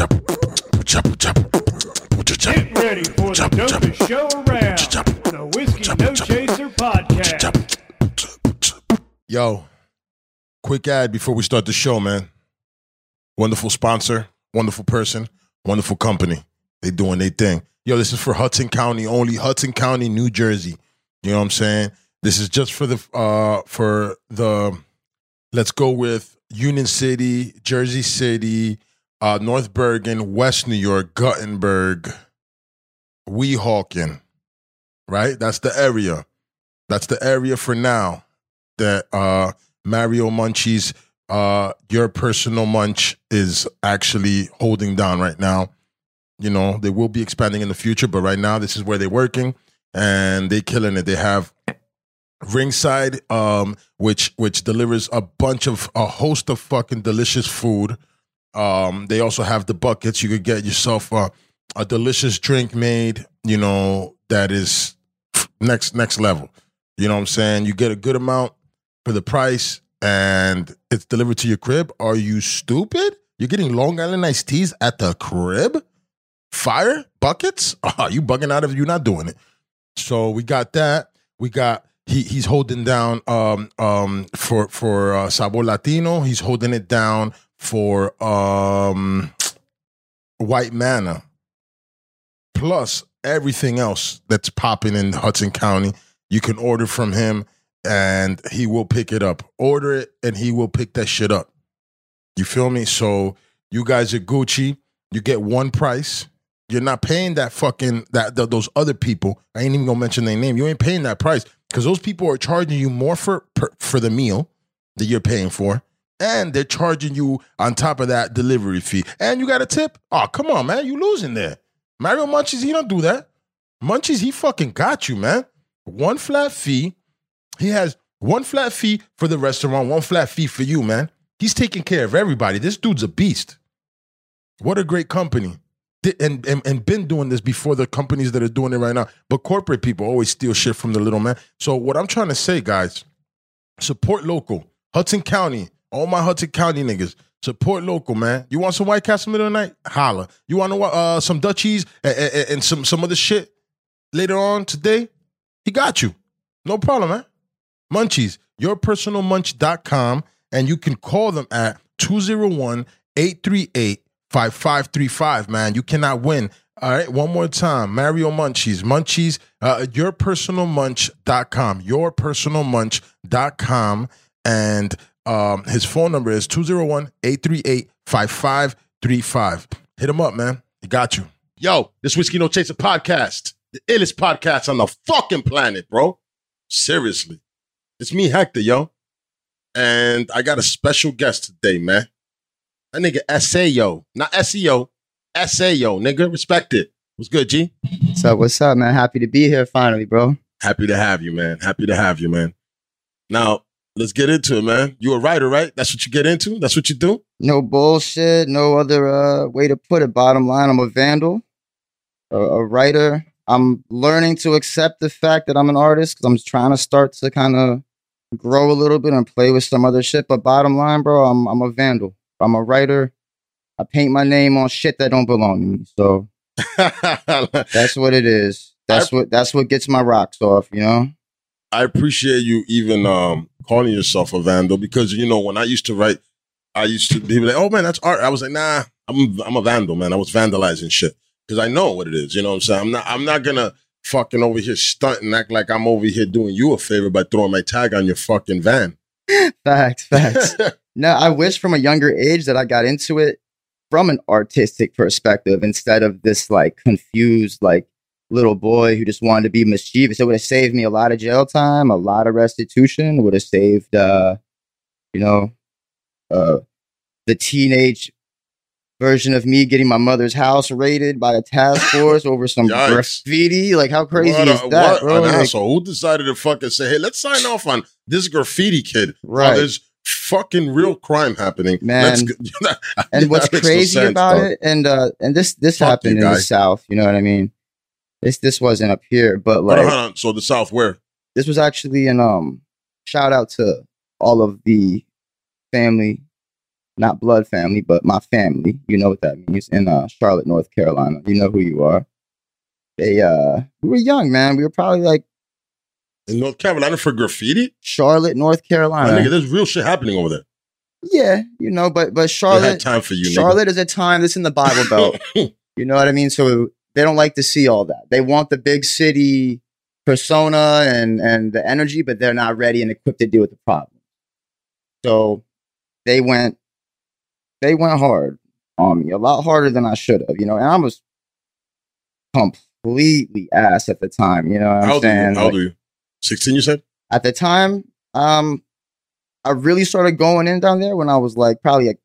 Get ready for the dopest show around. The Whiskey No Chaser Podcast. Yo, quick ad before we start the show, man. Wonderful sponsor, wonderful person, wonderful company. They doing their thing. Yo, this is for Hudson County only, Hudson County, New Jersey. You know what I'm saying? This is just for the uh for the let's go with Union City, Jersey City, uh North Bergen, West New York, Guttenberg, Weehawken. Right? That's the area. That's the area for now that uh Mario Munchies uh your personal munch is actually holding down right now. You know, they will be expanding in the future, but right now this is where they're working and they're killing it. They have Ringside, um, which which delivers a bunch of a host of fucking delicious food. Um, they also have the buckets. You could get yourself a, a delicious drink made, you know, that is next next level. You know what I'm saying? You get a good amount for the price and it's delivered to your crib. Are you stupid? You're getting Long Island iced teas at the crib? Fire? Buckets? Oh, you bugging out if you're not doing it. So we got that. We got he he's holding down um um for for uh, Sabor Latino. He's holding it down for um White Manna. Plus everything else that's popping in Hudson County, you can order from him and he will pick it up. Order it and he will pick that shit up. You feel me? So you guys are Gucci. You get one price. You're not paying that fucking that th- those other people. I ain't even gonna mention their name. You ain't paying that price because those people are charging you more for per, for the meal that you're paying for, and they're charging you on top of that delivery fee, and you got a tip. Oh, come on, man, you losing there. Mario Munchies, he don't do that. Munchies, he fucking got you, man. One flat fee. He has one flat fee for the restaurant, one flat fee for you, man. He's taking care of everybody. This dude's a beast. What a great company. And, and and been doing this before the companies that are doing it right now. But corporate people always steal shit from the little man. So what I'm trying to say, guys, support local. Hudson County, all my Hudson County niggas, support local, man. You want some White Castle middle of the night? Holla. You want uh, some Dutchies and, and, and some some other shit later on today? He got you. No problem, man. Munchies, yourpersonalmunch.com, and you can call them at 201 838 5535, man. You cannot win. All right, one more time. Mario Munchies, Munchies, uh, yourpersonalmunch.com, yourpersonalmunch.com. And um, his phone number is 201 838 5535. Hit him up, man. He got you. Yo, this Whiskey No Chaser podcast, the illest podcast on the fucking planet, bro. Seriously. It's me, Hector, yo. And I got a special guest today, man. That nigga Eseo, not SEO, Eseo, nigga. Respect it. What's good, G? What's up? What's up, man? Happy to be here finally, bro. Happy to have you, man. Happy to have you, man. Now, let's get into it, man. You a writer, right? That's what you get into? That's what you do? No bullshit. No other uh, way to put it. Bottom line, I'm a vandal, a, a writer. I'm learning to accept the fact that I'm an artist because I'm trying to start to kind of grow a little bit and play with some other shit. But bottom line, bro, I'm I'm a vandal. I'm a writer. I paint my name on shit that don't belong to me. So that's what it is. That's what that's what gets my rocks off. You know. I appreciate you even um, calling yourself a vandal because you know when I used to write, I used to be like, "Oh man, that's art." I was like, "Nah, I'm I'm a vandal, man. I was vandalizing shit because I know what it is." You know what I'm saying? I'm not I'm not gonna fucking over here stunt and act like I'm over here doing you a favor by throwing my tag on your fucking van. Facts, facts. no, I wish from a younger age that I got into it from an artistic perspective instead of this like confused like little boy who just wanted to be mischievous. It would have saved me a lot of jail time, a lot of restitution. Would have saved, uh, you know, uh, the teenage version of me getting my mother's house raided by a task force over some Yikes. graffiti. Like, how crazy what is a- that, what bro? an Like, asshole. Who decided to fucking say, "Hey, let's sign off on this graffiti kid"? Right. Oh, there's fucking real crime happening, Man. And what's makes no crazy sense, about it, and uh, and this this Fuck happened in the South. You know what I mean? This this wasn't up here, but Hold like on, hold on. So the South, where? this was actually an um shout out to all of the family not blood family, but my family. You know what that means in uh, Charlotte, North Carolina. You know who you are. They uh, we were young, man. We were probably like In North Carolina for graffiti? Charlotte, North My Carolina. nigga, there's real shit happening over there. yeah, you know, but but Charlotte, time for you, nigga. Charlotte is a time that's in the Bible Belt. you know what I mean? So they don't like to see all that. They want the big city persona and and the energy, but they're not ready and equipped to deal with the problem. So they went they went hard on me, a lot harder than I should have, you know. And I was completely ass at the time, you know what I'm How old are you? How Like, you? 16, you said? at the time, um, I really started going in down there when I was like probably like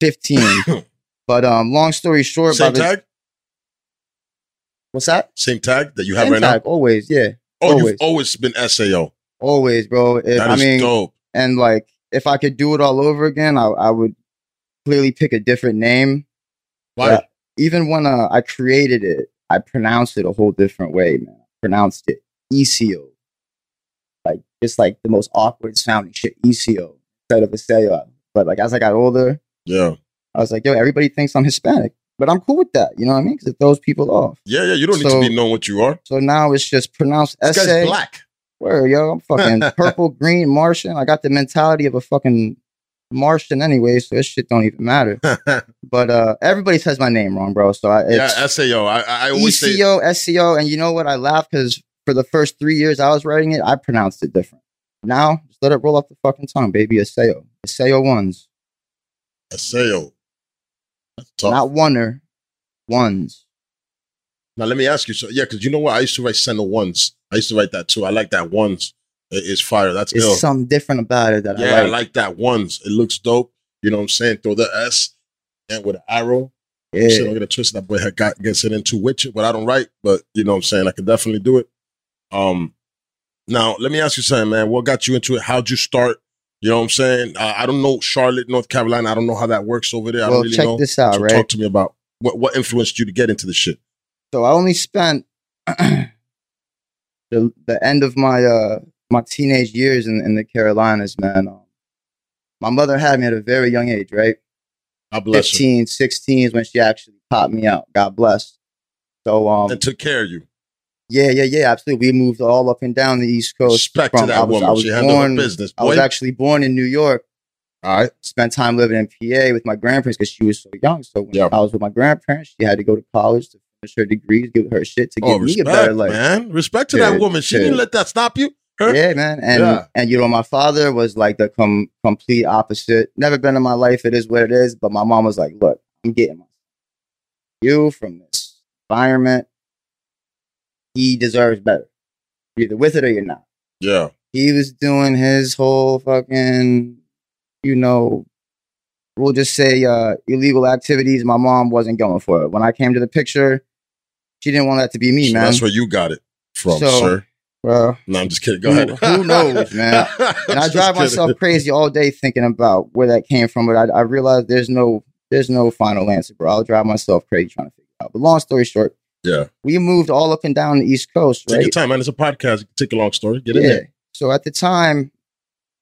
15. but um, long story short, by Same the, tag? What's that? Same tag that you have right now? Same right tag, always, yeah. Oh, always. you've always been Eseo. always, bro. If, That is I mean, dope. and like if I could do it all over again, I, I would clearly pick a different name. Why? Yeah. Even when uh, I created it, I pronounced it a whole different way, man. I pronounced it ECO. Like just like the most awkward sounding shit, ECO instead of Eseo. But like as I got older, Yeah. I was like, yo, everybody thinks I'm Hispanic. But I'm cool with that, you know what I mean? Because it throws people off. Yeah, yeah. You don't need to be known what you are. So now it's just pronounced This essay. guy's black. Where yo, I'm fucking purple, green, Martian. I got the mentality of a fucking Martian anyway, so this shit don't even matter. But uh everybody says my name wrong, bro. So I, yeah, Eseo. I, I always say ECO, SCO, and you know what? I laugh because for the first three years I was writing it, I pronounced it different. Now, just let it roll off the fucking tongue, baby. Eseo. Eseo ones. SAO. Tough. Not oneer. Ones. Now let me ask you. So yeah, because you know what? I used to write send the ones. I used to write that too. I like that ones. It is fire. That's It's ill. something different about it that yeah, I I like. like that ones. It looks dope. You know what I'm saying? Throw the S and with an arrow. Yeah. Shit, don't get it twisted. That boy had got gets it into Witcher, but I don't write. But you know what I'm saying? I can definitely do it. Um, now let me ask you something, man. What got you into it? How'd you start? You know what I'm saying? Uh, I don't know Charlotte, North Carolina. I don't know how that works over there. I well, don't really check know. this out, so right? talk to me about what what influenced you to get into the shit. So I only spent the the end of my uh my teenage years in, in the Carolinas, man. Um, my mother had me at a very young age, right? God bless you. 15, 16 is when she actually popped me out. God bless. So um And took care of you. Yeah, yeah, yeah, absolutely. We moved all up and down the East Coast. Respect to that I was, woman. I was she handled born, her business. I was actually born in New York. All right. Spent time living in PA with my grandparents because she was so young. So when Yeah. I was with my grandparents, she had to go to college to finish her degrees, give her shit to Oh, give me a better life. man. Respect to Yeah, that woman. She yeah. didn't let that stop you. Her? Yeah, man. And Yeah. and you know, my father was like the com- complete opposite. Never been in my life. It is what it is. But my mom was like, look, I'm getting you from this environment. He deserves better. You're either with it or you're not. Yeah. He was doing his whole fucking, you know, we'll just say uh illegal activities. My mom wasn't going for it. When I came to the picture, she didn't want that to be me, So man. that's where you got it from, So, sir. Well, No, I'm just kidding. Go who- ahead. who knows, man? and I drive kidding. myself crazy all day thinking about where that came from. But I, I realize there's no there's no final answer, bro. I'll drive myself crazy trying to figure it out. But long story short, Yeah. we moved all up and down the East Coast, Take your time, man. It's a podcast. Take a long story. Get in Yeah. there. So at the time,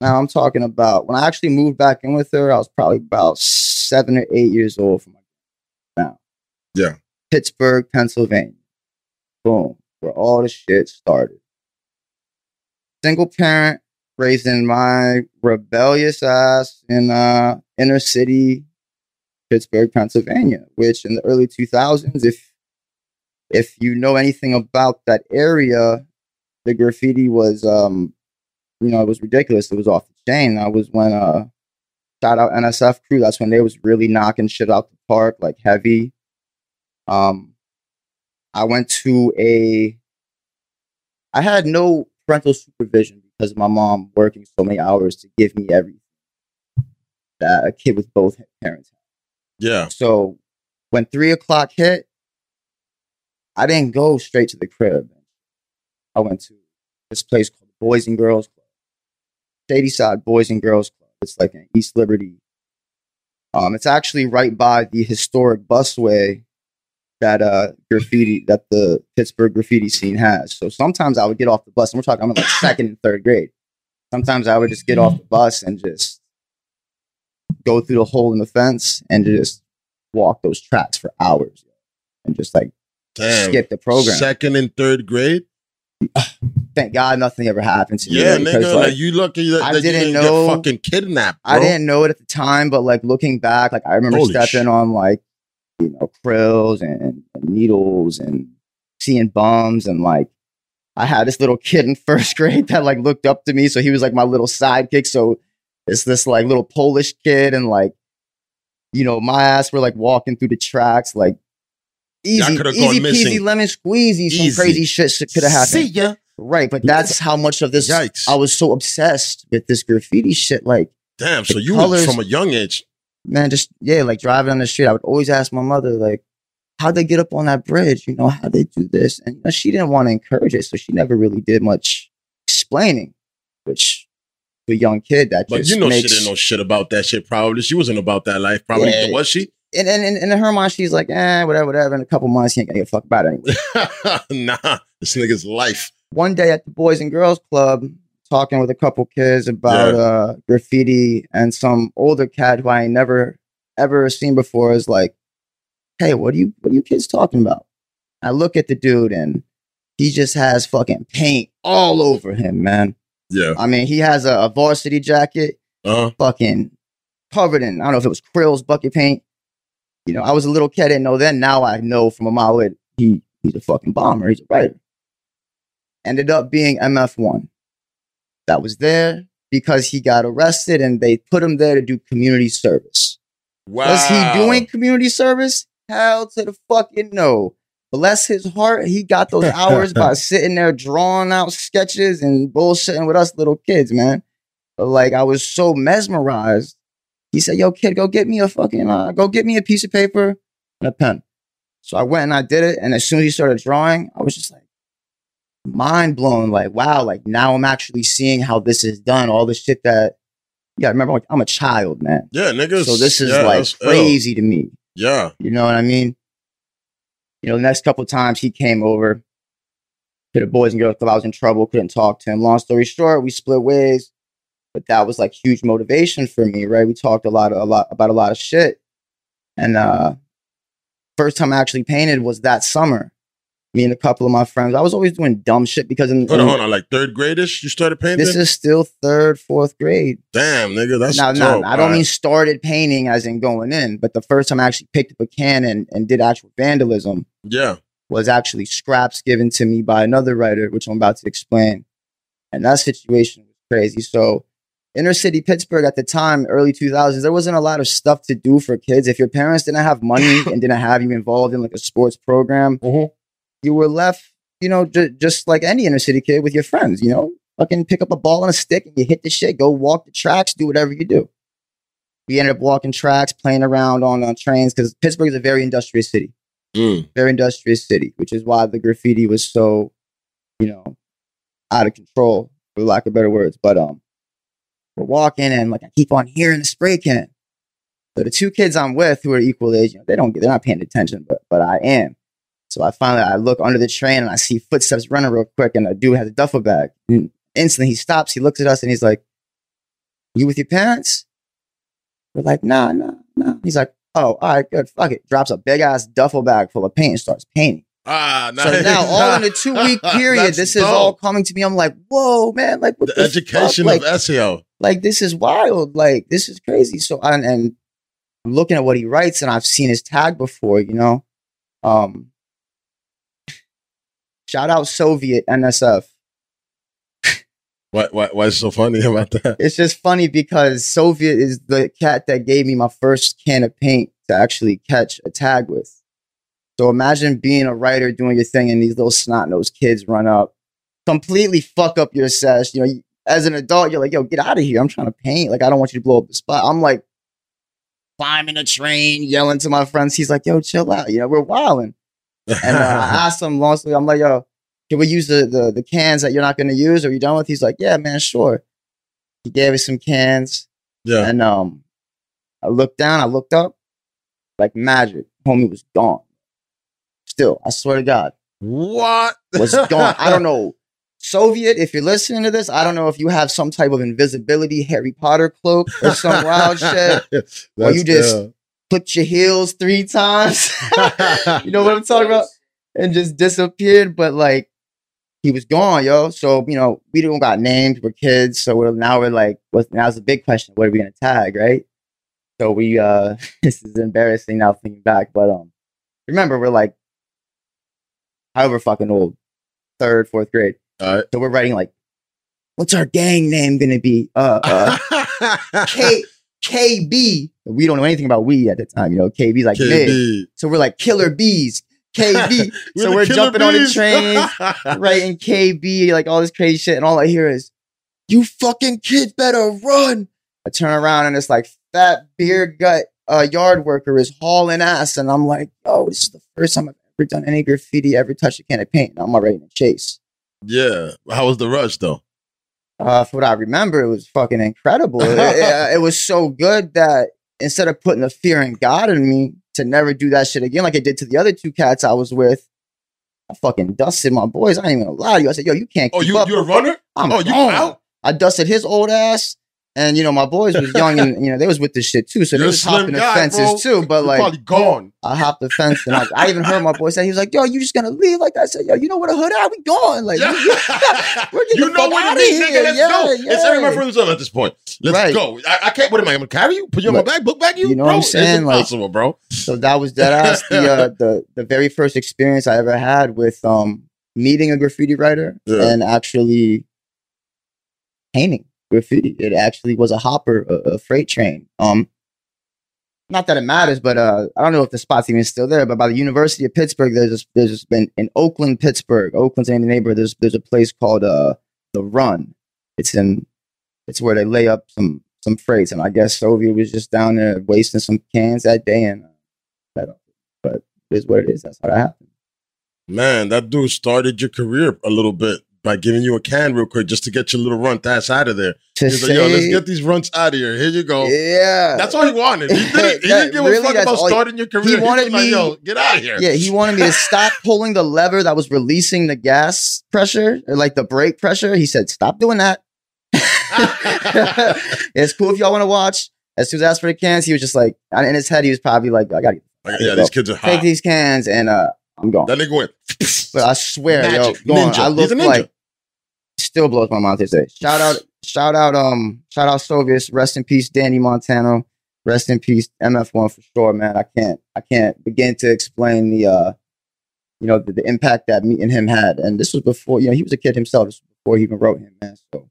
now I'm talking about when I actually moved back in with her, I was probably about seven or eight years old my now. Yeah. Pittsburgh, Pennsylvania. Boom. Where all the shit started. Single parent raising my rebellious ass in uh inner city Pittsburgh, Pennsylvania, which in the early 2000s, if if you know anything about that area, the graffiti was um you know it was ridiculous. It was off the chain. That was when uh shout out NSF crew. That's when they was really knocking shit out the park like heavy. Um, I went to a. I had no parental supervision because my mom working so many hours to give me everything that a kid with both parents. Yeah. So when three o'clock hit, I didn't go straight to the crib. I went to this place called Boys and Girls Club, Shadyside Boys and Girls Club. It's like in East Liberty. Um, it's actually right by the historic busway that uh graffiti that the Pittsburgh graffiti scene has. So sometimes I would get off the bus, and we're talking I'm in like second and third grade. Sometimes I would just get off the bus and just go through the hole in the fence and just walk those tracks for hours and just like Damn. skip the program. Second and third grade. Thank God nothing ever happened to me. Yeah, nigga. because, Like, like, you lucky that, I that didn't didn't know- get fucking kidnapped. Bro. I didn't know it at the time, but like looking back, like I remember Holy stepping shit. on like you know krills and, and needles and seeing bums and like I had this little kid in first grade that like looked up to me, so he was like my little sidekick. So it's this like little Polish kid and like you know my ass were like walking through the tracks like easy, easy peasy missing. lemon squeezy. Some Easy. crazy shit could have happened. See ya. Right, but that's how much of this Yikes. I was so obsessed with this graffiti shit. Like Damn. So you colors- from a young age. man, just yeah, like driving on the street, I would always ask my mother, like, how'd they get up on that bridge? You know, how'd they do this? And you know, she didn't want to encourage it, so she never really did much explaining, which to a young kid that But just you know makes, she didn't know shit about that shit. Probably she wasn't about that life. Probably Yeah. was she? And, and, and in her mind, she's like, eh, whatever, whatever. In a couple months, he ain't gonna give a fuck about it anyway. nah, this nigga's life. One day at the Boys and Girls Club, talking with a couple kids about Yeah. uh, graffiti, and some older cat who I ain't never ever seen before is like, "Hey, what are you what are you kids talking about?" I look at the dude, and he just has fucking paint all over him, man. Yeah. I mean, he has a, a varsity jacket, Uh, fucking covered in I don't know if it was Krill's bucket paint. You know, I was a little kid, I didn't know then. Now I know from a mile away, he he's a fucking bomber. He's a writer. Ended up being MF1. That was there because he got arrested and they put him there to do community service. wow. Was he doing community service? Hell to the fucking no. Bless his heart, he got those hours by sitting there drawing out sketches and bullshitting with us little kids, man. But like I was so mesmerized. He said, "Yo, kid, go get me a fucking, uh, go get me a piece of paper and a pen." So I went and I did it, and as soon as he started drawing, I was just like mind blown. Like, wow, like now I'm actually seeing how this is done. All the shit that, yeah, remember, like I'm a child, man. Yeah, niggas. So this is yeah, like that's ill. crazy to me. Yeah. You know what I mean? You know, the next couple times he came over to the Boys and Girls Club, I was in trouble, couldn't talk to him. Long story short, we split ways. But that was like huge motivation for me, right? We talked a lot, a lot about a lot of shit. And uh first time I actually painted was that summer. Me and a couple of my friends. I was always doing dumb shit because in, Hold on, in- hold on. Like third gradish, you started painting. this is still third, fourth grade. Damn, nigga, that's now, now, dope. I don't mean started painting as in going in, but the first time I actually picked up a can and, and did actual vandalism Yeah. was actually scraps given to me by another writer, which I'm about to explain. And that situation was crazy. So, inner city Pittsburgh at the time, early 2000s, there wasn't a lot of stuff to do for kids. If your parents didn't have money and didn't have you involved in like a sports program, Mhm. you were left, you know, ju- just like any inner city kid with your friends, you know, fucking pick up a ball and a stick and you hit the shit, go walk the tracks, do whatever you do. We ended up walking tracks, playing around on uh, trains because Pittsburgh is a very industrious city Mm. very industrious city, which is why the graffiti was so, you know, out of control, for lack of better words. But um, we're walking and like I keep on hearing the spray can. So the two kids I'm with who are equal age, you know, they don't get, they're not paying attention, but but I am. So I finally I look under the train and I see footsteps running real quick, and a dude has a duffel bag. And instantly he stops, he looks at us, and he's like, "You with your parents?" We're like, "Nah, nah, nah." He's like, "Oh, all right, good, fuck it." Drops a big ass duffel bag full of paint and starts painting. Ah, So now, all in a two week period, this is all coming to me. I'm like, whoa, man, like what the the, education fuck? of like, SEO. like this is wild. Like this is crazy. So I, and I'm looking at what he writes, and I've seen his tag before. You know, um, shout out Soviet NSF. What what is so funny about that? It's just funny because Soviet is the cat that gave me my first can of paint to actually catch a tag with. So imagine being a writer doing your thing and these little snot nosed kids run up, completely fuck up your sesh. You know, as an adult, you're like, yo, get out of here. I'm trying to paint. Like, I don't want you to blow up the spot. I'm like climbing a train, yelling to my friends. He's like, yo, chill out. You know, we're wilding. And uh, I asked him long story. I'm like, yo, can we use the, the the cans that you're not going to use? Are you done with? He's like, yeah, man, sure. He gave us some cans, yeah. and um, I looked down, I looked up, like magic. Homie was gone. Still, I swear to God, What? was gone. I don't know. Soviet, if you're listening to this, I don't know if you have some type of invisibility Harry Potter cloak or some wild shit. Or you just Put your heels three times. you know what I'm talking about? And just disappeared. But like he was gone, yo. So, you know, we don't got names, we're kids. So we're now we're like, what's now's the big question. What are we gonna tag, right? So we uh this is embarrassing now thinking back, but um remember we're like however fucking old, third, fourth grade. All right. So we're writing like, what's our gang name gonna be? Uh, uh K KB. We don't know anything about we at the time, you know. KB's like mid. KB. So we're like killer bees. KB. so we're jumping on the bees. train, writing KB, like all this crazy shit, and all I hear is, "You fucking kids better run!" I turn around and it's like fat beer gut uh, yard worker is hauling ass, and I'm like, "Oh, this is the first time I've ever done any graffiti, ever touched a can of paint." And I'm already in a chase. Yeah. How was the rush though? Uh, for what I remember, it was fucking incredible. it, it- it was so good that instead of putting the fear in God in me to never do that shit again, like I did to the other two cats I was with, I fucking dusted my boys. I ain't even gonna lie to you. I said, "Yo, you can't." Oh, you you a runner? I'm oh, you out? I dusted his old ass, and you know my boys was young, and you know they was with this shit too, so they You're a was hopping the fences bro. too. But like, probably gone. I hopped the fence, and I, I even heard my boy say, he was like, "Yo, you just gonna leave like that?" I said, "Yo, you know where the hood at? We gone." Like, Yeah. we- getting you know what it is, nigga. Let's Yeah, go. It's yeah. every my friends at this point. Let's Right. go. I, I can't. What am I? I'm gonna carry you? Put you on But- my back? Book bag you? You know bro? what I'm saying? It's Like- impossible, bro. So that was dead ass the uh, the the very first experience I ever had with um meeting a graffiti writer and actually painting graffiti. It actually was a hopper, a, a freight train. Um, not that it matters, but uh, I don't know if the spot's even still there. But by the University of Pittsburgh, there's there's been in Oakland, Pittsburgh. Oakland's the name the neighborhood. There's there's a place called uh the Run. It's in it's where they lay up some some freights, and I guess Soviet was just down there wasting some cans that day, and uh, but it is what it is. That's how that happened. Man, that dude started your career a little bit by giving you a can real quick just to get your little runt ass out of there. To He's like, yo, let's get these runts out of here. Here you go. yeah, That's all he wanted. He didn't, he didn't give really, a fuck about all he- starting your career. he wanted like, me- yo, get out of here. Yeah, he wanted me to stop pulling the lever that was releasing the gas pressure, or like the brake pressure. He said, "Stop doing that." it's cool if y'all want to watch. As soon as I asked for the cans, he was just like, in his head, he was probably like, "I Like, yeah, these kids are hot. take these cans," and uh, I'm gone. That nigga went. But I swear, Magic. yo, going, Ninja. I look like still blows my mind to this. Shout out, shout out, um, shout out Soviets. Rest in peace, Danny Montano. Rest in peace, MF1 for sure, man. I can't, I can't begin to explain the, uh, you know, the, the impact that me and him had. And this was before, you know, he was a kid himself. This was before he even wrote him, man. So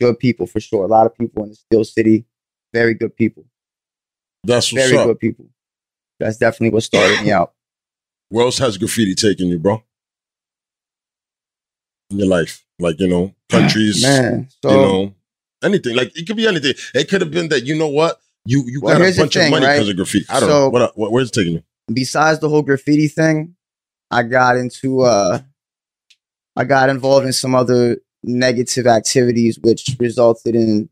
good people for sure. A lot of people in the Steel City, very good people, That's what's very up. good people. That's definitely what started me out. Where else has graffiti taken you, bro? In your life, like you know, countries, Man, so you know, anything. Like it could be anything. It could have been that you know what you you Well, got a bunch of thing, money right? because of graffiti. I don't So- know what, what where's it taking you. besides the whole graffiti thing, I got into uh I got involved in some other negative activities which resulted in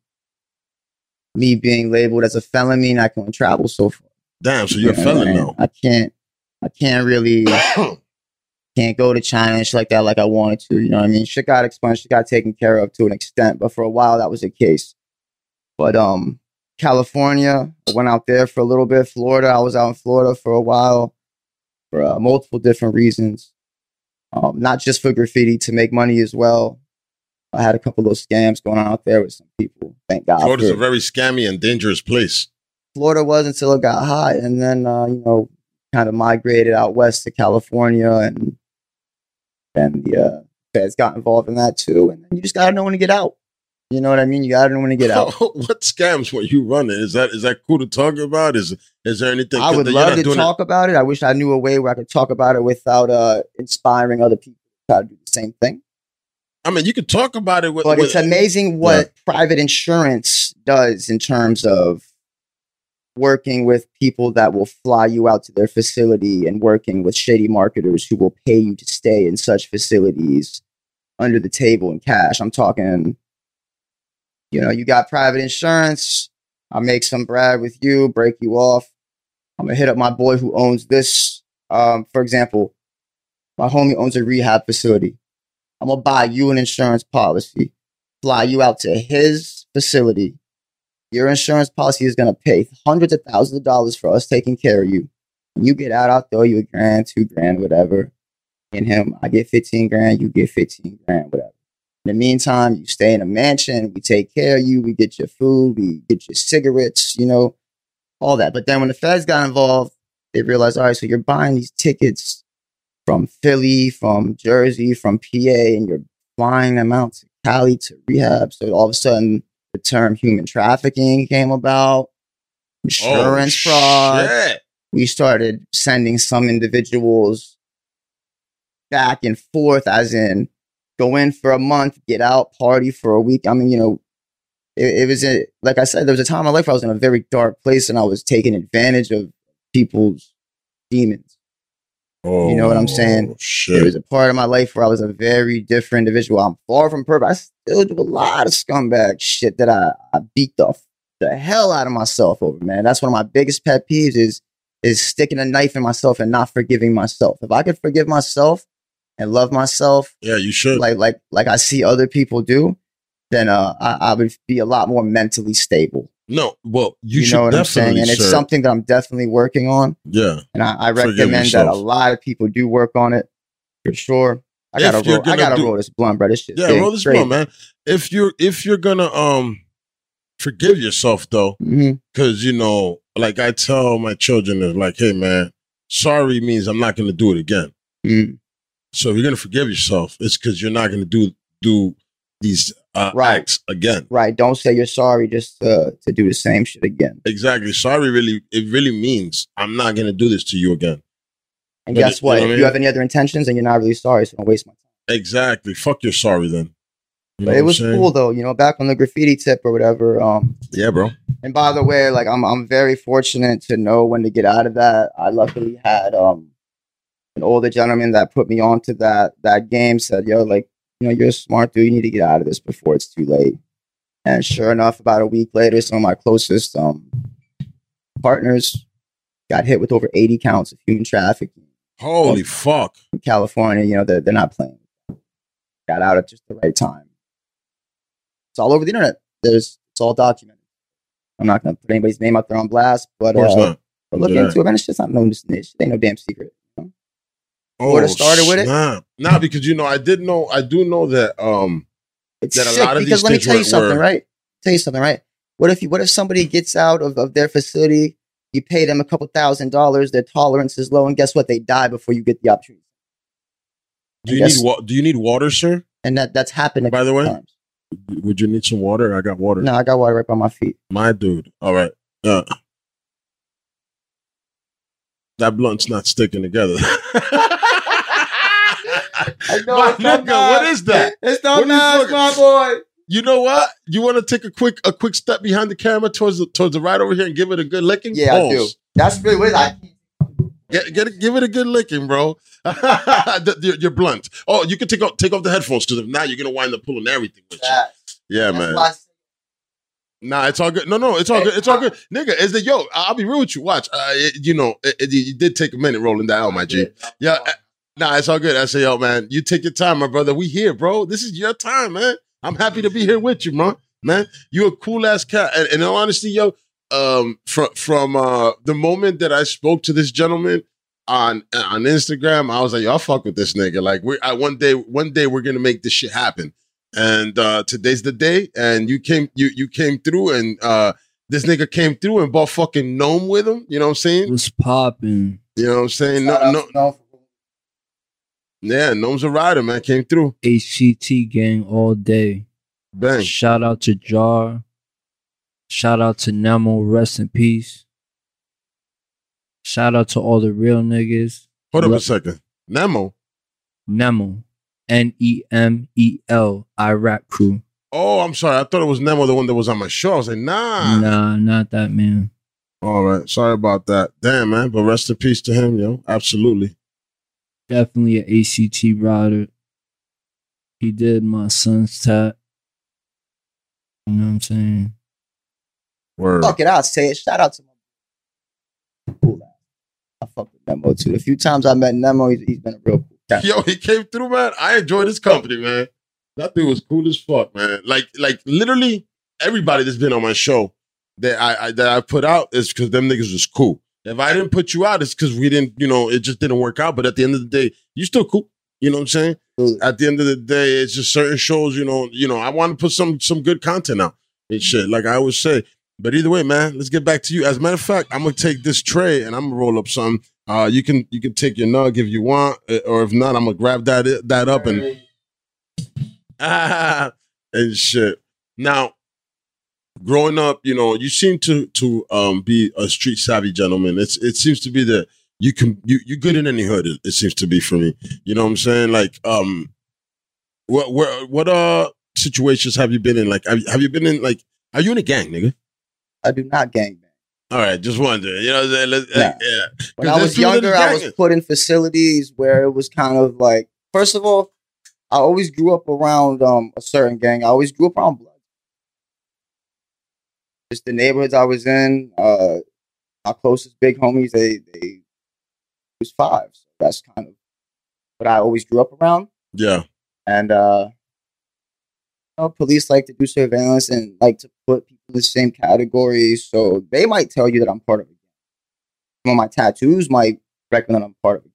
me being labeled as a felon, mean I can travel so far. Damn, so you're a felon now. I can't I can't really can't go to China and shit like that like I wanted to. You know what I mean? Shit got expunged, shit got taken care of to an extent, but for a while that was the case. But um California, I went out there for a little bit. Florida, I was out in Florida for a while for uh, multiple different reasons. Um, not just for graffiti, to make money as well. I had a couple of scams going on out there with some people. Thank God. Florida's a very scammy and dangerous place. Florida was until it got hot, and then uh, you know, kind of migrated out west to California, and then the uh, feds got involved in that too. And you just gotta know when to get out. You know what I mean? You gotta know when to get out. what scams were you running? Is that is that cool to talk about? Is is there anything? I would love to talk about it. I wish I knew a way where I could talk about it without uh, inspiring other people to try to do the same thing. I mean, you could talk about it with. But with it's amazing what private insurance does in terms of working with people that will fly you out to their facility and working with shady marketers who will pay you to stay in such facilities under the table in cash. I'm talking, you know, you got private insurance. I'll make some brag with you, break you off. I'm gonna hit up my boy who owns this. Um, for example, my homie owns a rehab facility. I'm gonna buy you an insurance policy, fly you out to his facility. Your insurance policy is gonna pay hundreds of thousands of dollars for us taking care of you. You get out, I'll throw you a grand, two grand, whatever. And him, I get 15 grand, you get 15 grand, whatever. In the meantime, you stay in a mansion, we take care of you, we get your food, we get your cigarettes, you know, all that. But then when the feds got involved, they realized, all right, so you're buying these tickets from Philly, from Jersey, from PA, and you're flying them out to Cali to rehab. So all of a sudden, the term human trafficking came about, insurance oh, fraud. Oh, shit. We started sending some individuals back and forth, as in go in for a month, get out, party for a week. I mean, you know, it, it was a, like I said, there was a time in my life where I was in a very dark place and I was taking advantage of people's demons. Oh, You know what I'm saying? There Shit. was a part of my life where I was a very different individual. I'm far from perfect. I still do a lot of scumbag shit that I, I beat the, the hell out of myself over, man. That's one of my biggest pet peeves is is sticking a knife in myself and not forgiving myself. If I could forgive myself and love myself Yeah, you should. like like like I see other people do, then uh I, I would be a lot more mentally stable. No, well, you, You, should know what I'm saying? And it's sir. something that I'm definitely working on. Yeah. And I, I recommend that a lot of people do work on it for sure. I If gotta roll, I gotta do- roll this blunt, bro. This shit. Yeah, roll this blunt, man. If you're if you're gonna um forgive yourself though, because you know, like I tell my children, is like, hey man, sorry means I'm not gonna do it again. mm So if you're gonna forgive yourself, it's because you're not gonna do do these uh, Right. acts again. Right. Don't say you're sorry just uh, to do the same shit again. Exactly. Sorry really it really means I'm not gonna do this to you again. And But guess it- you what? know if I you mean? have any other intentions, and you're not really sorry. So don't waste my time. Exactly. Fuck your sorry then. You But it was cool though, you know, back on the graffiti tip or whatever. Um, Yeah, bro. And by the way, like I'm I'm very fortunate to know when to get out of that. I luckily had um an older gentleman that put me onto that that game said, yo, like, you know, you're a smart dude, you need to get out of this before it's too late. And sure enough, about a week later, some of my closest um partners got hit with over 80 counts of human trafficking Holy fuck. in California. You know, they're, they're not playing. Got out at just the right time. It's all over the internet. There's it's all documented. I'm not gonna put anybody's name out there on blast, but uh, but look into it, man. It's just not no snitch. It ain't no damn secret. Oh, Would've started with it? Nah, nah, because you know, I did know, I do know that. Um, It's That a lot of because these let me tell you something, were- right? Tell you something, right? What if you what if somebody gets out of, of their facility, you pay them a couple thousand dollars, their tolerance is low, and guess what? They die before you get the opportunity. do you Yes. need wa- Do you need water, sir? And that that's happened By the way? times. Would you need some water? I got water. No, I got water right by my feet. My dude. All right. Uh, that blunt's not sticking together. I My nigga, what is that? It's not nice, my boy. You know what? You want to take a quick a quick step behind the camera towards the towards the right over here and give it a good licking? Yeah, I do. That's really what I Get, get it, give it a good licking, bro. You're, you're blunt. Oh, you can take off take off the headphones because if not, you're gonna wind up pulling everything with you. Yeah, That's man. Why I say- Nah, it's all good. No, no, it's all good. It's all good, nigga. It's the yo. I'll be real with you. Watch, uh, it- you know, it, it, you did take a minute rolling that out, my G. Yeah, uh, Nah, it's all good. I say, yo, man, you take your time, my brother. We here, bro. This is your time, man. I'm happy to be here with you, man. Man, you a cool ass cat. And, and in all honesty, yo, um, from from uh the moment that I spoke to this gentleman on on Instagram, I was like, y'all fuck with this nigga. Like, we I one day, one day we're gonna make this shit happen. And uh today's the day. And you came, you you came through, and uh this nigga came through and bought fucking Nome with him. You know what I'm saying? What's popping? You know what I'm saying? Shout No, no, yeah, Nome's a rider, man. Came through. HCT gang all day. Bang. Shout out to Jar. Shout out to Nemo. Rest in peace. Shout out to all the real niggas. Hold up a second. Nemo. Nemo. N E M E L. IRAK crew. Oh, I'm sorry. I thought it was Nemo, the one that was on my show. I was like, nah. Nah, not that man. All right. Sorry about that. Damn, man. But rest in peace to him, yo. Absolutely. Definitely an ACT rider. He did my son's tat. You know what I'm saying? Word. Fuck it, I'll say it. Shout out to my cool ass. I fuck with Nemo too. A few times I met Nemo, he's, he's been a real cool. Yo, he came through, man. I enjoyed his company, man. That dude was cool as fuck, man. Like, like literally everybody that's been on my show that I, I that I put out is because them niggas was cool. If I didn't put you out, it's because we didn't, you know, it just didn't work out. But at the end of the day, you still cool. You know what I'm saying? Absolutely. At the end of the day, it's just certain shows, you know, you know, I want to put some some good content out and shit, like I always say. But either way, man, let's get back to you. As a matter of fact, I'm gonna take this tray and I'm gonna roll up some. Uh, you can you can take your nug if you want, uh, or if not, I'm gonna grab that that up and and shit. Now, growing up, you know, you seem to to um be a street savvy gentleman. It's it seems to be that you can you you good in any hood. It, it seems to be for me. You know what I'm saying? Like um, what what what uh situations have you been in? Like have, you- have you been in like are you in a gang, nigga? I do not gangbang. All right, just wondering. You know, what I'm saying? Let's- like, yeah. When I was younger, I was put in facilities where it was kind of like, first of all, I always grew up around um, a certain gang. I always grew up around blood. Just the neighborhoods I was in, uh, my closest big homies, they they was five. So that's kind of what I always grew up around. Yeah. And uh, you know, police like to do surveillance and like to put people in the same categories. So they might tell you that I'm part of gang. Some of my tattoos might reckon that I'm part of gang.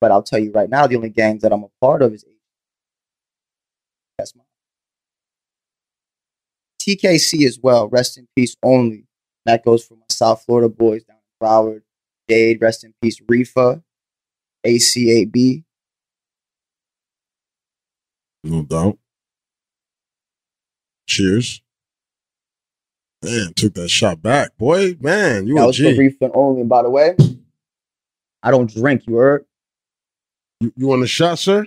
But I'll tell you right now, the only gangs that I'm a part of is that's mine. TKC as well. Rest in peace only. That goes for my South Florida boys down in Broward. Jade, rest in peace. Reefa, ACAB. No doubt. Cheers. Man, took that shot back. Boy, man, you That a was for G. Reefa only. By the way, I don't drink. You heard? You, you want a shot, sir?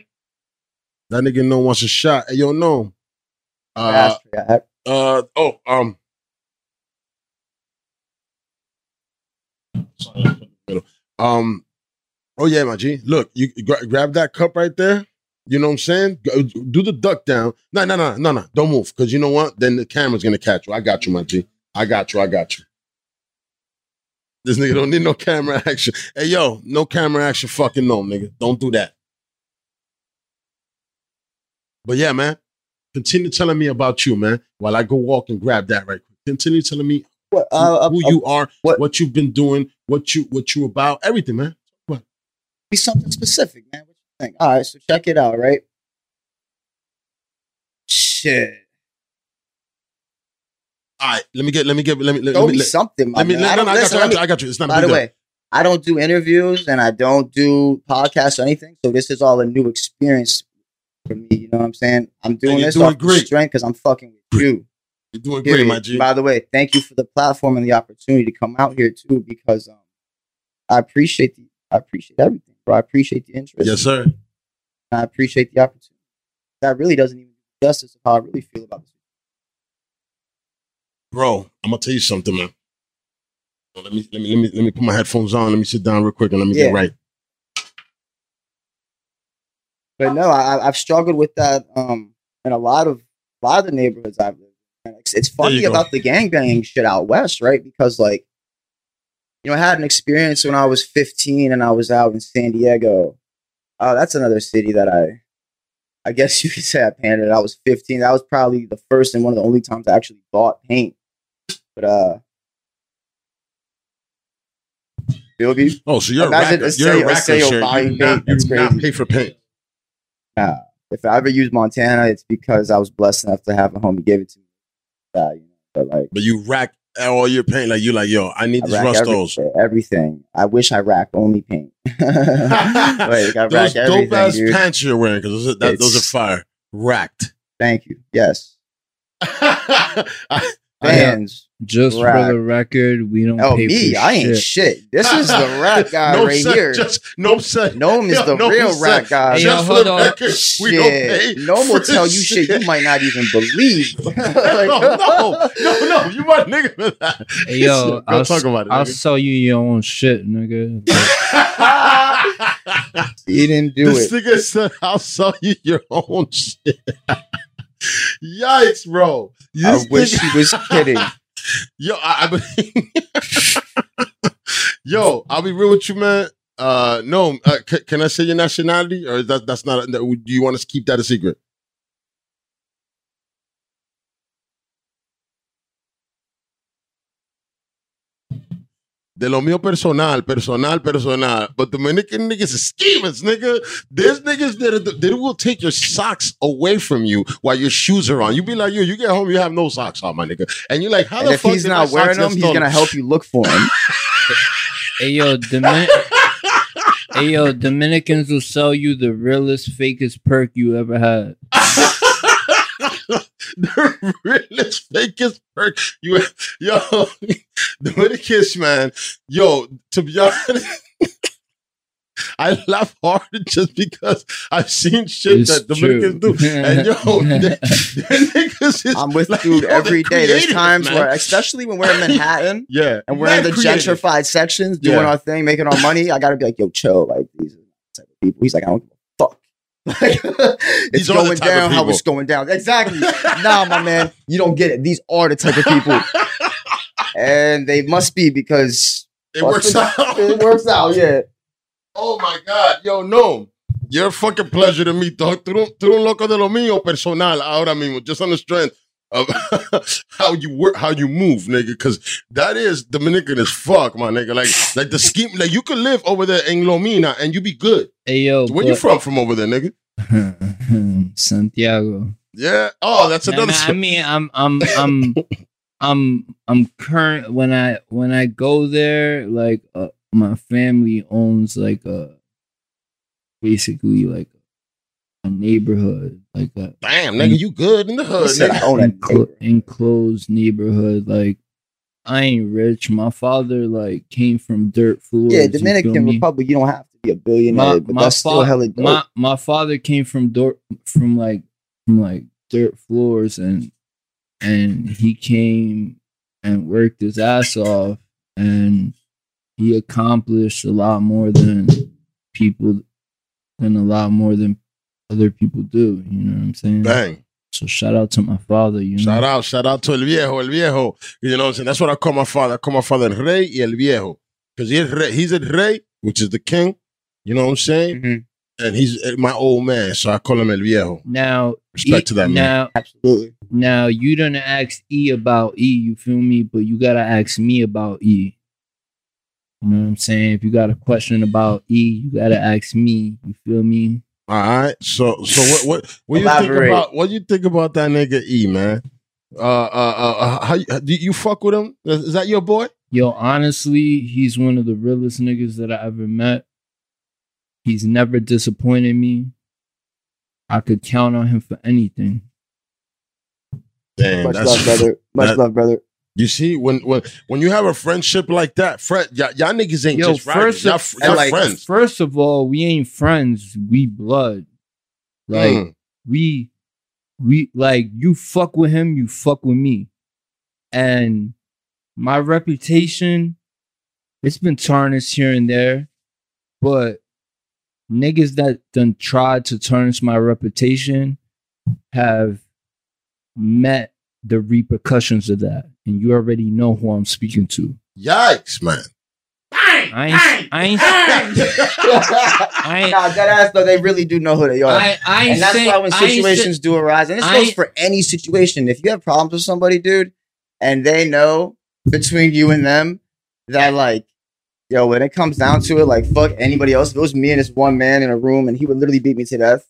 That nigga no wants a shot. Hey, yo, no. Uh. Uh, oh, um. Sorry, I put it in the middle. Um, oh yeah, my G. Look, you you gra- grab that cup right there. You know what I'm saying? Go- Do the duck down. No, no, no, no, no. Don't move, because you know what? Then the camera's gonna catch you. I got you, my G. I got you. I got you. This nigga don't need no camera action. Hey, yo, no camera action. Fucking no, nigga. Don't do that. But yeah, man. Continue telling me about you, man. While I go walk and grab that right quick. Continue telling me What, who, uh, uh, who uh, you are, what- what you've been doing, what you what you about, everything, man. What? be something specific, man. Think? All right, so check it out, right? Shit. All right, let me get, let me get, let me, let, Show let me, me let, something, let me, let, I no, no, I got listen, you, I let got you, I got you. It's not a By the way, I don't do interviews and I don't do podcasts or anything. So this is all a new experience for me. You know what I'm saying? I'm doing this doing off great. strength because I'm fucking with you. You're doing Period. great, my G. By the way, thank you for the platform and the opportunity to come out here too, because um, I appreciate the I appreciate everything, bro. I appreciate the interest. Yes, sir. I appreciate the opportunity. That really doesn't even do justice of how I really feel about this. Bro, I'm gonna tell you something, man. Let me, let me, let me, let me put my headphones on. Let me sit down real quick and let me Yeah. get right. But no, I, I've struggled with that um, in a lot of a lot of the neighborhoods I've lived. in. It's, it's funny about the gangbanging shit out west, right? Because like, you know, I had an experience when I was 15 and I was out in San Diego. Uh, that's another city that I, I guess you could say I painted. I was 15. That was probably the first and one of the only times I actually bought paint. But uh, Bilby, Oh, so you're Imagine a racker. a You're a racker, You, not, paint. That's you not crazy. pay for paint. uh, if I ever use Montana, it's because I was blessed enough to have a home. homie give it to me. Uh, you know, but like But you rack all your paint. Like you like, yo, I need I this rack every- everything. I wish I racked only paint. like, I those rack dope ass dude. pants you're wearing because those, are- that- those are fire. Racked. Thank you. Yes, I- fans. Just Rack. for the record, we don't Oh, pay me, for I ain't shit. shit. This is the rack guy no right sir, here. Just no sir. Nome is Yo, the Nome real said- rack guy. Hey, yo, Just for the on. record, we don't pay. Shit, Nome will tell you shit you might not even believe. no, no, no, no, you my nigga for that. Hey, yo, Go I'll, talk about it, I'll nigga. sell you your own shit, nigga. he didn't do this it. nigga said, "I'll sell you your own shit." Yikes, bro! I wish nigga- he was kidding. Yo, I, I yo, I'll be real with you, man. uh, no. Uh, c- can I say your nationality, or is that that's not? Do you want to keep that a secret? De lo mío personal, personal, personal. But Dominican niggas is schemers, nigga. There's niggas that they will take your socks away from you while your shoes are on. You be like, yo, you get home, you have no socks on, my nigga. And you're like, how And the if fuck he's did not my wearing socks them, he's stolen? gonna help you look for him. Hey yo, Domin- hey yo, Dominicans will sell you the realest, fakest perk you ever had. the realest, fakest perk. You, yo, Dominicans, man. Yo, to be honest, I laugh hard just because I've seen shit It's that Dominicans true. do. And yo, they, niggas is I'm with like, dude yo, every they're day. There's times man. where, especially when we're in Manhattan yeah, and we're in the creative. gentrified sections doing Yeah. our thing, making our money, I gotta be like, yo, chill. Like these type of people. He's like, I don't give a fuck. Like, it's These are the going down how it's going down. Exactly. nah, my man, you don't get it. These are the type of people, and they must be because It works out. it works out. Yeah. Oh my God, yo, no. You're a fucking pleasure to meet, dog. Tú, eres un- tú un loco de lo mío personal ahora mismo, just on the strength of how you work, how you move, nigga. Because that is Dominican as fuck, my nigga. Like, like the scheme, like you could live over there in Lomina and you be good. Hey yo, Where you from? From over there, nigga? Santiago. Yeah. Oh, that's Nah, another. nah, I mean, I'm, I'm, I'm, I'm, I'm current when I when I go there. Like, uh, my family owns like a, basically like a neighborhood, like a Damn, nigga, you good in the hood, said, I nigga. own a enclo- neighborhood. enclosed neighborhood. Like, I ain't rich. My father like came from dirt floors. Yeah, you feel Dominican me? Republic, you don't have to be a billionaire, my, but my that's still hella dope. my my father came from dirt from like from like dirt floors and and he came and worked his ass off and he accomplished a lot more than people than a lot more than other people do. You know what I'm saying? Bang. So shout out to my father. You know. Shout out, shout out to El Viejo, El Viejo. You know what I'm saying? That's what I call my father. I call my father El Rey y El Viejo. Because he's, he's El Rey, which is the king. You know what I'm saying? Mhm. And he's uh, my old man, so I call him El Viejo. Now, Respect E- to that man. now, Absolutely. now you didn't ask E about E. You feel me? But you gotta ask me about E. You know what I'm saying? If you got a question about E, you gotta ask me. You feel me? All right. So so what what what you think about what you think about that nigga E, man? Uh uh uh, uh how you, do you fuck with him? Is, is that your boy? Yo, honestly, he's one of the realest niggas that I ever met. He's never disappointed me. I could count on him for anything. Damn, Much love, brother. Much that- love, brother. You see, when when when you have a friendship like that, friend, y'all, y'all niggas ain't Yo, just friends. first Y'all, of, and y'all like- friends. first of all, we ain't friends. We blood. Like Mm. we we like you fuck with him, you fuck with me. And my reputation, it's been tarnished here and there, but niggas that done tried to tarnish my reputation have met the repercussions of that. And you already know who I'm speaking to. Yikes, man. I ain't, I ain't, I ain't, nah, that ass though, they really do know who they are. I, I ain't and that's saying- why when I ain't say- situations do arise, and this I goes for any situation, if you have problems with somebody, dude, and they know between you and them that like, yo, when it comes down to it, like fuck anybody else. If it was me and this one man in a room and he would literally beat me to death,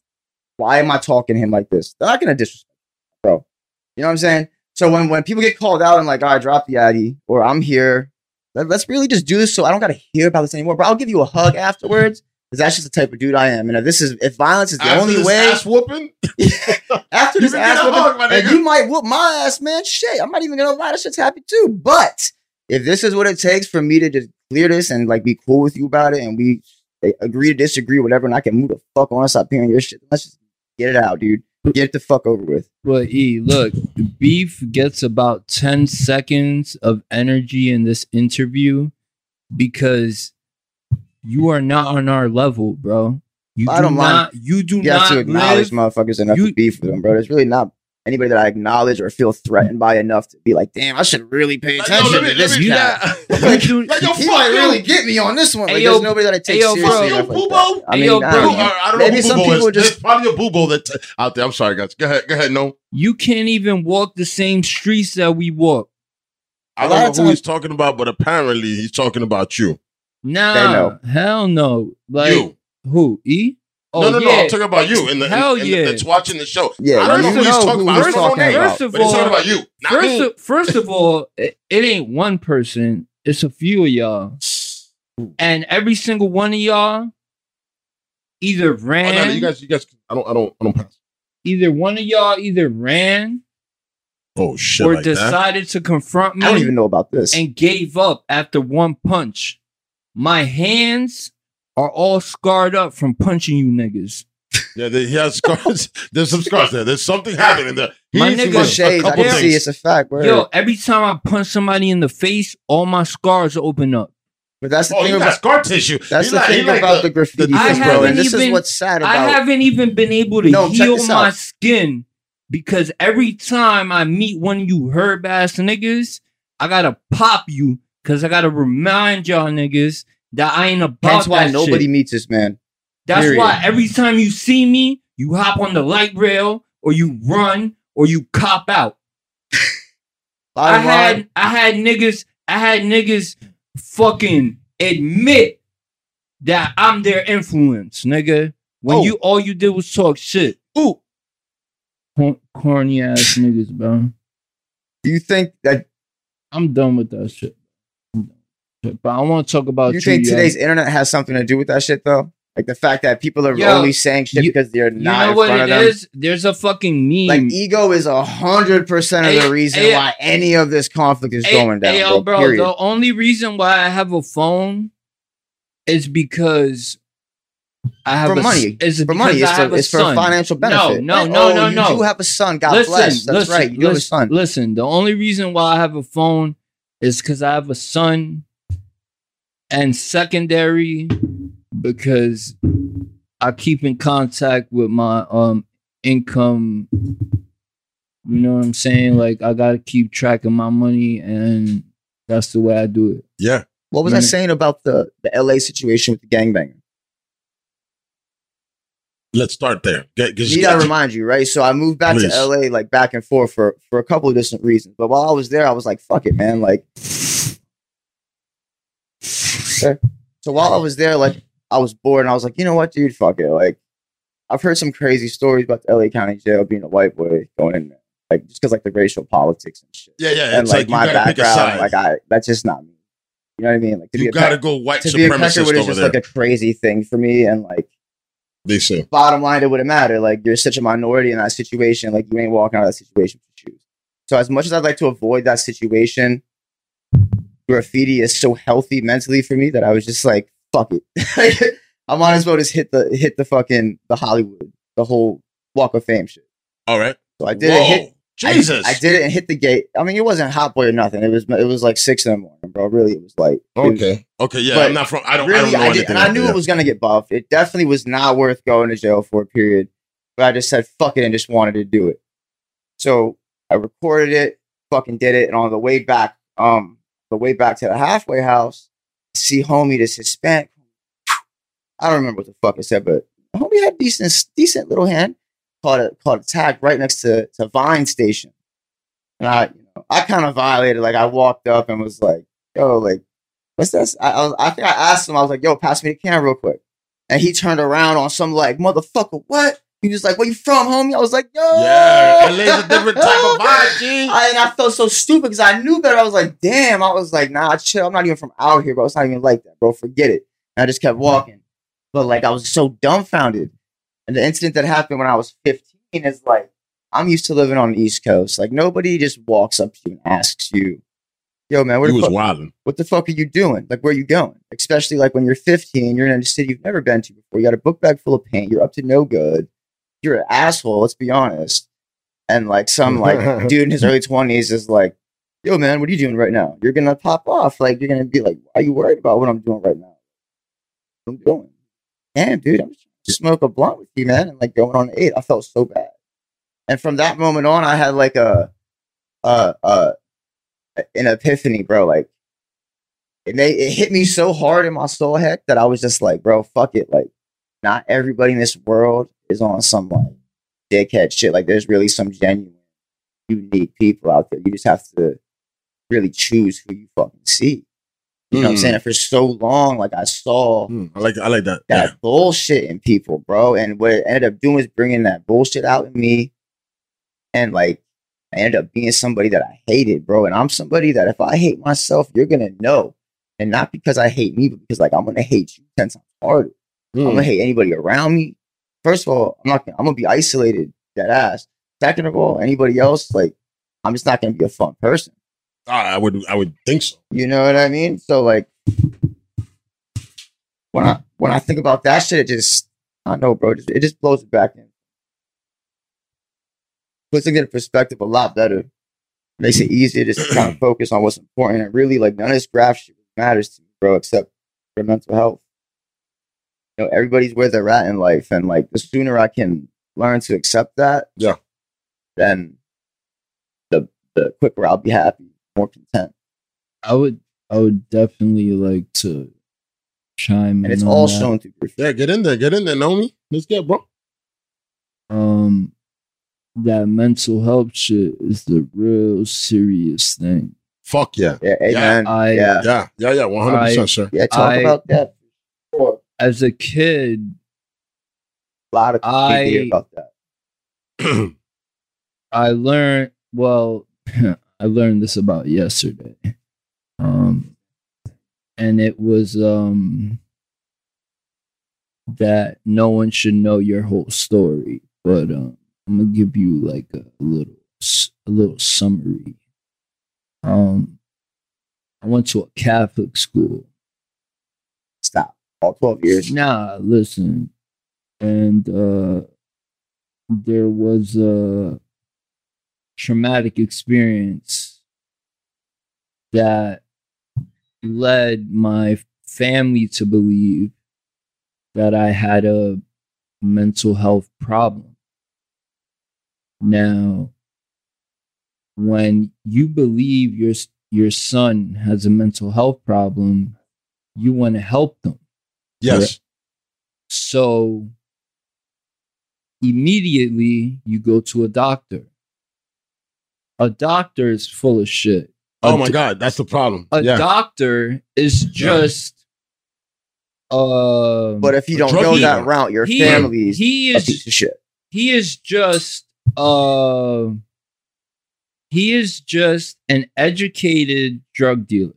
why am I talking to him like this? They're not gonna disrespect, me, bro. You know what I'm saying? So when when people get called out and like, all right, drop the addy, or I'm here, let, us really just do this so I don't gotta hear about this anymore. But I'll give you a hug afterwards. Because that's just the type of dude I am. And if this is if violence is the After only way ass whooping. after You this ass a hug, whooping, and you might whoop my ass, man. Shit, I'm not even gonna lie, that shit's happy too. But if this is what it takes for me to just clear this and like be cool with you about it, and we eh, agree to disagree, whatever, and I can move the fuck on, and stop hearing your shit. Let's just get it out, dude. Get the fuck over with. But E, look, beef gets about 10 seconds of energy in this interview because you are not on our level, bro. You I do don't mind. you do You have not to acknowledge live, motherfuckers enough you- to beef with them, bro. It's really not anybody that I acknowledge or feel threatened by enough to be like, damn, I should really pay Like, yo, attention let me- to this let me- Like, You- like, yo, he fuck might really get me on this one. Hey, Like, yo, there's nobody that I take hey, yo, seriously. bro. enough Yo, like I Hey, mean, yo, I bro. Bro, don't know. I, I don't know Maybe who some people is. just- There's probably a Boobo that t- out there. I'm sorry, guys. Go ahead. Go ahead. No, You can't even walk the same streets that we walk. I don't know who times- he's talking about, but apparently he's talking about you. Nah, know. hell no. Like you. who? E? Oh no, no, no. I'm talking about you and the, Hell and, and yeah. that's watching the show. Yeah, I don't know who he's talking who about. he's I don't know talking names, about. First of but talking all- about you, not First me. of, first of all, it, it ain't one person. It's a few of y'all, and every single one of y'all either Oh, no, ran, no, you guys, you guys. I don't, I don't, I don't pass. either one of y'all either ran Oh shit! or like that. decided to confront me I don't even know about this. and gave up after one punch. My hands are all scarred up from punching you niggas. Yeah, they, he has scars. There's some scars there. There's something happening there. My He's nigga- Shades, I couple can see it's a fact. Word. Yo, every time I punch somebody in the face, all my scars open up. but that's the Oh, thing you got about scar tissue. that's He the like- thing like about the, graffiti, the- I bro. haven't And this is even- what's sad about. I haven't even been able to No, heal my out. skin because every time I meet one of you herb ass niggas, I gotta pop you because I gotta remind y'all niggas that I ain't about That's why that nobody shit. meets this man. That's period. why every time you see me, you hop on the light rail or you run or you cop out. I had line, I had niggas I had niggas fucking admit that I'm their influence, nigga. When Oh. you all you did was talk shit. Ooh. Cor- corny ass niggas, bro. do you think that I'm done with that shit. But I want to talk about you think yo. today's internet has something to do with that shit though? Like the fact that people are Yo, only saying shit you- because they're You not know in what front it of them. There's a fucking meme. Like ego is a hundred percent of the reason hey, why any of this conflict is Hey- going down, hey, bro. bro, period. the only reason why I have a phone is because I have For a, s- money. Is for money, it's for, have a it's for financial benefit. no, Right? no, Oh, no, you no. do have a son. God listen, bless. That's listen, right. You do have a son. Listen, the only reason why I have a phone is because I have a son, and secondary because I keep in contact with my um income. You know what I'm saying? Like I gotta keep track of my money, and that's the way I do it. Yeah. What was I Mm. saying about the, the LA situation with the gangbanger? Let's start there. Get, get, Need I remind you, right? So I moved back Please. to LA, like back and forth for for a couple of different reasons. But while I was there, I was like, "Fuck it, man!" Like, So while I was there, like, I was bored, and I was like, "You know what, dude? Fuck it!" Like, I've heard some crazy stories about the LA County Jail being a white boy going in there, like just because like the racial politics and shit, yeah, yeah. and It's like, like, my you gotta pick a background, like I that's just not me. You know what I mean? Like you gotta pe- go white to be a supremacist Peckerwood is over just there. like a crazy thing for me, and like they say. bottom line, it wouldn't matter. Like you're such a minority in that situation. Like you ain't walking out of that situation for shoes. So as much as I'd like to avoid that situation, graffiti is so healthy mentally for me that I was just like, fuck it. I might as well just hit the hit the fucking the Hollywood, the whole Walk of Fame shit. All right. So I did Whoa. it. Hit, Jesus. I, did it and hit the gate. I mean, it wasn't hot boy or nothing. It was it was like six in the morning, bro. Really, it was like was- Okay. Okay. Yeah. But I'm not from. I don't. I really, don't know I, did, and I knew that. it was gonna get buffed. It definitely was not worth going to jail for a period. But I just said fuck it and just wanted to do it. So I recorded it, fucking did it, and on the way back, um, the way back to the halfway house, see homie this Hispanic. I don't remember what the fuck I said, but homie had decent, decent little hand. Caught a caught a tag right next to to Vine Station, and I, you know, I kind of violated. Like I walked up and was like, "Yo, like, what's this?" I, I, was, I think I asked him. I was like, "Yo, pass me the can real quick," and he turned around on some like, "Motherfucker, what?" He was like, "Where you from, homie?" I was like, "Yo, Yeah, LA's a different type of vibe, G. I, and I felt so stupid because I knew better. I was like, damn. I was like, nah, chill. I'm not even from out here, bro. It's not even like that, bro. Forget it. And I just kept mm-hmm. walking. But like, I was so dumbfounded. And the incident that happened when I was 15 is like, I'm used to living on the East Coast. Like, nobody just walks up to you and asks you, yo, man, where the fuck, what the fuck are you doing? Like, where are you going? Especially like when you're 15, you're in a city you've never been to before. You got a book bag full of paint. You're up to no good. You're an asshole. Let's be honest. And like some like dude in his early 20s is like, yo, man, what are you doing right now? You're gonna pop off. Like, you're gonna be like, why are you worried about what I'm doing right now? I'm doing. Damn, dude, I'm just smoke a blunt with you, man, and like going on eight. I felt so bad. And from that moment on, I had like a, uh, uh, an epiphany, bro. Like, it made it hit me so hard in my soul heck that I was just like, bro, fuck it. Like, not everybody in this world is on some like dickhead shit. Like, there's really some genuine, unique people out there. You just have to really choose who you fucking see. You know what I'm Mm. saying? And for so long, like I saw Mm, I like I like that. that Yeah. bullshit in people, bro. And what it ended up doing is bringing that bullshit out in me. And like, I ended up being somebody that I hated, bro. And I'm somebody that if I hate myself, you're gonna know. And not because I hate me, but because like I'm gonna hate you ten times harder. I'm Mm. gonna hate anybody around me. First of all, I'm not. Gonna, I'm gonna be isolated, that ass. Second of all, anybody else, like, I'm just not gonna be a fun person. Ah, I would I would think so. You know what I mean? So like when I when I think about that shit, it just I don't know, bro. It just, it just blows it back in. Puts it in perspective a lot better. Makes it easier to kind of focus on what's important. And really, like none of this graph shit matters to me, bro, except for mental health. You know, everybody's where they're at in life, and like the sooner I can learn to accept that, Yeah. then the the quicker I'll be happy, more content. I would I would definitely like to chime in. And it's on all that. shown through Yeah, get in there, get in there, Naomi. Let's get, bro. um that mental health shit is the real serious thing. Fuck yeah. Yeah, amen. I yeah, Yeah, yeah, yeah, one hundred percent, sir. yeah. Talk I- about that. Sure. As a kid, A lot of people need hear I- about that. I learned well, I learned this about yesterday. Um and it was um that no one should know your whole story, but um I'm gonna give you like a little a little summary. Um I went to a Catholic school. All 12 years. Nah, listen. And uh there was a traumatic experience that led my family to believe that I had a mental health problem. Now, when you believe your your son has a mental health problem, you want to help them. Yes. So immediately you go to a doctor. A doctor is full of shit. A Oh my do- god, that's the problem. A yeah. doctor is just uh But if you don't drug go that route, your he, family's he a piece is of shit. he is just uh he is just an educated drug dealer.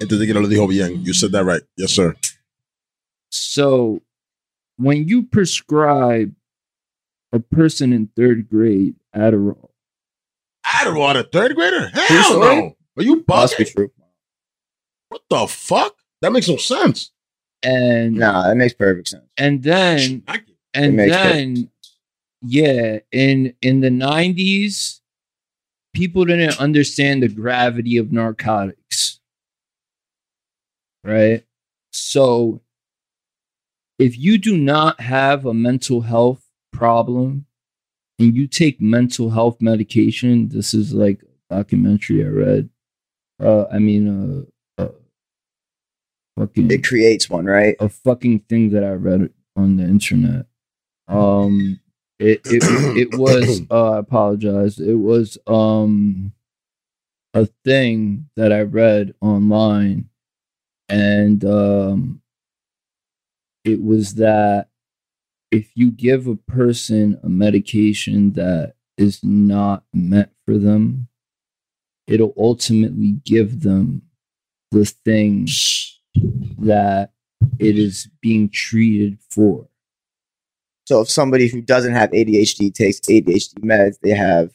Entonces, que lo dijo bien. You said that right. Yes, sir. So when you prescribe a person in third grade Adderall, Adderall, a third grader? True Hell story? no. Are you Must be true. What the fuck? That makes no sense. and Nah, that makes perfect sense. and then and then yeah in in the 90s people didn't understand the gravity of narcotics right so if you do not have a mental health problem and you take mental health medication this is like a documentary i read uh i mean uh, uh fucking It creates one, right? a fucking thing that I read on the internet. Um, it it it was. Uh, I apologize. It was um a thing that I read online, and um, it was that if you give a person a medication that is not meant for them, it'll ultimately give them the thing that it is being treated for. So if somebody who doesn't have ADHD takes ADHD meds, they have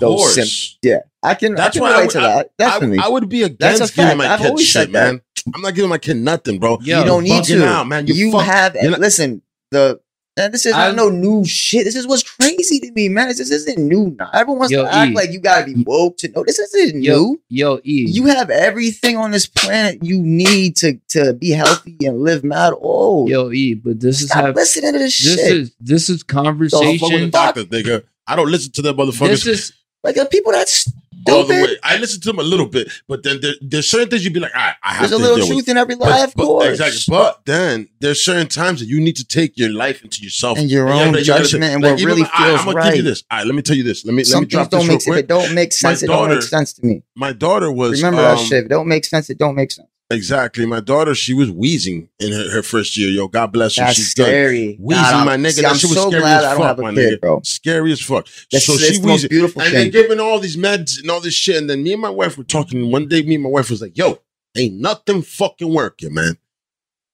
those symptoms. Yeah, I can. That's I can why I relate would- to that. Definitely. I, I would be That's a against giving fact. my I've kid always shit, said that. man. I'm not giving my kid nothing, bro. Yo, you don't need to. out, man. You You, fuck- have. not- listen, the And this is I- no new shit. This is what's crazy to me, man. This, this isn't new. Now. Everyone wants Yo, to act E. like you gotta be woke to know this isn't Yo, new. yo, E. You have everything on this planet you need to to be healthy and live mad old. yo, E. But this is how listening to this, this shit. is this is Fuck with the conversation. doctors, nigga. I don't listen to them motherfuckers This is like the people that's all the way. I listen to them a little bit, but then there, there's certain things you'd be like, all right, I have There's a little deal with. truth in every lie, of course. Exactly. But then there's certain times that you need to take your life into yourself And your you own gotta- you gotta- judgment and like, what really if- feels I'm gonna give you right. this. All right, let me tell you this. Let me let Some me drop don't this real make sense. If it don't make sense, it don't make sense to me. My daughter was Remember that um, shit. If it don't make sense, it don't make sense. Exactly. My daughter, she was wheezing in her, her first year. Yo, God bless her. That's She's scary. Wheezing, God, my nigga. see, that I'm shit was so scary glad as I don't fuck, have a my kid, nigga. bro. Scary as fuck. That's, so that's she wheezing. beautiful And thing. then giving all these meds and all this shit. And then me and my wife were talking. One day, me and my wife was like, yo, ain't nothing fucking working, man.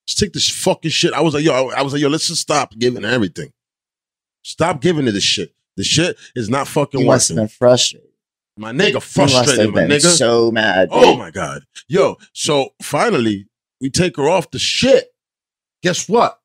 Just take this fucking shit. I was like, yo, I was like, yo, let's just stop giving everything. Stop giving her this shit. The shit is not fucking He must working. been frustrated. My nigga frustrated, my nigga. so mad. Oh my god, yo! So finally, we take her off the shit. Guess what?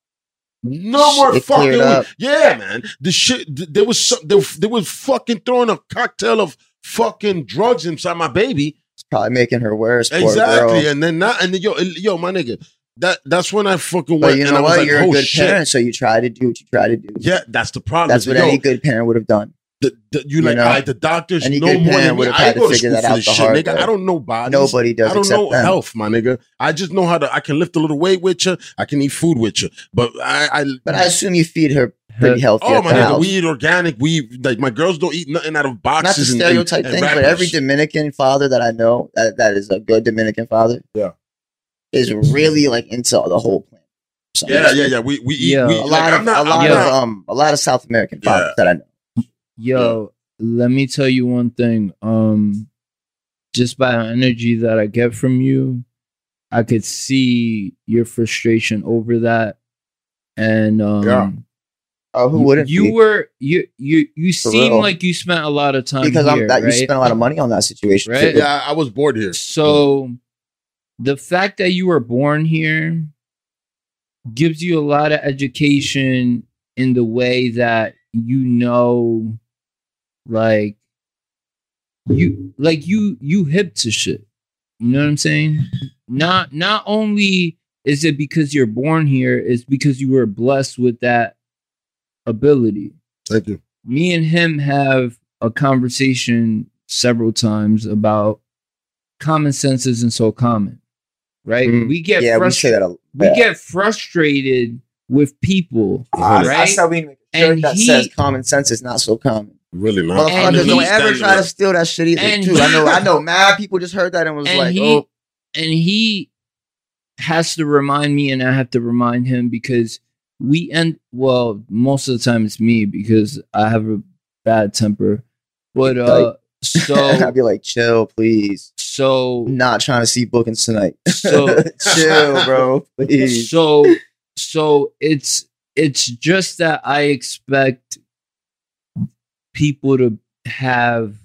No more It fucking. Yeah, man. The shit. th- There was some. They, they was fucking throwing a cocktail of fucking drugs inside my baby. It's probably making her worse. Exactly. And then not. And then yo, yo, my nigga. That that's when I fucking But went. you and I know was what? like, You're oh a good shit. parent, so you try to do what you try to do. Yeah, that's the problem. That's what yo, any good parent would have done. The, the, you you like know, all right, the doctors any know more than me. I had to go to school for this the shit, hard nigga. way. I don't know bodies. Nobody does I don't know them. health, my nigga. I just know how to. I can lift a little weight with you. I can eat food with you. But I, I But I assume you feed her pretty healthy. oh my nigga, house. we eat organic. We like my girls don't eat nothing out of boxes. Not to boxes. and- stereotype and, things, and but every. Dominican father that I know that, that is a good Dominican father, Yeah. is really like into the whole plan. So, yeah, yeah, yeah. We we eat. Yeah. we, A lot I'm of not, a lot of um a lot of South American fathers Yeah. that I know. Yo, let me tell you one thing. Um, just by the energy that I get from you, I could see your frustration over that. And um, Yeah. Oh, who you- wouldn't? you be? were you you you For seem real. like you spent a lot of time because here, I'm that right? you spent a lot of money on that situation. Right? too. yeah, I was bored here. So the fact that you were born here gives you a lot of education in the way that you know like you like you you hip to shit. You know what I'm saying? Not not only is it because you're born here, it's because you were blessed with that ability Thank you. me and him have a conversation several times about common sense isn't so common, right? Mm. We get yeah, we say frustrated. that. A, We get frustrated with people, Right. right? That's how we make a shirt And that he- says common sense is not so common. Really not. And Motherfuckers don't ever try to steal that shit either. And Too. I know. I know. Mad people just heard that and was and like, he "Oh, and he has to remind me, and I have to remind him because we end. Well, most of the time it's me because I have a bad temper, but uh, so I'd be like, chill, please. so I'm not trying to see bookings tonight. So- chill, bro, please. so so it's it's just that i expect people to have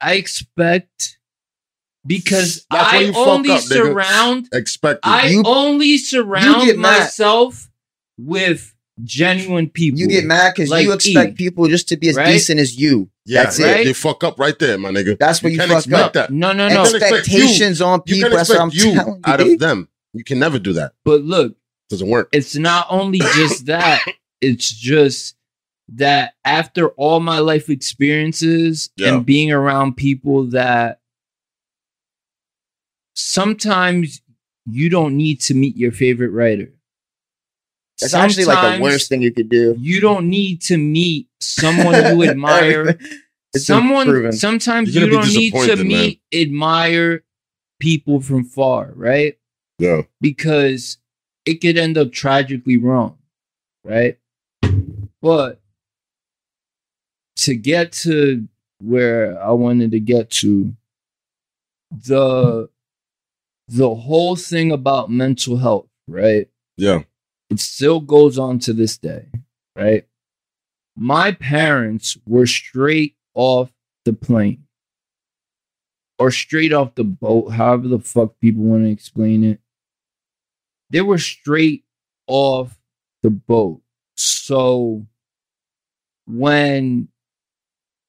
i expect because That's i only up, surround Expect i You- only surround myself with genuine people You get mad because Like you expect E, people just to be as right? decent as you. Yeah, That's yeah, it. They fuck up right there, my nigga. That's where you can't fuck expect up. that. no no no can't you- Expectations on You people. That's what I'm you telling out B. of them. You can never do that. but look Doesn't work. it's not only just that it's just that after all my life experiences Yeah. and being around people that sometimes you don't need to meet your favorite writer It's actually like the worst thing you could do. you don't need to meet someone you admire Everything- It's been someone proven. sometimes You're you gonna be don't need to man. meet admire people from far right Yeah. because it could end up tragically wrong, right? But to get to where I wanted to get to, the the whole thing about mental health, right? Yeah. It still goes on to this day, right? My parents were straight off the plane or straight off the boat, however the fuck people want to explain it. They were straight off the boat. So when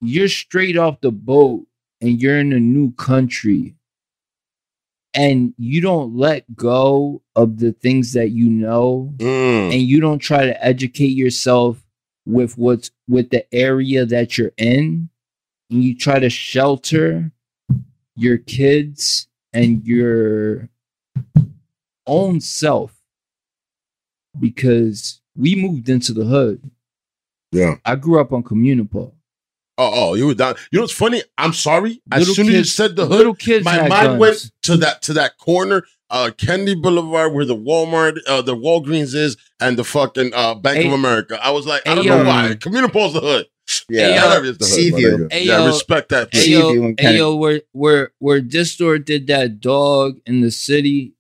you're straight off the boat and you're in a new country and you don't let go of the things that you know Mm. and you don't try to educate yourself with what's with the area that you're in and you try to shelter your kids and your own self because we moved into the hood Yeah. i grew up on Communipaw Oh, oh, you were down. You know what's funny? I'm sorry. As Little soon as you said the hood, little kids my mind guns. went to that to that corner, uh, Kennedy Boulevard, where the Walmart, uh, the Walgreens is, and the fucking uh, Bank Hey- of America. I was like, I don't yo. know why. Communipaw's the hood. Yeah. Hey, yo. That area's the hood, my Seaview. nigga. Yeah, respect that. Hey shit. Hey, yo, you and hey Kennedy. yo, where where where Distor did that dog in the city,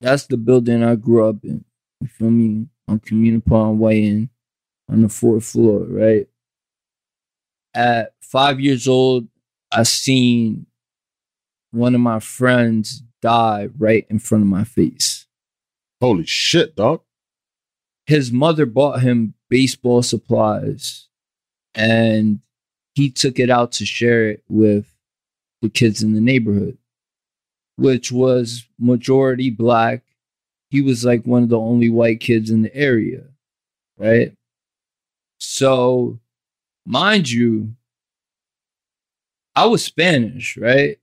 that's the building I grew up in. You feel me? On Communipal and Way on the fourth floor, right? At five years old, I seen one of my friends die right in front of my face. Holy shit, dog. his mother bought him baseball supplies and he took it out to share it with the kids in the neighborhood which was majority black he was like one of the only white kids in the area right so mind you i was spanish right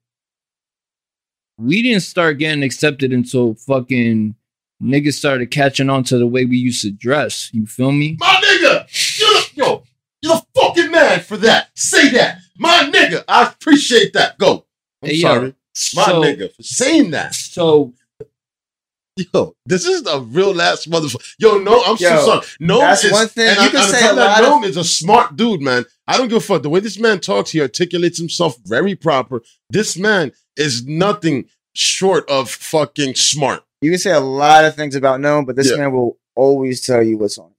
we didn't start getting accepted until fucking niggas started catching on to the way we used to dress. You feel me? My nigga, you're the, yo, you're the fucking man for that. Say that. My nigga, I appreciate that. Go. I'm Hey, yo, sorry. My so, nigga, for saying that. So Yo, this is the real last motherfucker. Yo, no, I'm Yo, so sorry. No, that's is, one thing. And You I, can I'm say telling a that lot of- is a smart dude, man. I don't give a fuck. The way this man talks, he articulates himself very proper. This man is nothing short of fucking smart. You can say a lot of things about Nome, but this Yeah. man will always tell you what's on.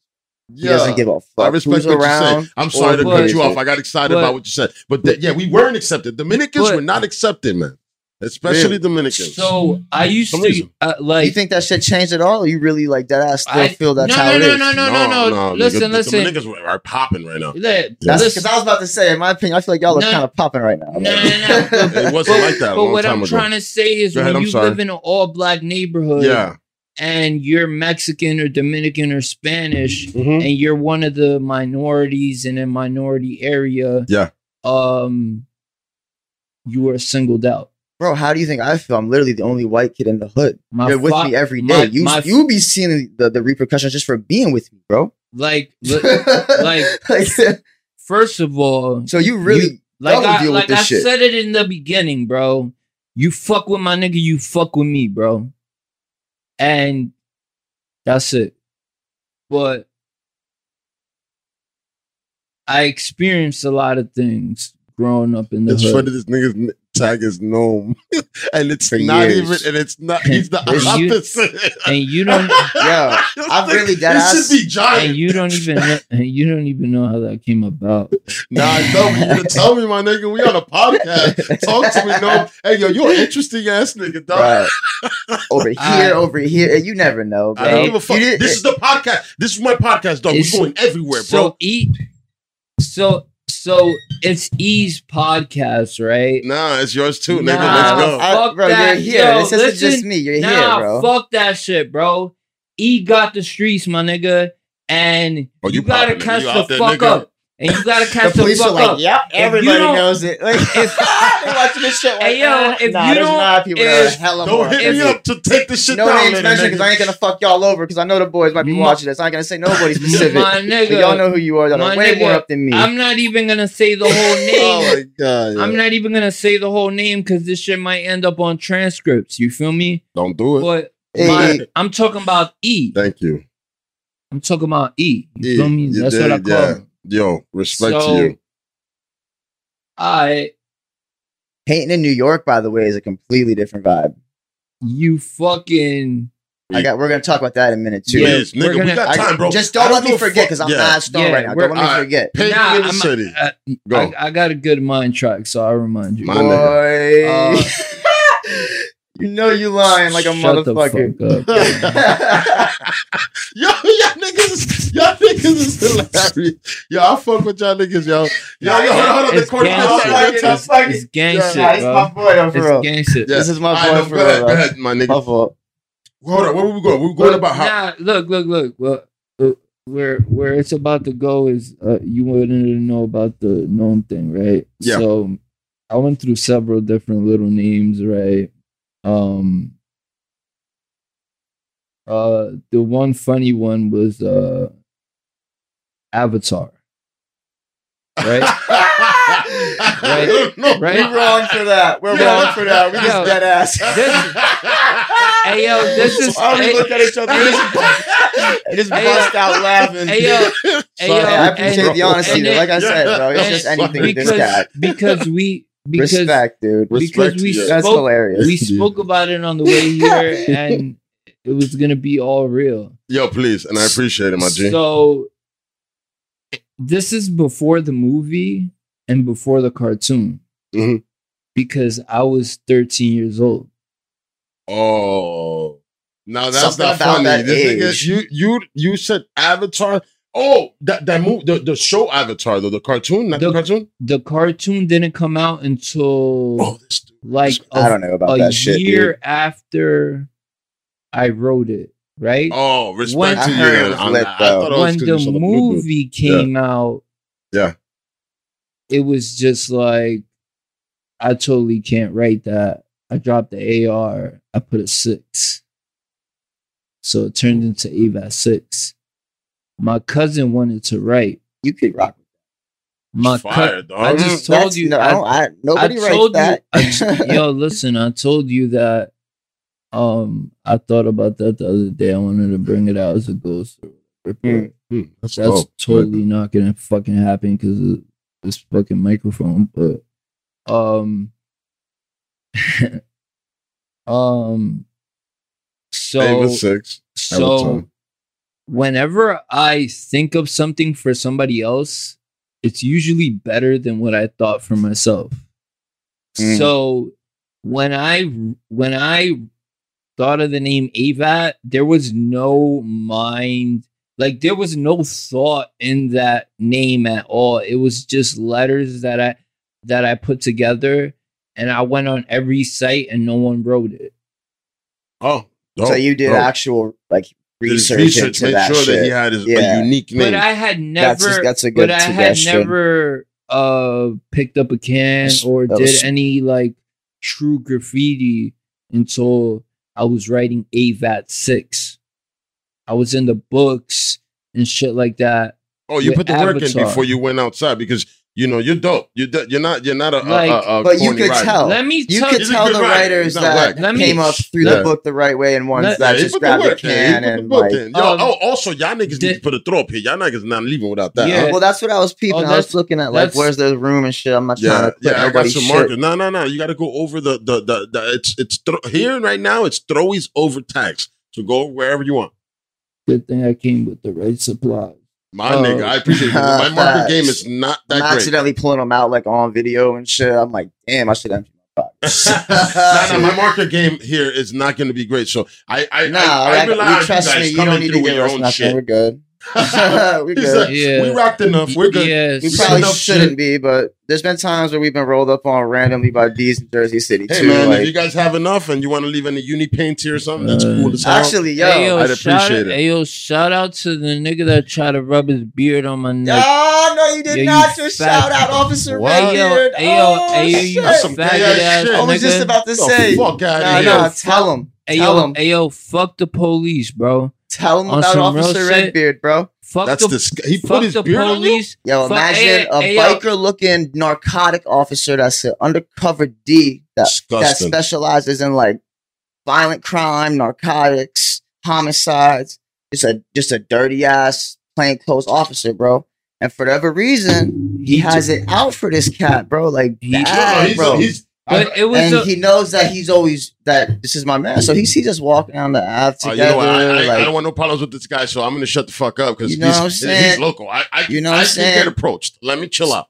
He doesn't give a fuck. I respect who's what you're saying. I'm sorry to cut you off. I got excited But- about what you said. But th- yeah, we weren't accepted. Dominicans But- were not accepted, man. Especially Really? Dominicans. so I used Some to reason. uh, you think that shit changed at all? Or you really like that ass still I- feel that's no, how no, no, no, no, no, no. Listen, nigga, the listen. Dominicans are popping right now. Li- That's because I was about to say, in my opinion, I feel like y'all are No. kind of popping right now. No, no, no. It wasn't like that a But long what time I'm ago. trying to say is ahead, when I'm you sorry. live in an all black neighborhood Yeah. and you're Mexican or Dominican or Spanish Mhm. and you're one of the minorities in a minority area, Yeah. um, you are singled out. Bro, how do you think I feel? I'm literally the only white kid in the hood. My You're with fa- me every day. my- you my- you be seeing the, the repercussions just for being with me, bro. like, li- like, first of all, so you really like double I, with like this I shit. said it in the beginning, bro. You fuck with my nigga, you fuck with me, bro. And that's it. But I experienced a lot of things growing up in the It's hood. funny this nigga's n- tag is Nome. and it's For not years. even and it's not he's the And you- opposite. and you don't Yo, I'm really dead It ass- should be giant. and you don't even know, and you don't even know how that came about. Nah, no, you gonna tell me, my nigga. We on a podcast. Talk to me, no. Hey, yo, you're an interesting ass nigga, dog. Right. over here, I- over here. You never know, bro. I don't give a fuck. This is the podcast. This is my podcast, dog. We're going everywhere, bro. So bro. eat so so it's E's podcast, right? Nah, it's yours too, nigga. Nah, Let's go. I- Fuck bro, that. you're here. Yo, this isn't just me. You're nah, here, bro. fuck that shit, bro. E got the streets, my nigga, and Oh, you, you gotta poppin', catch You the fuck nigga. up, and you gotta catch the, police fuck are like, up. yep, everybody don't- knows it. Like, if- they watching this shit like, Hey, yo, ah, if nah, you there's don't- not people that are hella Don't more. hit if- me up to take this shit no down, names mentioned because. I ain't gonna fuck y'all over because I know the boys might be My- watching this. I ain't gonna say nobody specific. my but nigga, y'all know who you are that my are way nigga, more up than me. I'm not even gonna say the whole name. Oh my god! yo. I'm not even gonna say the whole name because this shit might end up on transcripts. You feel me? Don't do it. But Hey, my- I'm talking about E. Thank you. I'm talking about E. You E, feel me? you That's what I call yeah. him. Yo, respect So- to you. I Painting in New York, by the way, is a completely different vibe. you fucking I got. We're gonna talk about that in a minute too. Yeah, Please, we're nigga, gonna- got I- time, bro. Just I don't let me forget because I'm Yeah. mad stoned Yeah, right now. Don't let me alright. forget. Pay Nah, me in the I'm- city. uh, Go. I, I got a good mind track, so I'll remind you. My. Boy, Uh, you know you lying like a Shut the motherfucker. fuck up. yo, yo, niggas, y'all niggas is hilarious. Yo, I fuck with y'all niggas, yo. Yo, yo, hold on, hold on. The It's corner- gang hold shit. hold It's It's gang Yeah. shit, Nah, he's my boy, though, for It's real. gang shit. Yeah. This is my All right, boy no, for go ahead, real. go ahead, my nigga. My fault. Hold on, where we going? We were going Look, about how. nah, look, look, look. Well, uh, where where it's about to go is uh, you wanted to know about the known thing, right? Yeah. So I went through several different little names, right? Um. Uh, the one funny one was uh, Avatar. Right? right, no, Right? We're wrong for that. We're Yo, wrong for that. We yo, just dead ass. Hey, yo, this is- Why we hey- look at each other? hey- just bust- just hey, bust out laughing. Hey yo, hey, yo, I appreciate and- the honesty. then- Like I said, bro, it's just anything with this because guy. because we because Respect, dude. because we to you. That's spoke hilarious. we spoke about it on the way here and it was gonna be all real. Yo, please, and I appreciate it, my G. So this is before the movie and before the cartoon Mhm. because I was 13 years old. Oh, now that's Something not funny. that This age. nigga, you you you said Avatar. Oh, that that move the, the show Avatar though the cartoon, not the, The- cartoon. The cartoon didn't come out until Oh, this dude. like I a, don't know about a that shit, year dude. after I wrote it, right? Oh, respect When- to you. heard it then on that. I thought it was when 'cause the you saw blue dude. movie came out, Yeah. it was just like I totally can't write that. I dropped the AR. I put a six, so it turned into AVAT six. My cousin wanted to write. You could rock. My Fire, cousin. I just Mm, told that's- you. No, I I- don't, I, nobody I writes told that. I, yo, listen. I told you that. Um, I thought about that the other day. I wanted to bring it out as a ghost. or Mm. Hmm, that's That's dope. totally not gonna fucking happen because of this fucking microphone. But um, um, so Ava six. so Avatar. Whenever I think of something for somebody else, it's usually better than what I thought for myself. Mm. So when I when I thought of the name Avat, there was no mind like there was no thought in that name at all. It was just letters that I that I put together and I went on every site and no one wrote it. Oh, dope, so you did dope. actual like Did his research, into made that sure shit. that he had his, Yeah. a unique name. But I had never that's a good but I had never uh picked up a can That's- or that did was- any like true graffiti until I was writing AVAT six. I was in the books and shit like that. oh, you put the work in before you went outside because you know you're dope. You're do- you're not you're not a, a- Like- a, a But you could writer. tell. Let me You tell could tell the writer. writers that whack. Let me- came up through Yeah. the book the right way and ones Let- that Yeah, just put the grabbed the work can put the and book like. in. Yo, Um, oh, also y'all niggas the- need to put a throw up here. Y'all niggas not leaving without that. Yeah. huh? Well, that's what I was peeping. Oh, I was looking at like where's the room and shit. I'm not trying Yeah, to put yeah, I got nobody's some shit. markers. No, no, no. You got to go over the the the, the it's it's thro- here right now. It's throwies over tags. So go wherever you want. good thing I came with the right supply. My Oh. nigga, I appreciate it. My marker game is not I'm that great. accidentally pulling them out like on video and shit. I'm like, damn, I should empty my pockets. nah, nah, my marker game here is not going to be great. So I, I, Nah, I, I rely we trust you me. You coming don't need to give your us own nothing. shit. We're good. We're He good. said, Yeah. We rocked enough. We're good. Yes. We We probably enough shouldn't shit. be, but there's been times where we've been rolled up on randomly by D's in Jersey City Hey too. man, like, if you guys have enough and you want to leave any uni paints here or something, that's Uh, cool as hell. actually, yo, Hey, yo, I'd shout appreciate out, it. Hey, yo, shout out to the nigga that tried to rub his beard on my neck. Oh no, you did Yeah, you not just fat- shout out Officer What? Redbeard. Hey, yo, oh, hey, yo, you shit. That's some faggot gay ass ass shit. I was just about to The say. fuck outta Nah, here. nah, tell him. Hey tell yo, him. hey yo, fuck the police, bro. Tell him about some Officer shit. Redbeard, bro. Fuck That's the the sc- he put fuck his the beard on you? police. Yo, Fuck- imagine hey, a hey, yo. biker looking narcotic officer that's an undercover D that, that Disgusting. specializes in like violent crime, narcotics, homicides. Just a just a dirty ass plainclothes officer, bro. And for whatever reason, he He has it out for this cat, bro. Like He- No, no, bad, he's, bro. he's, But it was and a, he knows that he's always that this is my man. So he sees us walking down the Ave Uh, you together. know what? I, I, I don't want no problems with this guy, so I'm gonna shut the fuck up because You know he's, what I'm saying? he's local. I, I, You know I I'm can saying? get approached. Let me chill out.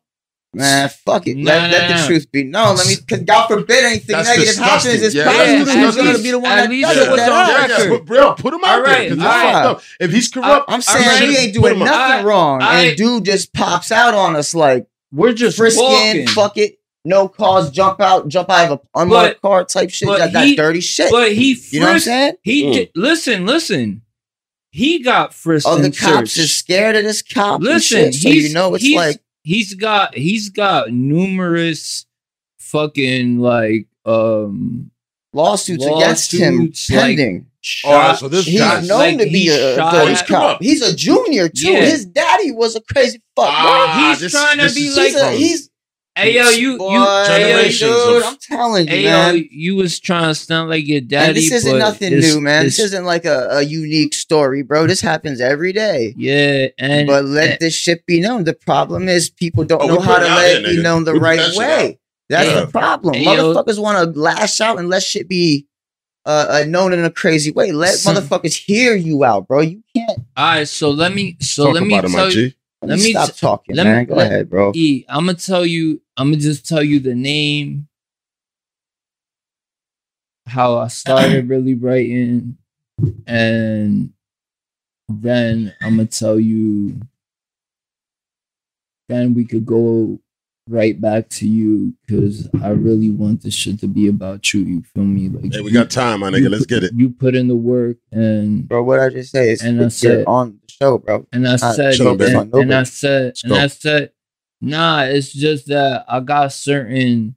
Man, fuck it. Nah, let, let nah, the truth be known. Let me, cause God forbid anything That's negative disgusting. happens. It's Yeah, probably that's who's gonna be the one At that least does it it. was That yeah, yeah, record. but bro, put him out All there right, 'cause it's all right. up. If he's corrupt, I'm saying right. we ain't doing nothing I- wrong, I- and dude just pops out on us like We're just frisking, walking. fuck it, no cause, jump out, jump out of an unmarked car type shit. but That, that dirty shit. But he you know what I'm saying? He Mm. did, listen, listen. He got frisked. Oh, the cops searched. is scared of this cop. and Listen, shit, so you know it's he's, like he's got he's got numerous fucking like um lawsuits, against him lawsuits, like, pending. shot. so this He's guy- known like, to be a, shot he's cop. He's a junior too. Yeah. His daddy was a crazy fuck. Ah, He's this- trying to be like- a, he's Hey yo, you Boy, you hey, yo, generations dude. I'm telling you, Hey yo, man. you was trying to sound like your daddy. and this isn't but nothing it's- new, man. This it's- isn't like a, a unique story, bro. This happens every day. Yeah, and but let this shit be known. The problem is people don't Oh, know how to it let there, it be nigga. known the We right way. That's Yeah. the problem. Hey. Motherfuckers want to lash out and let shit be uh, uh, known in a crazy way. Let Some- motherfuckers hear you out, bro. You can't. all right. So let me so Talk let me about tell you. Let, Let me me stop t- talking, let me- man. Go let- ahead, bro. E, I'm gonna tell you. I'm gonna just tell you the name, how I started really writing, and then I'm gonna tell you. Then we could go right back to you because I really want this shit to be about you. You feel me? Like Hey, we you- got time, my you nigga. Let's get it. You put in the work and Bro, what I just say is And you're that's it. on the show, bro. And I said, chill, and, baby. and, I said, and go. I said, nah, it's just that I got certain,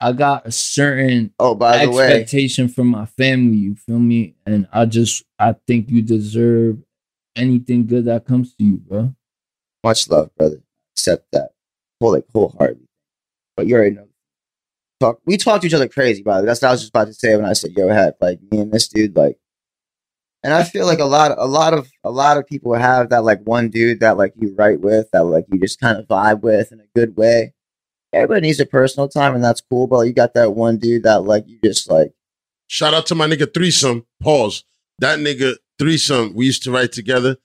I got a certain Oh, by the way, expectation from my family. You feel me? And I just, I think you deserve anything good that comes to you, bro. much love, brother. Accept that. Whole like wholeheartedly. But you already know. Talk. We talk to each other crazy, by the way. That's what I was just about to say when I said, "Yo, had like me and this dude like." And I feel like a lot, a lot of, a lot of people have that like one dude that like you write with, that like you just kind of vibe with in a good way. Everybody needs a personal time, and that's cool. But you got that one dude that like you just like. Shout out to my nigga Threesome. Pause. That nigga Threesome, we used to write together,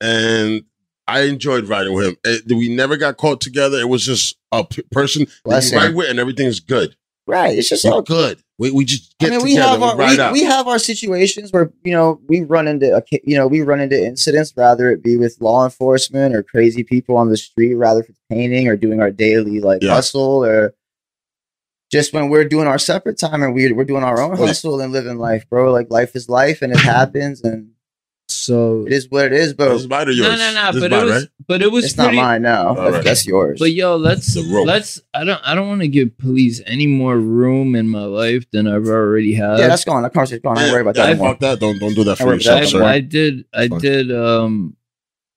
and I enjoyed writing with him. Eh, we never got caught together. It was just a p- person that you him. write with, and everything's good. Right. It's just It's all good. We, we just get I mean, we together. have We, our we, we have our situations where you know we run into a you know we run into incidents, rather it be with law enforcement or crazy people on the street, rather for painting or doing our daily like Yeah. hustle or just when we're doing our separate time and we we're doing our own hustle and living life, bro. Like life is life and it happens and So it is what it is. But this is mine or yours? no, no, no. This But mine, it was, right? but it was it's not pretty, mine now. That's, right. that's yours. But yo, let's let's. I don't. I don't want to give police any more room in my life than I've already had. yeah, that's gone. That conversation's gone. Don't worry about that Yeah, anymore. fuck that. Don't don't do that Don't for yourself, that I, sir. I did. I did. Um,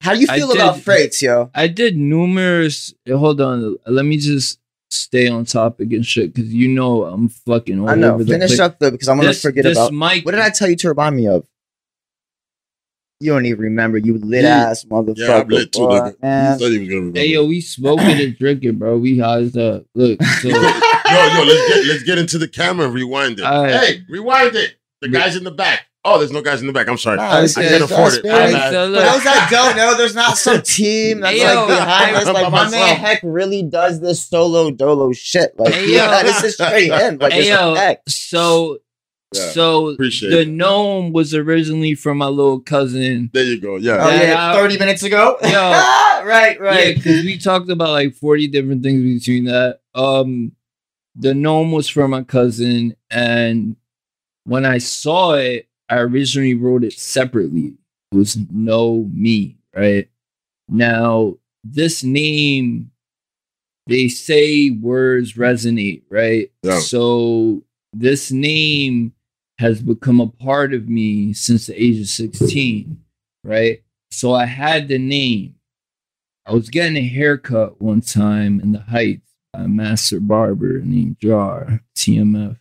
How do you I feel about did- freights, yo? I did numerous. Hold on. Let me just stay on topic and shit because you know I'm fucking all I know. over Finish place. up though, because I'm gonna This- forget this about. mic. What did I tell you to remind me of? You don't even remember. You lit Yeah. ass motherfucker. Yeah, I'm lit too, boy, nigga. Man. said he was gonna remember. Hey yo, we smoking and drinking, bro. We high as up. Look, so yo, yo, let's get let's get into the camera rewind it. All right. Hey, rewind it. The guys in the back. Oh, there's no guys in the back. I'm sorry. Nah, I it's can't good. afford it. That's My so For those that don't know, there's not some team that's Hey, yo, like behind us. Like by my man. Heck really does this solo dolo shit. Like Hey, yeah, yo. this is straight in. Like Hey, it's yo. Heck. so Yeah, so appreciate the it. Nome was originally from my little cousin. There you go. Oh Yeah. That yeah, out. thirty minutes ago. Yo. right, right. Yeah, right. because we talked about like 40 different things between that. Um the Nome was from my cousin, and when I saw it, I originally wrote it separately. It was no me, right? Now, this name, they say words resonate, right? Yeah. So this name has become a part of me since the age of 16, right? So I had the name. I was getting a haircut one time in the Heights by a master barber named Jar, TMF.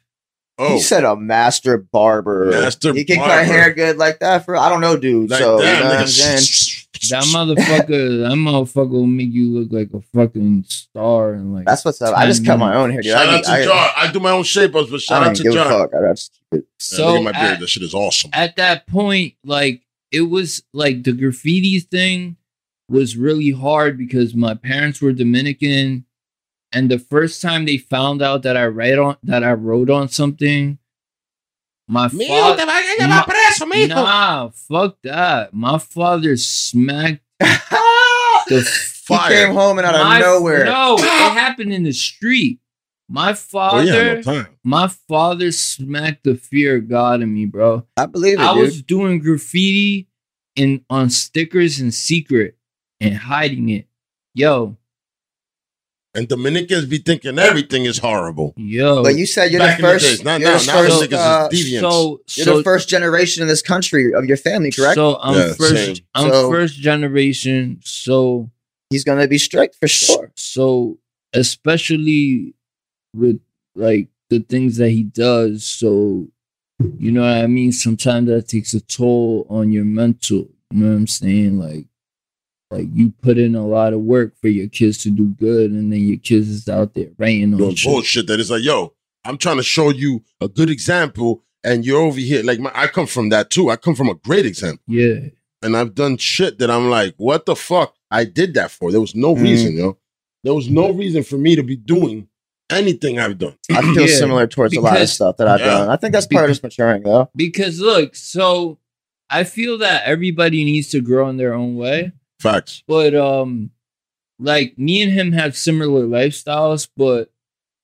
Oh, He said a master barber. Master He can barber. cut hair good like that for I don't know, dude. like so you that, know what. I'm saying? That motherfucker, that motherfucker will make you look like a fucking star and like That's what's up. I just cut my own hair, dude. Shout I, out need- to I, Jar. I do my own shape ups, but I shout don't out to give a Jar. fuck. I just keep it. Yeah, so look at my beard. at, that shit is awesome. at that point, like it was like the graffiti thing was really hard because my parents were Dominican, and the first time they found out that I write on that I wrote on something, my father. Nah, fuck that. My father smacked the fire. he came home and out of nowhere. No, it happened in the street. My Oh father, yeah, no my father smacked the fear of God in me, bro. I believe it, I dude. was doing graffiti in on stickers in secret and hiding it. Yo, And Dominicans be thinking everything is horrible. yo. but you said you're Back the in the first. not you're now. the Now the first, niggas is uh, deviants. so You're so the first generation in this country of your family, correct? So I'm Yeah, first. same. I'm So- first generation. So He's gonna be strict for sure. So especially with like the things that he does, so you know what I mean. Sometimes that takes a toll on your mental. You know what I'm saying? Like, like you put in a lot of work for your kids to do good, and then your kids is out there writing on Doing shit. bullshit that is like, yo, I'm trying to show you a good example, and you're over here. Like, my, I come from that too. I come from a great example, Yeah, and I've done shit that I'm like, what the fuck? I did that for. There was no Mm. reason, yo. There was no reason for me to be doing anything I've done. I feel Yeah, similar towards a lot of stuff that I've Yeah. done. I think that's part of this maturing, though. because look, so I feel that everybody needs to grow in their own way. Facts. but um like me and him have similar lifestyles but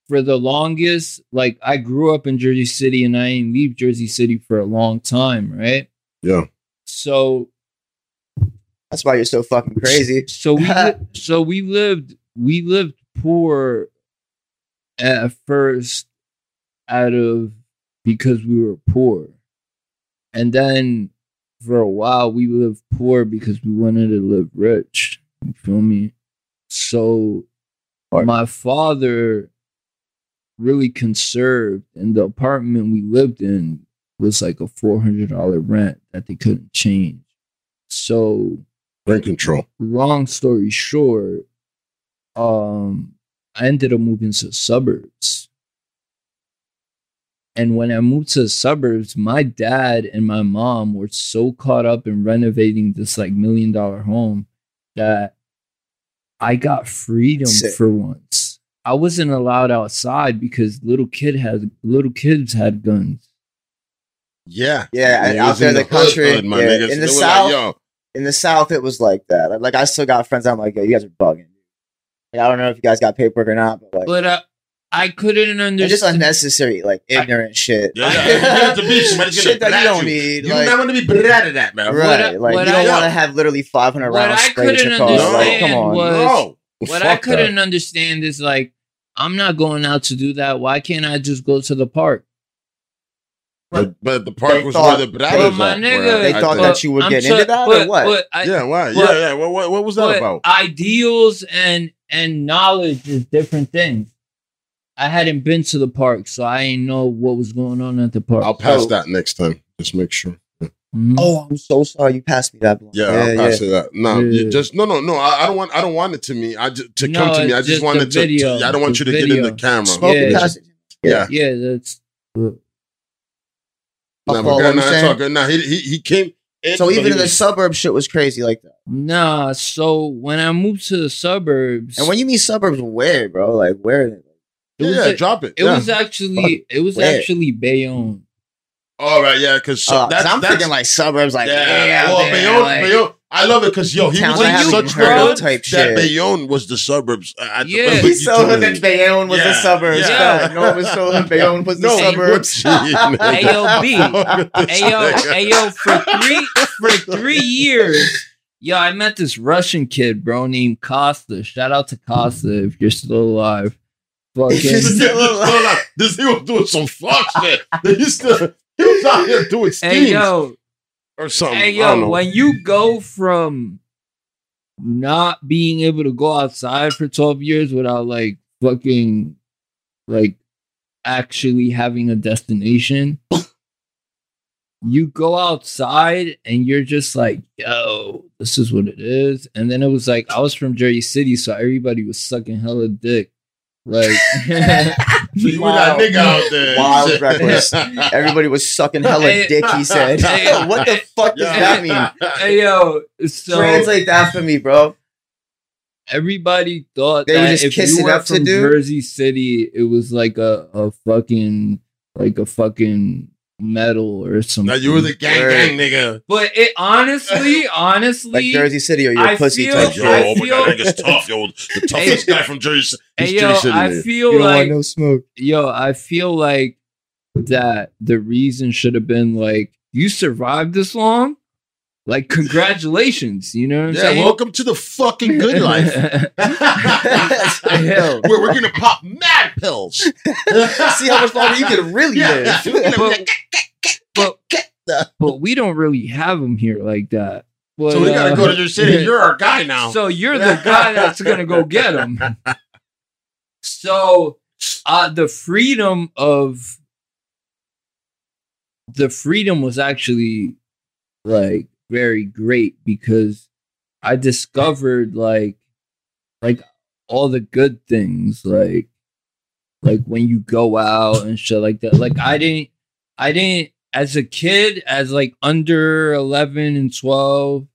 for the longest like i grew up in jersey city and i didn't leave jersey city for a long time right Yeah. so That's why you're so fucking crazy. so we li- so we lived we lived poor at first out of because we were poor and then for a while we lived poor because we wanted to live rich you feel me so Right. my father really conserved and the apartment we lived in was like a $400 rent that they couldn't change so Rent control. long story short, um, I ended up moving to the suburbs. And when I moved to the suburbs, my dad and my mom were so caught up in renovating this like million dollar home that I got freedom Sick. for once. I wasn't allowed outside because little kid had little kids had guns. Yeah. Yeah, It out there in the hood, country, hood, my yeah. niggas. In the South, like, In the South, it was like that. Like, I still got friends. I'm like, yo, you guys are bugging. Like, I don't know if you guys got paperwork or not, but like, But I, I couldn't it's understand. just unnecessary, like ignorant shit. Yeah, yeah. You have to be shit that you don't you. need. you like, not want to be brat at that, man. right? What I- like, what you don't want to have literally 500 What rounds I sprayed at your couldn't car. Like, come on. was- no. what Fuck I couldn't understand is like, I'm not going out to do that. Why can't I just go to the park? But, but the park They was thought- where the brat they- was my at, nigga, where They I thought think- that you would I'm get so- into that but- or what? but I- yeah, why? but- yeah, yeah. What, what, what was that about? Ideals and and knowledge is different things. I hadn't been to the park, so I didn't know what was going on at the park. I'll pass Oh. that next time. Just make sure. Mhm. Oh, I'm so sorry. You passed me that. blunt. Yeah, I'll pass it that. No, Yeah. you just no, no, no. I, I don't want. I don't want it to me. I just to No, come to me. I just just wanted to, to- video. I don't want you to get in the camera. Smoke Yeah. and pass it. Yeah. Yeah, that's Nah, I'll but follow go what ahead, you're nah, saying. it's all good. Nah, he, he he came. In, So even in the was- suburbs, shit was crazy like that. nah. So when I moved to the suburbs, And when you mean suburbs, where, bro? Like where? It yeah, was yeah, a- drop it. it yeah. was actually it was Where? actually Bayonne. all right. Yeah, because Uh, 'cause that's, I'm that's, thinking like suburbs, like yeah. yeah, well, there, Bayonne, like, Bayonne, I love it because yo, he was I such even heard hood of type that shit. Bayonne was the suburbs. I, I, Yeah. but He so told hood me. that Bayonne was the suburbs. yeah. Yeah. No, it was so hood Bayonne was the No, suburbs. AOB. Ayo, ayo, for three for three years, yo, I met this Russian kid, bro, named Costa. Shout out to Costa if you're still alive. Fucking This nigga was still alive. This he was doing some fuck shit. He still he was out here doing schemes Hey yo, or something. hey I don't yo, know. when you go from not being able to go outside for 12 years without like fucking like actually having a destination, you go outside and you're just like, yo, this is what it is. And then it was like I was from Jersey City, so everybody was sucking hella dick. Like, So you were that Wild. nigga out there. Wild Shit. reckless. Everybody was sucking hella Hey, dick. He said, hey, "What the fuck does that mean?" hey yo, so Translate that for me, bro. everybody thought They were just if you kissing were up to from do? Jersey City, it was like a, a fucking like a fucking medal or something. Now you were the gang Word. gang nigga. but it honestly, honestly, Like Jersey City or your I pussy feel- type yo, I oh my feel- god, nigga's tough, yo. The toughest guy from Jersey. hey, He's yo, Jersey City. I nigga. feel You like want no smoke. yo, I feel like that the reason should have been like you survived this long. Like congratulations, you know what I'm Yeah, saying? welcome to the fucking good life. Hell. Where we're gonna pop mad pills. See how much longer you can really Yeah. live. but, but, but we don't really have them here like that. But, So we gotta uh, go to your city. You're our guy now. So you're the guy that's gonna go get them. So uh the freedom of the freedom was actually like very great because I discovered like like all the good things like like when you go out and shit like that. Like I didn't I didn't as a kid as like under 11 and 12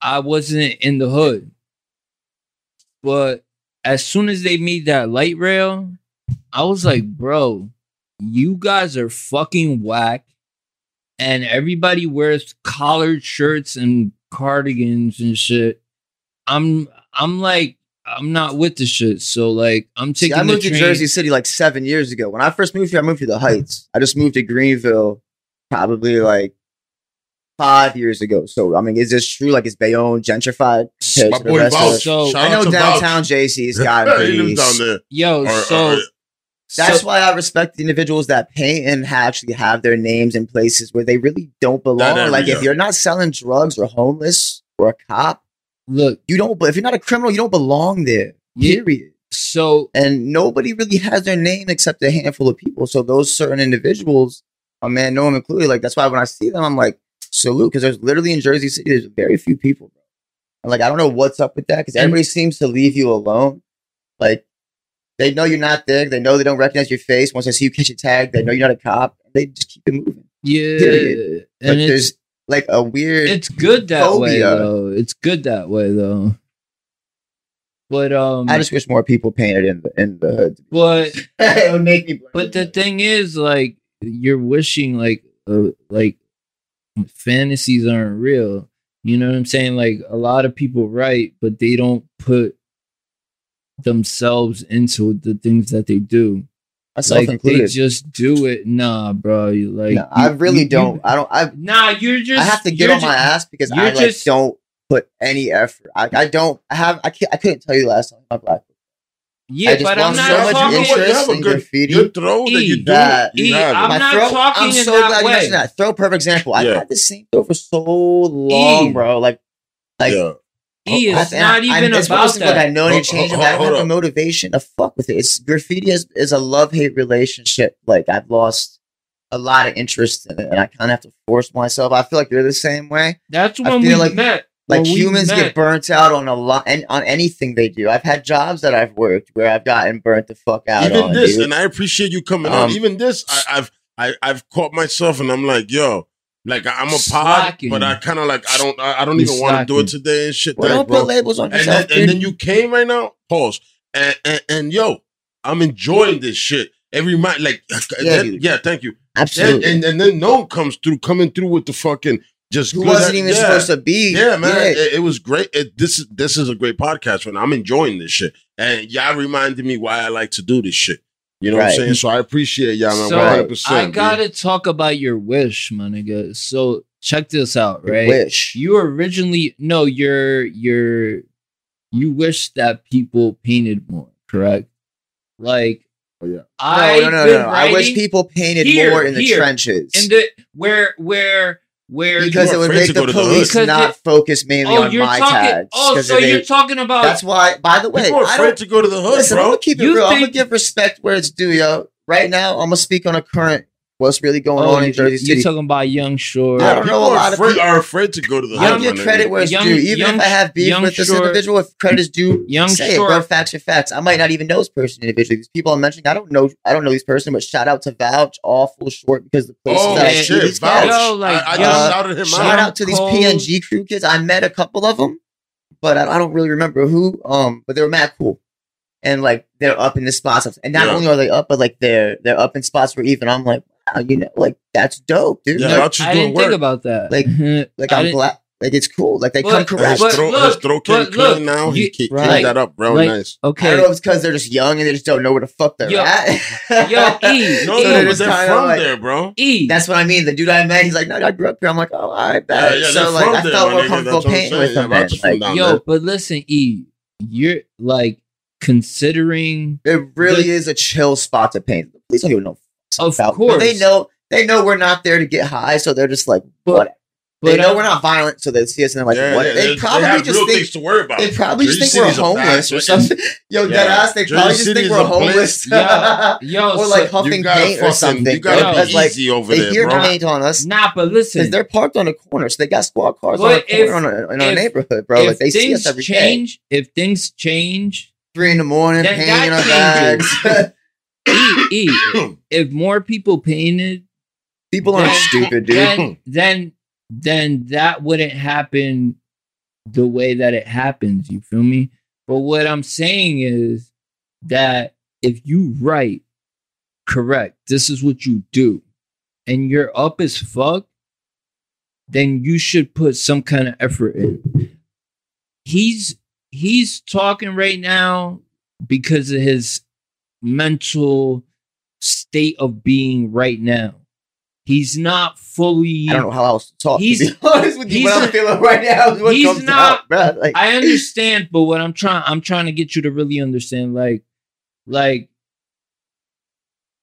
I wasn't in the hood. But as soon as they made that light rail, I was like, bro, you guys are fucking whack. And everybody wears collared shirts and cardigans and shit. I'm I'm like, I'm not with the shit. So like I'm See, taking I moved the to. Jersey City like seven years ago. When I first moved here, I moved to the Heights. I just moved to Greenville probably like five years ago. So I mean, is this true? Like, is Bayonne gentrified? compared My boy rest of Vouch. the- So- I know downtown Vouch. JC's got he pretty. down there. Yo, Or- so or- That's so- why I respect the individuals that paint and actually have their names in places where they really don't belong. That like if you're not selling drugs or homeless or a cop, look, you don't. But if you're not a criminal, you don't belong there. Period. so And nobody really has their name except a handful of people. So those certain individuals, oh man, no one included. Like that's why when I see them, I'm like salute because there's literally in Jersey City, there's very few people. Bro. And like I don't know what's up with that because everybody seems to leave you alone. Like they know you're not there. They know they don't recognize your face. Once they see you catch a tag, they know you're not a cop. They just keep it moving. yeah, Period. But there's like a weird. it's good that way though. It's good that way though. But um, I just wish more people painted in the in the hood. but it would make me. but the thing is, like, you're wishing like uh, like fantasies aren't real. You know what I'm saying? Like a lot of people write, but they don't put themselves into the things that they do. myself like they just do it. Nah, bro. You like No, I really you- don't. you- I don't. I nah, you're just I have to get you're on my ass because you're I like just- don't put any effort. I, I don't I have I can't I couldn't tell you last time my black. Yeah, I just but I'm not so much talking. interest you have a in good, graffiti. good throw that you do. that- you E, have it. I'm my not throat, talking I'm in so that glad you way. mentioned that. Throw perfect example. I've had the same throw for so long, E. bro. Like like yeah. E, I- it's and not I- even it's about mostly that. Like I know any Hold- change. hold- I don't have the motivation to fuck with it. It's graffiti is, is a love hate relationship. Like I've lost a lot of interest in it, and I kind of have to force myself. I feel like you're the same way. That's I when feel we like- met. Like When humans met. get burnt out on a lot and on anything they do. I've had jobs that I've worked where I've gotten burnt the fuck out. Even on, this, dude. and I appreciate you coming Um, on. Even this, I, I've I, I've caught myself, and I'm like, yo, like I'm a pod, but I kind of like I don't I, I don't even want to do it today and shit. well, don't bro. put labels on and yourself. then, and then you came right now. Pause. And, and, and yo, I'm enjoying this shit. Every month, like, uh, Yeah, then- yeah, thank you. Then, Absolutely. and, and then no one comes through, coming through with the fucking just Who wasn't even yeah. supposed to be. Yeah, man, Yeah. It, it was great. It, this is this is a great podcast, and I'm enjoying this shit. And y'all reminded me why I like to do this shit. You know what I'm saying? So I appreciate y'all, man. So, 100. percent I gotta talk about your wish, my nigga. So check this out, right? Wish. You originally no, you're you're you wish that people painted more, correct? Like Oh, yeah. I no, no, no, no. I wish people painted Here, more in the here, trenches. in the where where where because it would make the go to the police hood. not focus mainly oh on you're my talking tags. oh 'cause so they- you're talking about that's why. By the way, People are I afraid don't to go to the hood, listen. I'm bro. gonna keep it You real. I'm gonna give respect where it's due, yo. Right now, I'm gonna speak on a current what's really going Oh, on in you- Jersey you're talking about Young Short. I don't know a lot are of afraid, people- are afraid to go to the I don't give credit where it's Young- due. Even young- if I have beef with this short- individual, if credit is due, Young say Short- it, bro. Facts are facts. I might not even know this person individually. These people I'm mentioning, I don't know. I don't know these person, but shout out to Vouch, awful short because the place. Oh that I yeah, shit, these vouch. Yo, like, I, I yo, just shouted him Shout out. out to these Cold. PNG crew kids. I met a couple of them, but I, I don't really remember who. Um, but they were mad cool, and like they're up in the spots, and not Yeah. only are they up, but like they're they're up in spots where even I'm like, wow, you know, like that's dope, dude. Yeah, Like, Vouch is I didn't work. think about that. Like- like I I'm glad, like it's cool. Like they But- come correct. his throat, look, his throat came but look, now. you- he keep Right. cleaned that up real Like, nice. I don't know if it's because they're just young and they just don't know where the fuck they're Yo- at. yo, E, No, E, they're just they're from like- there, bro. E. That's what I mean. The dude I met, he's like, no, I grew up here. I'm like, oh, I bet. Yeah, yeah, so like, I there, felt my more comfortable That's what I'm painting saying. with Yeah, them. Vouch man. is from Like, Yo, there. but listen, E, you're like considering it really The- is a chill spot to paint. The police don't even know. Of about- course. but they know they know we're not there to get high, so they're just like, But- what? They know I- we're not violent, so they see us and they're like, yeah, what? yeah, they probably have just real think things to worry about. they probably just think we're homeless or something. Yo, Yeah. dead ass, they Jersey probably just think we're a place- homeless. Yeah. Yo, or so- like huffing You gotta paint or something. you gotta bro. be like easy over they there, hear bro. paint on us. Nah, but Because listen, they're parked on a corner, so they got squad cars on But a corner on a, in our if- neighborhood, bro. Like if they see things us every day. change, if things change, Three in the morning, Then painting our that bags. E, E, if more people painted, People aren't Then- stupid, dude. then then then that wouldn't happen the way that it happens. You feel me? But what I'm saying is that if you write correct, this is what you do, and you're up as fuck, then you should put some kind of effort in. He's he's talking right now because of his mental state of being right now. He's not fully I don't know how else to talk. He's- to honest with you, what I'm feeling right now is what he's comes not- out, bro. Like, I understand, but what I'm trying I'm trying to get you to really understand, like, like,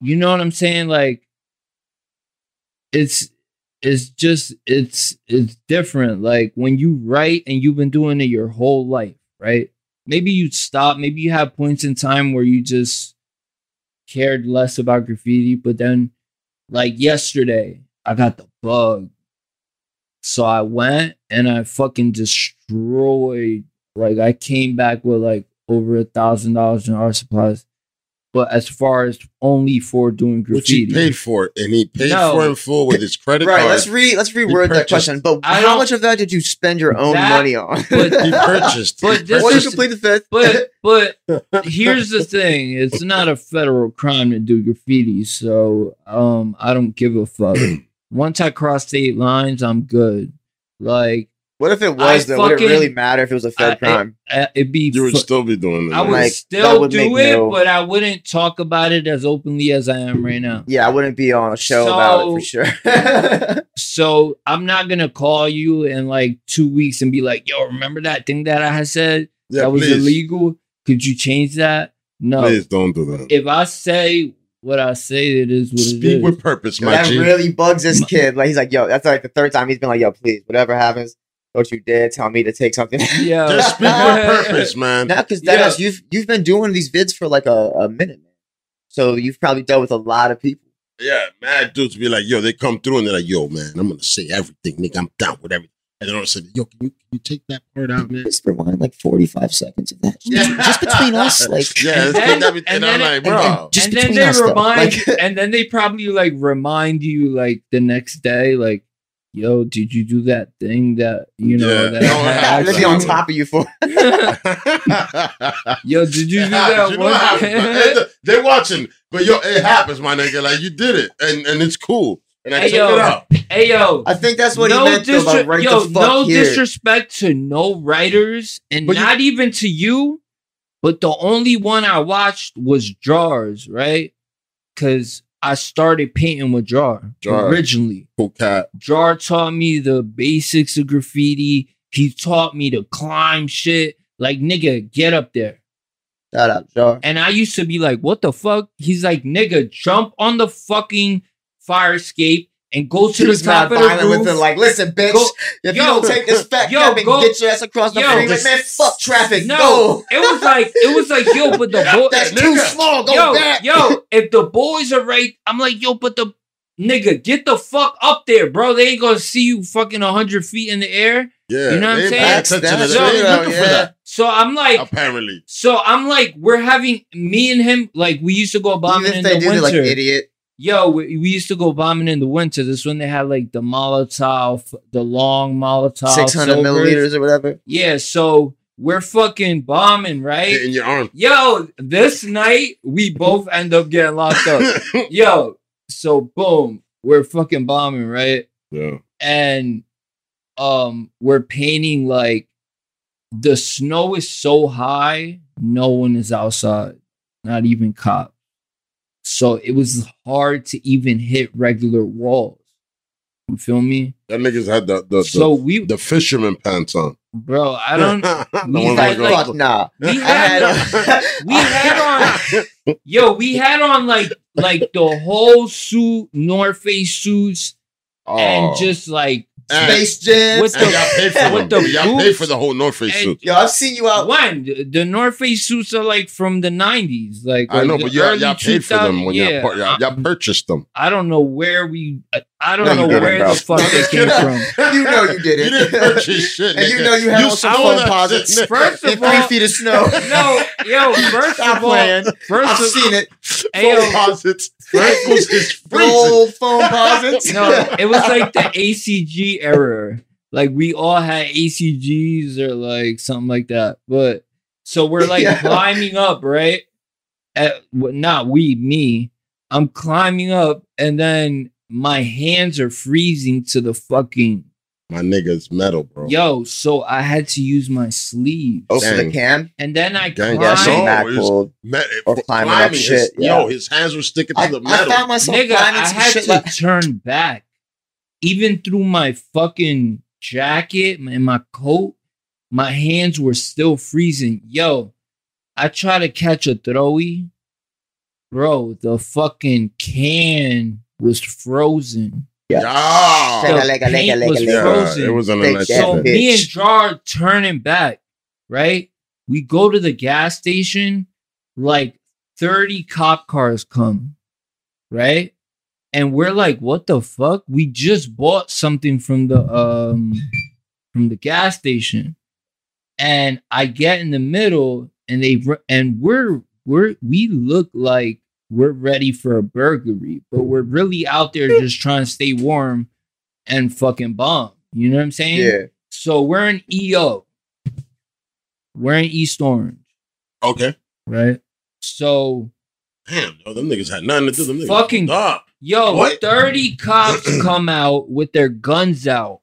you know what I'm saying? Like, it's it's just it's it's different. Like when you write and you've been doing it your whole life, right? Maybe you stop. Maybe you have points in time where you just cared less about graffiti, but then, like yesterday, I got the bug. So I went and I fucking destroyed. Like I came back with like over a thousand dollars in art supplies. But as far as only for doing Which he paid for it, and he paid No. for it in full with his credit right, card. Right. Let's re let's reword that question. But I how much of that did you spend your own That- money on? but- he purchased. But he this Once you is- complete the fifth, but but here's the thing: it's not a federal crime to do graffiti, so um, I don't give a fuck. Once I cross state lines, I'm good. Like what if it I was though? Would it really matter if it was a fed I- crime? uh, it'd be you would fu- still be doing I would Like, still would do it, no- but I wouldn't talk about it as openly as I am right now. yeah, I wouldn't be on a show about it for sure. So I'm not gonna call you in like two weeks and be like, "Yo, remember that thing that I had said yeah, that was please, illegal? Could you change that?" No. Please don't do that. If I say what I say, it is what it Speak is. with purpose, my that G. really bugs this kid. Like he's like, yo, that's like the third time he's been like, yo, please, whatever happens, don't you dare tell me to take something. yeah. Just speak with purpose, man. Not because Yeah. You've you've been doing these vids for like a, a minute, man. So you've probably dealt with a lot of people. Yeah, mad dudes be like, yo, they come through and they're like, yo, man, I'm gonna say everything, nigga. I'm down with everything. And then all of a sudden, yo, can you, can you take that part out, man? Just rewind like forty five seconds of that. Yeah. Just, just between us, like yeah, And let's then- and, and I'm then- like, and bro, then just and then they us, remind, Like- and then they probably like remind you like the next day, like, "Yo, did you do that thing that you know Yeah. that?" No, I had I- be on top of you for. Yo, did you do It that. You one? what happens. They- They're watching, but yo, it happens, my nigga. Like you did it, and and it's cool. And I Hey, check yo. it out. hey, yo. I think that's what no he meant though, disre- right yo, the fuck no here. disrespect to no writers, and But you- not even to you. But the only one I watched was Jars, right? Because I started painting with Jar, Jar. originally. Cool cat. Jar taught me the basics of graffiti. He taught me to climb shit. Like, nigga, get up there. Shout out, Jar. And I used to be like, what the fuck? He's like, nigga, jump on the fucking fire escape and go to He the was top mad of the roof. with it. Like, listen, bitch, Go- if yo, you don't take this fat yo, cab and go- get your ass across the yo, freeway, this- man, fuck traffic. No, Go. it was like it was like yo, but the boy, That's Nigga. too small. Go yo, back. yo, if the boys are right, I'm like yo, but the nigga, get the fuck up there, bro. They ain't gonna see you fucking hundred feet in the air. Yeah, You know what I'm saying? paying attention to That's that. They ain't true, looking for yeah. that. So I'm like, Apparently, so I'm like, we're having me and him like we used to go bombing Even in the do, they're like winter. idiot. Yo, we, we used to go bombing in the winter. This when they had like the Molotow, the long Molotow, Six hundred milliliters or whatever. Yeah, so we're fucking bombing, right? in your arm. Yo, this night we both end up getting locked up. Yo, so boom, we're fucking bombing, right? yeah. And um we're painting like the snow is so high, no one is outside, not even cops. So it was hard to even hit regular walls. You feel me? That niggas had the the, so the, we, the fisherman pants on. bro, I don't. the we ones had, that like- Fuck nah. We had, had we had on, yo, we had on like like the whole suit, North Face suits, and Oh. just like And- Space Jam. With and y'all paid for with them. the y'all paid for the whole North Face and- suit. Yo, I've seen you out. when the, the North Face suits are like from the nineties, like I know, but y'all, y'all paid for them when yeah, y'all, y'all, y'all purchased them. I don't know where we, uh, I- I don't No, know where bro. the fuck they came from. You know you did it. You it. didn't purchase shit. And you nigga. know you had on some saw foam that posits. shit. First In of three feet of snow. no, yo, first Stop of all, playing. first I've of seen it. Hey, yo, Foamposites. Ankles is freezing. Gold Foamposites. no, it was like the ACG error. Like we all had ACGs or like something like that. But so we're like Yeah. climbing up, right? At, well, not we, me. I'm climbing up, and then my hands are freezing to the fucking My nigga's metal, bro. yo. So I had to use my sleeve, Oh, for the can? and then I Gang, Yeah, that's all. climbed. back it was- pulled. Me- Or for climbing up his- shit, yeah. Yo, his hands were sticking to I, the I metal. found myself Nigga, climbing I some had shit to like turn back. Even through my fucking jacket and my coat, my hands were still freezing. Yo, I try to catch a throwy. Bro, the fucking can was frozen. Yeah. Yeah. The lega, lega, paint was lega. Yeah, frozen. it was an Take electric. that, So me and Jar turning back, right? We go to the gas station, like 30 cop cars come, right? And we're like, what the fuck? We just bought something from the um from the gas station. And I get in the middle and they r- and we're we're we look like we're ready for a burglary, but we're really out there just trying to stay warm and fucking bomb. You know what I'm saying? Yeah. So we're in EO. We're in East Orange, Okay. right? So Damn, yo, them niggas had nothing to do. Them niggas Fucking- Stop. yo, What? 30 cops come out with their guns out.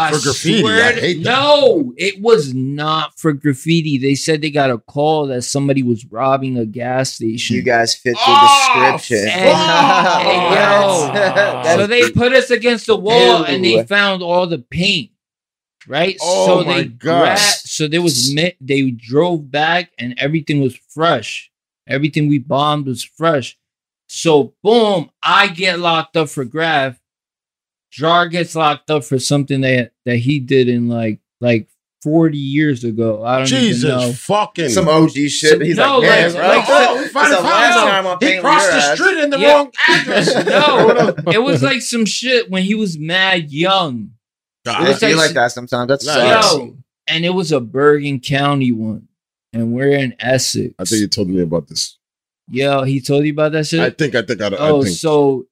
I For graffiti, swear I hate that. no, it was not for graffiti. They said they got a call that somebody was robbing a gas station. You guys fit the Oh, description. Hey, hey, yo. That's- so they put us against the wall and they found all the paint. Right? Oh so my they God. grabbed so there was mi- they drove back and everything was fresh. Everything we bombed was fresh. So boom, I get locked up for graph. Jar gets locked up for something that that he did in like like 40 years ago. I don't even know. Jesus fucking. Some OG shit. Some- He's no, like, yeah, like- bro. like- oh, we It's finally the found last out. time I'm He crossed your the ass. street in the Yeah. wrong address. No, it was like some shit when he was mad young. God, It It's be like- like that sometimes. That's Nah, sucks. Yo, and it was a Bergen County one, and we're in Essex. I think you told me about this. Yeah, he told you about that shit. I think. I think. I, oh, I think. so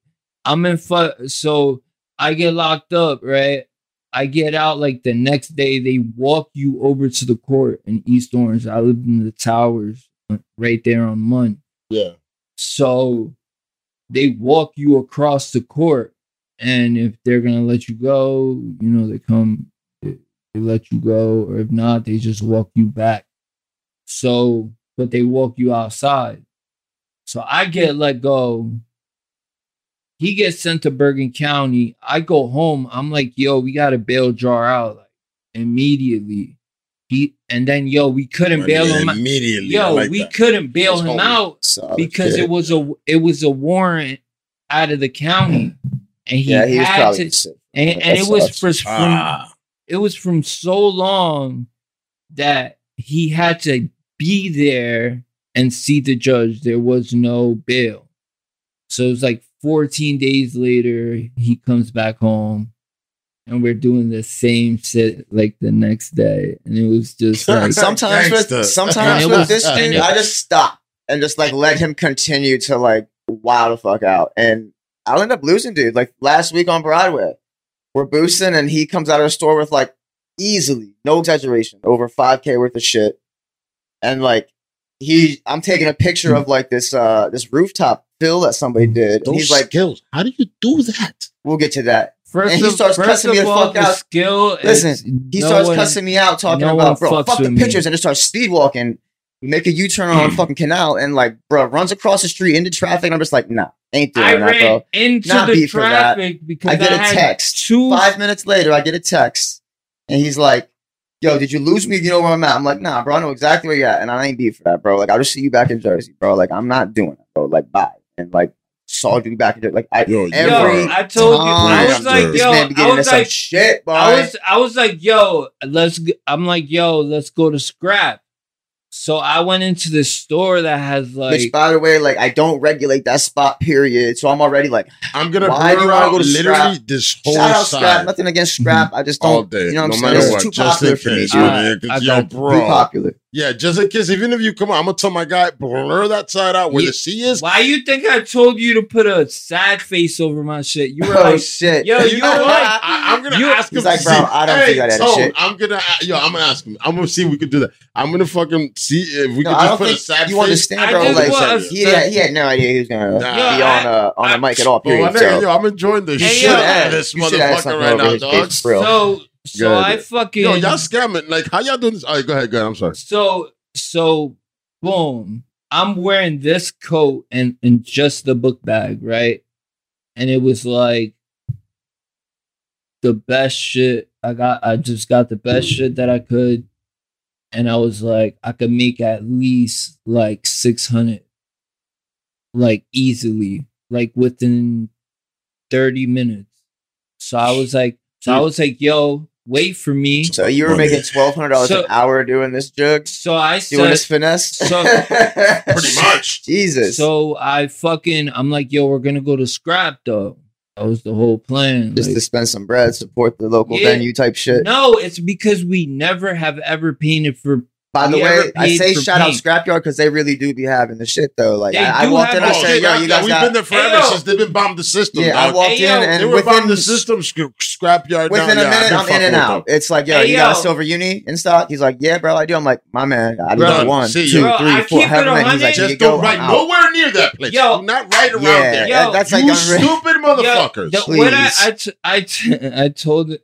I'm in. Fu- so I get locked up, right? I get out like the next day. They walk you over to the court in East Orange. I live in the towers, uh, right there on Munn. yeah. So they walk you across the court, and if they're gonna let you go, you know they come, they, they let you go, or if not, they just walk you back. So, but they walk you outside. So I get let go. He gets sent to Bergen County. I go home. I'm like, yo, we gotta bail Jar out like immediately. He and then yo, we couldn't bail him out. immediately. Yo, like we that. couldn't bail That's him out Solid because kid. it was a it was a warrant out of the county, and he, yeah, he had probably to, sick. and, and it was sucks. for from Ah, it was from so long that he had to be there and see the judge. There was no bail, so it was like 14 days later, he comes back home and we're doing the same shit like the next day. And it was just like, sometimes with sometimes with was- this and dude, I just stop and just like let him continue to like wow the fuck out, and I'll end up losing, dude. Like last week on Broadway, we're boosting, and he comes out of the store with like easily, no exaggeration, over five k worth of shit, and like he, I'm taking a picture of like this uh this rooftop fill that somebody did, and Those he's like, skills. How do you do that? we'll get to that. first And he of, starts first cussing me of the all, fuck the out. skill. Listen, He no starts one- cussing me out, talking no about, bro, fuck the with me. pictures, and just starts speed walking. We make a U turn on a fucking canal, and like, bro, runs across the street into traffic. And I'm just like, nah, ain't doing I that, ran bro. into Not the beat for that. traffic because I get a had text. Two Five minutes later, I get a text, and he's like, yo, did you lose me? You know where I'm at? I'm like, nah, bro, I know exactly where you're at, and I ain't beat for that, bro. Like, I'll just see you back in Jersey, bro. Like, I'm not doing it, bro. Like, bye. And like, saw you back in Jersey. Like, I, Yo, every Yo, I told you, I was like, this yo, man I was like, shit, boy. I was, I was like, yo, let's. g- I'm like, yo, let's go to scrap. So I went into the store that has like, Which, by the way, like I don't regulate that spot. Period. So I'm already like, I'm gonna Why do you wanna go to literally Scrap? this whole shout out side Scrap. Nothing against Scrap. I just don't. day, You know what no I'm matter saying? what. It's too just popular for me, dude. Alright, man, 'cause I yo, got Too popular. Yeah, just in case, even if you come on, I'm gonna tell my guy blur that side out where Yeah. the C is. why you think I told you to put a sad face over my shit? You were Oh like, shit! yo, And you know what? like, I, am gonna you- ask him. He's like, to bro, see. I don't hey, think I that shit. I'm gonna, yo, I'm gonna ask him. I'm gonna see if we could do that. I'm gonna fucking see if we No, could I just don't put a think sad you face. understand, bro. just Like was- he had, he had no idea he was gonna Nah. be Yo, on uh, on I- the mic at all. But my Period. nigga, So yo, I'm enjoying the Hey, shit yo, out of this you should have motherfucker right now, dog. bro. so, so I fucking, Yo, y'all scamming. Like, how y'all doing this? All right, go ahead, go ahead. I'm sorry. So so boom. I'm wearing this coat and and just the book bag, right? And it was like the best shit. I got I just got the best shit that I could. And I was like, I could make at least like 600 like easily, like within 30 minutes. So I was like, so I hmm. was like, yo, wait for me. so you were making twelve hundred dollars So- an hour doing this jug, So I doing said, this finesse. so- Pretty much. Jesus. So I fucking I'm like, yo, we're gonna go to scrap though. That was the whole plan. just Like, to spend some bread, support the local Yeah. venue type shit. no, it's because we never have ever painted for By the way, I say for shout out. Scrapyard because they really do be having the shit though. Like They I, I walked in, I said, "Yo, you guys we've got." been there forever Hey, yo. since they've been bombed the system. yeah, I walked Hey, in yo, and they were within bombing the system, sc- scrapyard. within down. a minute, been I'm in and out. them. It's like, yo, Hey, you got a silver uni in stock? He's like, yeah, bro, I do. I'm like, my man, I Bro, need one, see, two, yo, three, I four, keep it however many. He's like, Just go. don't ride nowhere near that place. Yo. Not right around there. Yo, that's like you stupid motherfuckers. the, what I Please. I, t- I, t- I told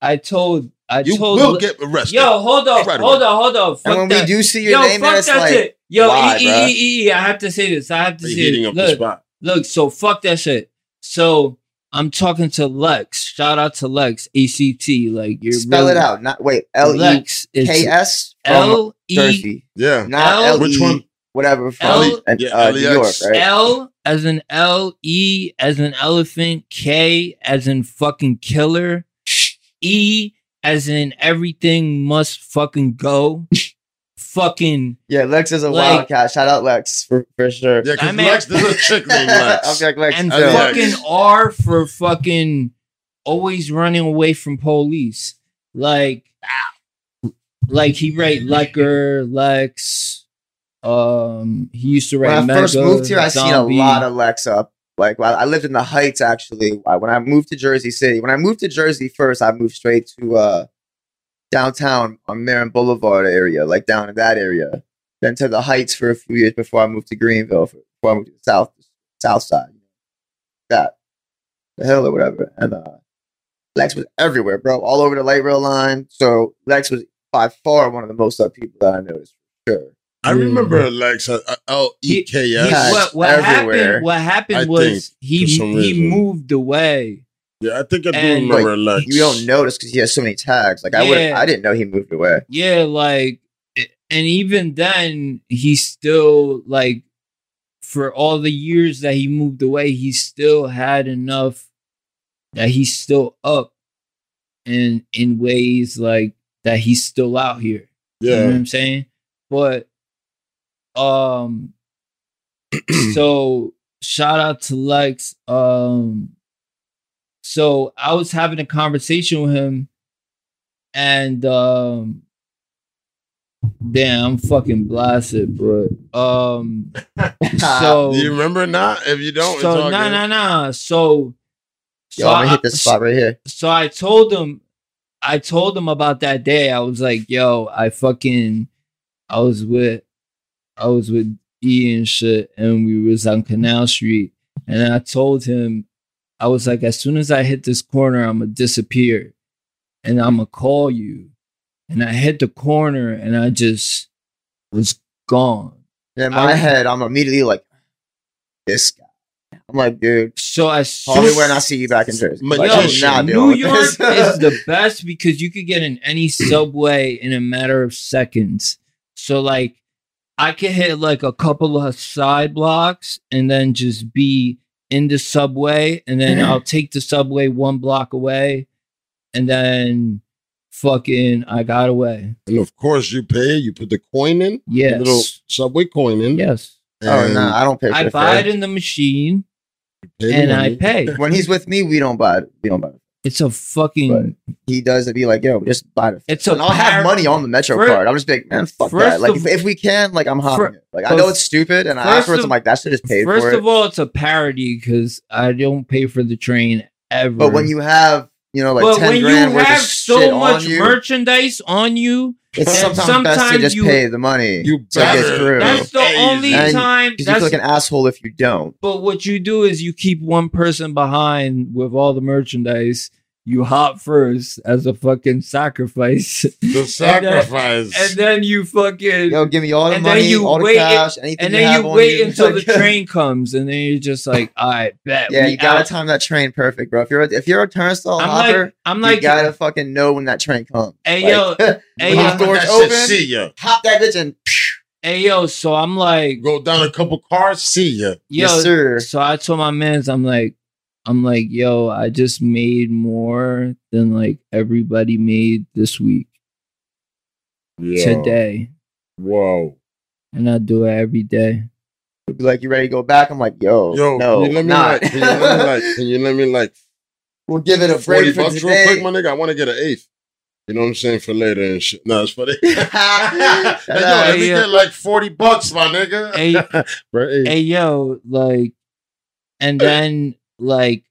I told I you told will get arrested. Yo, hold up, Right hold away. up, hold up. And Fuck when that. we do see your Yo, name, fuck there, it's that like, shit. Yo, why, e, bruh? e, e, e, I have to say this. I have to They say heating this. up the Look, spot. look, so fuck that shit. So I'm talking to Lex. Shout out to Lex, ACT. Like you're spell really, it out. Not wait, L E Lex. K It's S L E Jersey, Yeah. not L- L Which one? Whatever from L- uh, Yeah, uh, New York, LEX. right? L as in L E as in elephant, K as in fucking killer, E as in everything must fucking go. fucking Yeah, Lex is a Like- wildcat. Shout out Lex for, for sure. Yeah, because I mean- Lex, there's a chick named Lex. I'm like Lex. and too. Lex. fucking R for fucking always running away from police. Like, like he write Lecker, Lex. Um, he used to write. when I first moved here, I seen a lot of Lex up. Like I lived in the Heights actually. When I moved to Jersey City, when I moved to Jersey first, I moved straight to uh, downtown on Marin Boulevard area, like down in that area. Then to the Heights for a few years before I moved to Greenville. For, before I moved to the south south side, that the hill or whatever. And uh, Lex was everywhere, bro, all over the light rail line. So Lex was by far one of the most up people that I noticed for sure. I remember Lex, uh, L E K He- S. Yes, what what everywhere. happened? What happened I was he he reason. moved away. Yeah, I think I do And- remember Lex. You don't notice because he has so many tags. Like I would, I didn't know he moved away. Yeah, like, and even then, he still like, for all the years that he moved away, he still had enough that he's still up, and in ways like that he's still out here. You know what Yeah. I'm saying? But um so shout out to Lex. Um, so I was having a conversation with him, and um, damn, I'm fucking blasted, bro. Um, so Do you remember not? If you don't, so it's all nah, good. nah, nah. So, Yo, I'm gonna hit this spot right here. so I told him, I told him about that day. I was like, yo, I fucking, I was with, I was with E and shit, and we was on Canal Street, and I told him, I was like, as soon as I hit this corner, I'm gonna disappear, and I'm gonna call you, and I hit the corner, and I just was gone. In my I- head, I'm immediately like, this guy. I'm like, dude, So as call me soon when I see you back in Jersey. But Like, yo, not New York is the best because you could get in any subway in a matter of seconds. So like I could hit like a couple of side blocks and then just be in the subway and then mm-hmm. I'll take the subway one block away and then fucking I got away. And of course, you pay. You put the coin in, the Yes. little subway coin in. yes. oh no, I don't pay for I buy it in the machine and I pay. When he's with me, we don't buy it. We don't buy it. It's a fucking He does it. Be like, yo, just buy it. It's a And I'll have money on the Metro card. I'm just like, man, fuck that. Like, of- if, if we can, like, I'm hopping it. Like, I know it's stupid, and afterwards, of- I'm like, that shit is paid First for it. of all, it's a parody because I don't pay for the train ever. but when you have, you know, like but ten when you grand worth have of so shit much on you, merchandise on you, it's and sometimes, best to just you- pay the money. You so it gets better. through. that's the Hey, only and- time. Because you feel like an asshole if you don't. but what you do is you keep one person behind with all the merchandise. You hop first as a fucking sacrifice, The sacrifice. and then you fucking Yo, give me all the And then money, you all the wait- cash, anything and you then have you wait you. until the train comes, and then you're just like, all right, bet. Yeah, we you gotta out." time that train perfect, bro. If you're a, if you're a turnstile I'm hopper, like, I'm you gotta fucking know when that train comes. Hey, yo, Like, hey, yo. the doors that shit, open, see ya. hop that bitch and hey, yo. So I'm like, Go down a couple cars, see ya. yo, yes, sir. So I told my mans, I'm like, I'm like, yo, I just made more than like everybody made this week Yeah. today, Whoa. and I do it every day. Be like, you ready to go back? I'm like, yo, Yo, no, can you let me not. like, can you let me like, can you let me like we'll give it a 40 break for bucks real quick, my nigga? I want to get an eighth. You know what I'm saying? For later and shit. No, it's for the. Nah, Like, yo, let me get like 40 bucks, my nigga. Hey, For an eighth. hey, yo, like, and then like,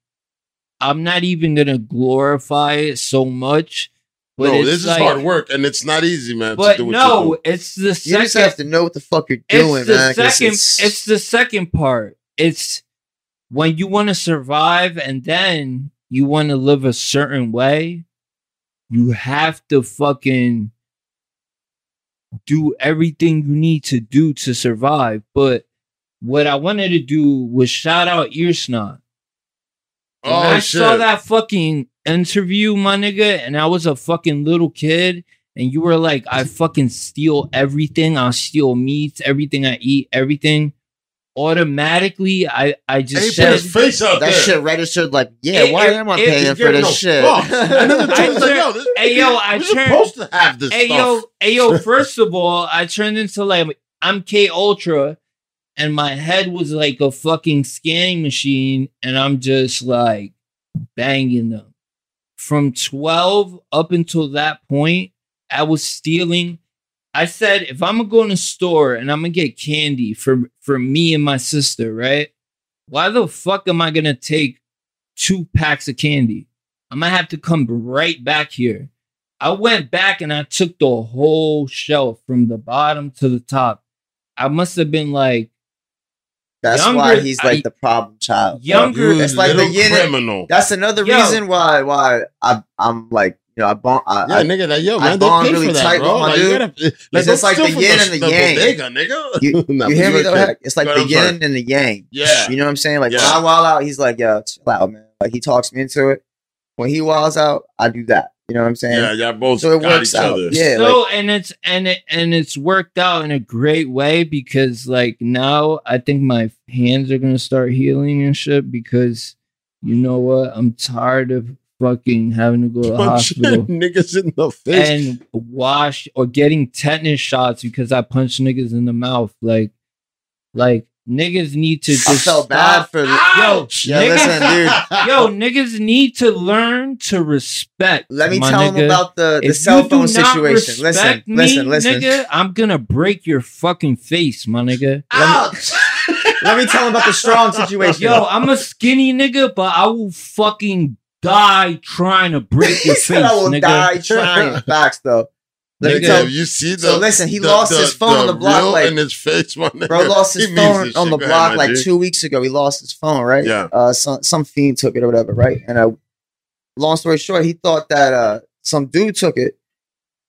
I'm not even gonna glorify it so much. But no, it's this is hard work and it's not easy, man. to But do no, you it's the you second. just have to know what the fuck you're doing, it's the man. 'cause second it's, the second part it's when you want to survive and then you want to live a certain way you have to fucking do everything you need to do to survive but what i wanted to do was shout out earsnot when Oh, I shit. saw that fucking interview, my nigga, and I was a fucking little kid, and you were like, I fucking steal everything. I'll steal meats, everything I eat, everything. Automatically, I I just put his said, face out that there. shit registered like, yeah, It- why it- am I it- paying for this no shit? fucks. And then the I dude was like, turned- yo, this, hey yo, I we're turned, supposed to have this hey stuff. yo, hey yo. First of all, I turned into like I'm K Ultra, and my head was like a fucking scanning machine, and I'm just like banging them. From 12 up until that point, I was stealing. I said, if I'm gonna go in a store and I'm gonna get candy for for me and my sister, right? Why the fuck am I gonna take two packs of candy? I'm gonna have to come right back here. I went back and I took the whole shelf from the bottom to the top. I must have been like That's Younger- why he's like I- the problem child. bro. Younger- You It's like the little yin and- criminal. That's another Yo. reason why why I I'm like you know I bond I, yeah, I, nigga, that yo, I man, they bond pay really for that, tight bro. with my Like, dude. gotta, like, It's like the from yin and the yang. bodega, nigga. You- Nah, you hear me go though? Heck? It's like Go the ahead, I'm sorry. yin and the yang. Yeah. You know what I'm saying? Like when Yeah. I wild out, he's like, yo, chill out, man. Like he talks me into it. When he wilds out, I do that. You know what I'm saying? Yeah, y'all both So it got works each out. other. Yeah. so and it's and it and it's worked out in a great way because like now I think my hands are gonna start healing and shit because you know what I'm tired of fucking having to go to the hospital niggas in the face. and wash or getting tetanus shots because I punched niggas in the mouth like like niggas need to I just felt bad stop. for the, Yo, Yeah, niggas, listen, dude. yo, niggas need to learn to respect. Let me my tell nigga. him about the, the If cell phone not situation. Listen, me, listen, listen. nigga. I'm gonna break your fucking face, my nigga. Ouch! Let me tell them about the strong situation. Yo, I'm a skinny nigga, but I will fucking die trying to break he your said face, I will nigga. die trying. Facts though. Let me Nigga, tell you see the So listen, he lost his phone on the block, like- in his face, my nigga. Bro lost his He phone on the block like G. two weeks ago. He lost his phone, right? Yeah. Uh, some some fiend took it or whatever, right? And uh, long story short, he thought that uh some dude took it,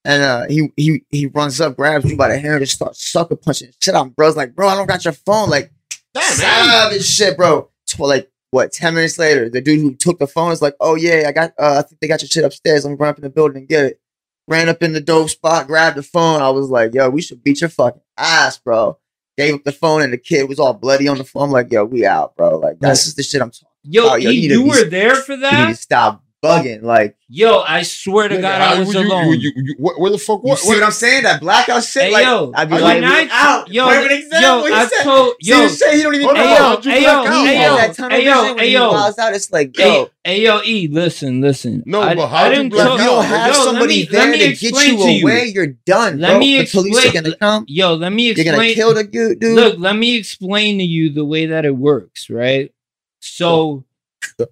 and uh he he he runs up, grabs me by the hair, and just starts sucker punching shit out. Bro's like, bro, I don't got your phone, like savage shit, bro. Tw- like what? Ten minutes later, the dude who took the phone is like, oh yeah, I got, uh, I think they got your shit upstairs. Let me run up in the building and get it. Ran up in the dope spot, grabbed the phone. I was like, yo, we should beat your fucking ass, bro. Gave up the phone and the kid was all bloody on the phone. I'm like, yo, we out, bro. Like that's just the shit I'm talking. Yo, Oh, yo, E, you you be- were there for You need that? to stop bugging. Like, Yo, I swear to Nigga, God, I was you- alone. you- you- you- where, where the fuck? you What, see what I'm saying? That blackout shit. Hey, like, yo, I'd be like, I- out. yo, Perfect example. yo, I said- told, see yo, the shit he don't even Hold know. on, Hey yo, you hey yo, out? Hey yo, that tunnel hey yo, hey yo, out. It's like, hey, yo, hey yo, E, listen, listen. No, I, but how'd you didn't black tell- if you don't have yo, somebody me- there to get you to you. away, you're done. Let bro. me the police are explain- gonna come. Yo, let me explain. You're gonna kill the dude, dude. Look, let me explain to you the way that it works, right? So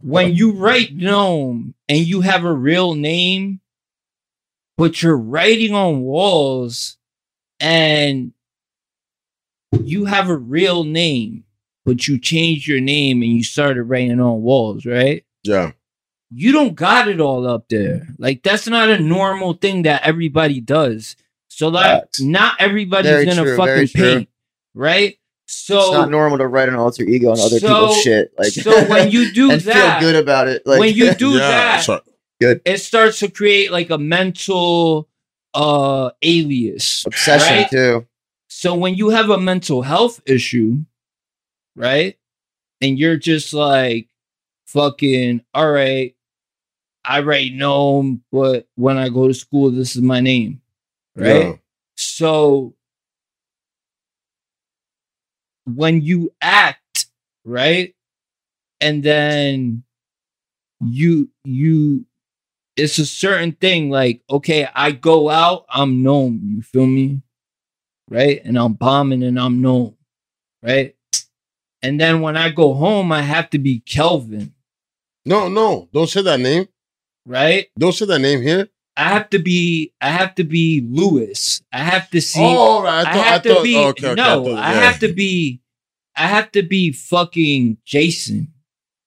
when you write Nome and you have a real name, but you're writing on walls and you have a real name, but you changed your name and you started writing on walls, right? Yeah. you don't got it all up there. Like that's not a normal thing that everybody does. So like Facts. not everybody's gonna true, fucking paint, right? It's not normal to write an alter ego on other So- people's shit. Like, so when you do and that, feel good about it. Like, when you do yeah. that, So- it starts to create like a mental uh alias. obsession right? too. So when you have a mental health issue, right? And you're just like fucking all right, I write Nome, but when I go to school, this is my name. Right? Yeah. So when you act, right? And then you you it's a certain thing like okay, I go out, I'm known, you feel me? Right? And I'm bombing and I'm known. Right? And then when I go home, I have to be Kelvin, No, no, don't say that name. right? Don't say that name here. I have to be I have to be Lewis. I have to see oh, all right. I I, thought, have I thought, to be oh, okay, okay, no. thought- I yeah. have to be. I have to be fucking Jason.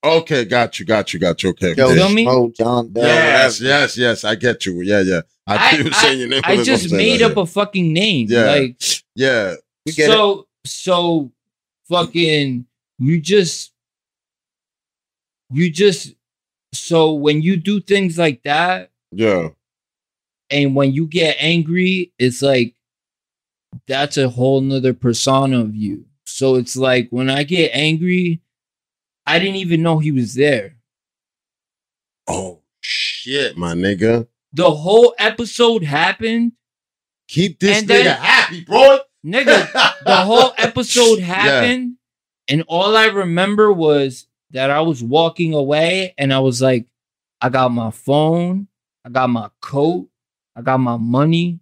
Okay, got you, got you, got you. Okay. Yo, okay. feel me? Mo John Bell. Yes, yes, yes. I get you. Yeah, yeah. I, I- you were saying your name. I just made that, up a fucking name. Yeah. Like Yeah. You get it. so so fucking you just you just so when you do things like that Yeah. And when you get angry, it's like that's a whole nother persona of you. So it's like when I get angry, I didn't even know he was there. Oh shit, my nigga. The whole episode happened, Keep this nigga then- happy, bro. nigga. the whole episode happened, and all I remember was that I was walking away, and I was like, I got my phone, I got my coat, I got my money.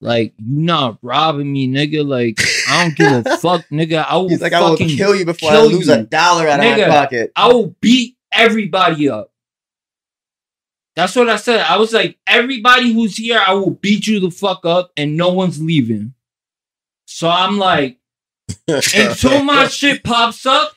Like you not robbing me, nigga. Like I don't give a fuck, nigga. I will He's like, I will kill you before I kill lose you. a dollar out of my pocket. I will beat everybody up. That's what I said. I was like, everybody who's here, I will beat you the fuck up, and no one's leaving. So I'm like, until my shit pops up,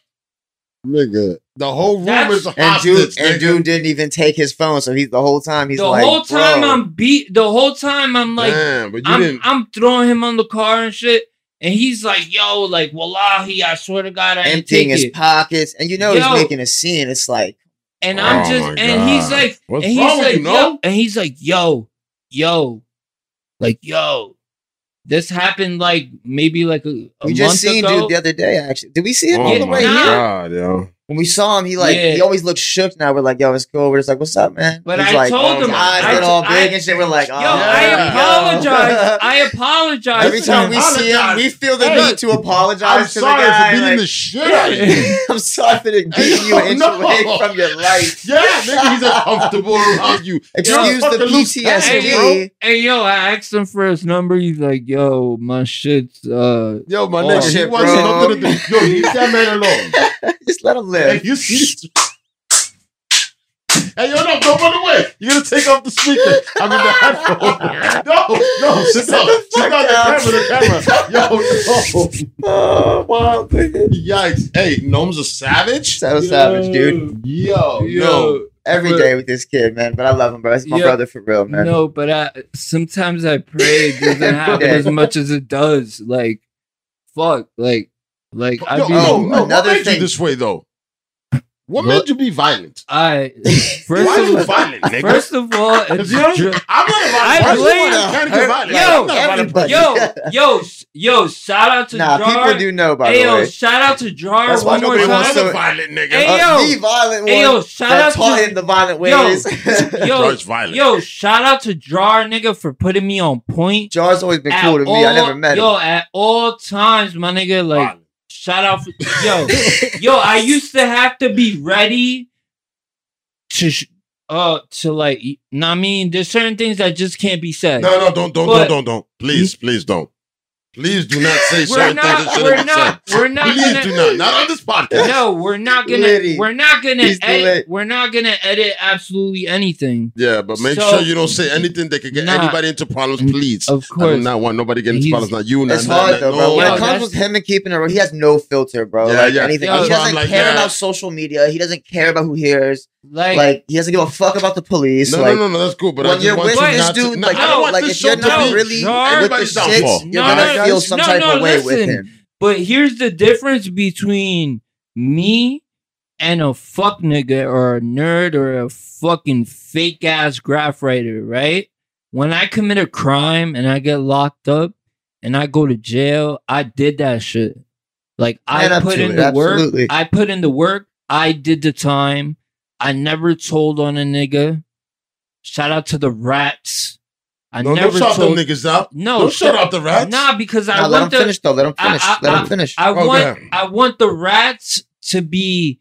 nigga. The whole room That's- is a And hostage, dude, and nigga. dude didn't even take his phone, so he's the whole time he's the like, whole time bro, I'm beat. The whole time I'm like, Damn, but you I'm, didn't. I'm throwing him on the car and shit, and he's like, yo, like, wallahi, I swear to God, I didn't emptying take his it. pockets, and you know Yo. he's making a scene. It's like, And I'm Oh just, my and he's God. like, What's and he's wrong with like, you, no? yo, and he's like, yo, yo, like, yo, this happened like maybe like a, a we month just seen ago. dude the other day. Actually, did we see him oh all the Yeah, way my nah. here? god, yo. When we saw him, he like Yeah. he always looks shook. Now we're like, yo, it's cool. We're just like, what's up, man? But He's I like, told him- eyes I- get all I- big and shit. We're like, oh, Yo, I apologize. I apologize. Every time we see him, we feel the Hey, need to apologize I'm to the sorry guy. for beating like, the shit out of you. I'm sorry for beating you an inch No. away from your life. Yeah, nigga, he's uncomfortable around you. Excuse Fucking the loose cannon, Hey, bro. PTSD. Hey yo, I asked him for his number. He's like, "Yo, my shit's uh." Yo, my Oh, nigga, he shit, wants bro. nothing to do. Yo, leave that man alone. Just let him Hey, live. you see? Hey, yo, no, don't run away. You're gonna take off the speaker. I mean the headphone. No, no, sit down. Sit down. The camera, the camera. Yo, no. Oh, wow. Yikes. Hey, Nome's a savage? So savage, dude. Yo, Yo, no. Every But- day with this kid, man. But I love him, bro. He's my Yeah. brother for real, man. No, but I sometimes I pray it doesn't happen day. as much as it does. Like, fuck, like, like I Yo, be. oh, no, another what made thing. you this way, though? What, What? made you be violent? I Why first are you of, violent, nigga? first of all, it's you don't- I'm not violent I blame- You violent. Yo, I'm not a violent everybody. yo, yo, yo, shout out to Nah, Jar. people do know, by hey, the way. shout out to Jar That's why one more nobody time. wants I'm to- a violent nigga. Hey, Uh, the violent one Hey, yo, shout that out taught to him the violent Yo. ways. yo, Jar's violent. yo, shout out to Jar nigga for putting me on point. Jar's always been cool to me. I never met yo, him. Yo, at all times, my nigga, like Violent. Shout out, for, yo, yo. I used to have to be ready to, uh, to like, know I mean, there's certain things that just can't be said. No, no, don't, don't, But- don't, don't, don't. Please, please don't. Please do not say we're certain not, things that we're shouldn't be not, said. we're not Please gonna, do not. Not on this podcast. no, we're not gonna, Liddy. we're not gonna He's edit, we're not gonna edit absolutely anything. Yeah, but make So- sure you don't say anything that could get Nah. anybody into problems, please. Of I do course. not want nobody getting into He's- problems. Not you, not It's not- hard not- though, bro. no. When it comes that's- with him and keeping it he has no filter, bro. Yeah, like yeah. anything. Yo, he doesn't like, care yeah. about social media. He doesn't care about who hears. Like, Like he doesn't give a fuck about the police. No, like, no, no, no, that's cool. But when just you're want with this not to- dude, no, like, I don't want like this if you're not be really Jar- with the everybody's downfall. shits, you're No, gonna no, feel some no, type no, of way with him. But here's the difference between me and a fuck nigga or a nerd or a fucking fake ass graph writer, right? When I commit a crime and I get locked up and I go to jail, I did that shit. Like I put in it, the absolutely. work. I put in the work. I did the time. I never told on a nigga. Shout out to the rats. I No, never don't shout them told. niggas out. Uh, no, Don't shout out the rats. Nah, because I Nah, let him want the finish though. Let him I- finish. I- let I- him finish. I Oh, want ahead. I want the rats to be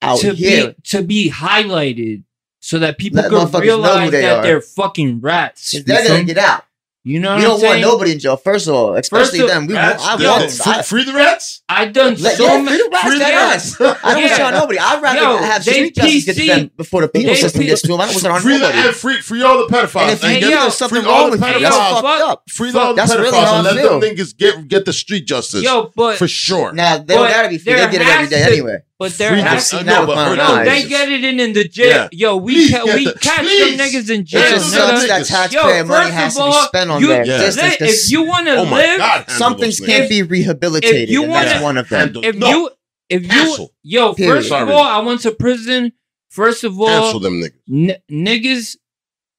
Out to here. be to be highlighted so that people Let can motherfuckers know who realize they that are. they're fucking rats. They're feel gonna get out. You know We what don't I'm want saying? nobody in jail. First of all, especially of- them. We Rats, want, I the- want the- free, I- free the rats. I done Let, so yeah, many. free the rats, free that the ass. I don't Yeah. wish on nobody. I'd rather Yo, have they street justice get to them before the penal system gets to them. I don't wish it Free nobody. and free, free all the pedophiles. And if you Hey, yo, there's something all wrong the with you, that's fucked up. Free all the That's really pedophiles how and I let them niggas get get the street justice Yo, but for sure. Now they don't gotta be free. They get it every has day to- anyway. But they're has the- I've seen that with but my hurt own Yo, them eyes. they get it in in the jail. Yeah. Yo, we ca- get we the- catch please. them niggas in It jail, just Jail, sucks niggas. that Yo, taxpayer money first has of to be all, spent on you- that. Yeah. Just, If just, you want to Oh live, God, handle something can't be rehabilitated, you and that's wanna- one of them. If no, you if you cancel. yo Period. first of all i went to prison first of all cancel them niggas. n- niggas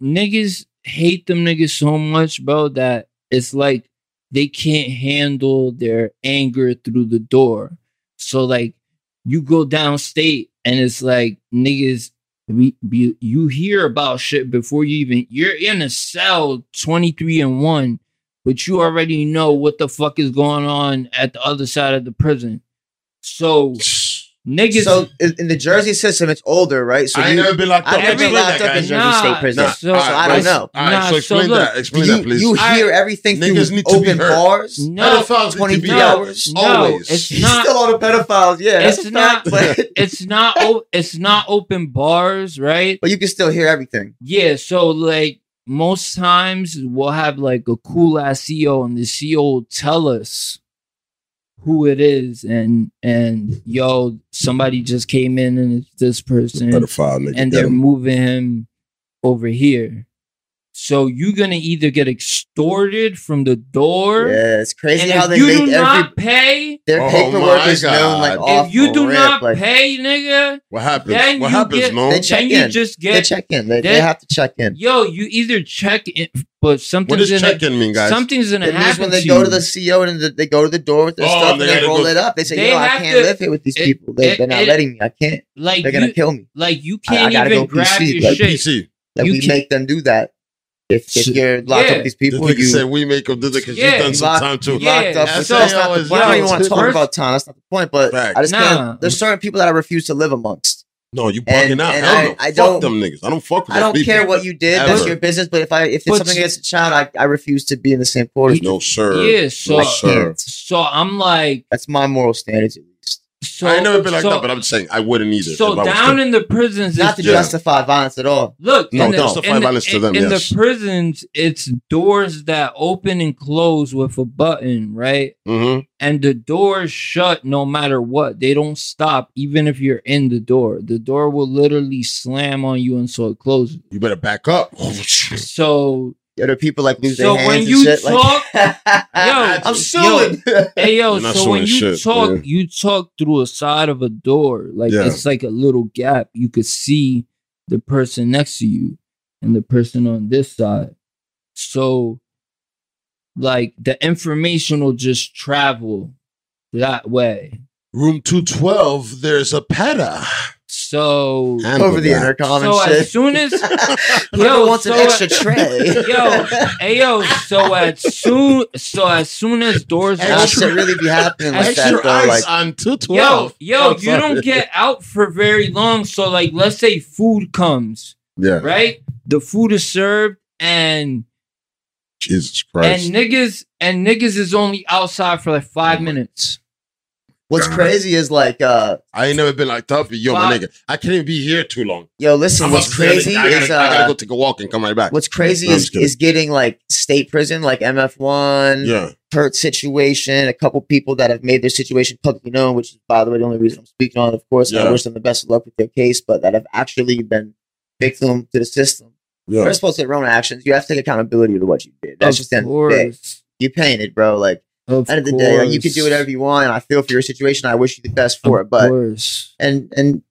niggas hate them niggas so much bro that it's like they can't handle their anger through the door so like you go downstate and it's like niggas we, be, you hear about shit before you even you're in a cell 23 and 1 but you already know what the fuck is going on at the other side of the prison. So niggas So in, in the Jersey system, it's older, right? So I ain't you, never been locked up. I've never been locked that, up in. Jersey Nah, State prison, nah, so, so- I don't know. All right, Nah, so explain so look, that. Explain you, that, please. you I- hear everything Niggas through need to be open heard. bars. no Pedophiles need to 23 be hours. no Always. it's He's not still on the pedophiles, yeah. It's not fact, but, it's not o- it's not open bars right but you can still hear everything. yeah so like most times we'll have like a cool ass ceo and the ceo will tell us who it is and and yo somebody just came in and it's this person Pedophile nigga. and they're 'em. moving him over here so you're gonna either get extorted from the door Yeah, it's crazy and how if they you make do every not pay their Oh paperwork my is known like God. off if you do rip, not like, pay nigga What happens? then What you happens, get- no? They check then you in. just they check in. They, they- they have to check in. yo you either check in but What something's does gonna check-in mean, guys? something's gonna It means happen when they to go to the CO and the, they go to the door with their Oh, stuff and they gotta roll go- it up. They say, They "Yo, I can't to- live here with these it- people. They, it- they're not letting me. I can't. like They're gonna kill me." like you I- I can't gotta even go grab PC, your shit PC. That You we can't- make them do that. If, if you're locked yeah. up these people, nigga you said we make them do it because Yeah. you've done some locked, time too. Yeah, locked up. that's With, that's not the point. I don't even want to talk first- about time. That's not the point. But Facts. I just Nah. can't. There's certain people that I refuse to live amongst. No, you And- bugging out. and Hell I- no. I fuck don't- them niggas. I don't fuck with I don't care what you did. That's your business. But if I if it's But something you- against a child, I, I refuse to be in the same quarters. No, sir. Yeah, so no, sir. so I'm like, That's my moral standards, at least. So I ain't never been like so, that, but I'm just saying I wouldn't either. So if I was down in the prisons, Not to it's Yeah. justify violence at all. Look, No, in the, justify the- violence to them, In yes. the prisons, it's doors that open and close with a button, right? Mhm. And the doors shut no matter what. They don't stop, even if you're in the door. The door will literally slam on you until it closes. you better back up. So, The other people like lose So their when hands you and shit. talk- like, Yo, I'm suing. hey yo, so when you shit, talk, yeah. you talk through a side of a door, like Yeah. it's like a little gap. You could see the person next to you and the person on this side. So, like the information will just travel that way. Room 212, there's a peta. So, Handle Over the that. intercom so and shit. as soon as Yo, wants so, an extra tray. yo, hey yo, so as soon, so as soon as doors That should really be happening like that Extra though. ice Like on Yo, 212. yo, I'm you don't get out for very long. So, like, let's say food comes, Yeah. right? The food is served, and Jesus Christ. and niggas and niggas is only outside for like five minutes. What's God. crazy is like, uh, I ain't never been locked up. Yo, my nigga, I can't even be here too long. yo, listen. I'm What's crazy I gotta, is I gotta uh, go take a walk and come right back. what's crazy No, is is getting like state prison, like MF one, Yeah. hurt situation. A couple people that have made their situation publicly known, which is by the way the only reason I'm speaking on. Of course, Yeah. I wish them the best of luck with their case, but that have actually been victim to the system. Yeah. You're supposed to take your own actions. You have to take accountability to what you did. That's Of just the end of the day. You paying it, bro. Like Of end of the day, like, you can do whatever you want. And I feel for your situation. I wish you the best for Of it, but course. and and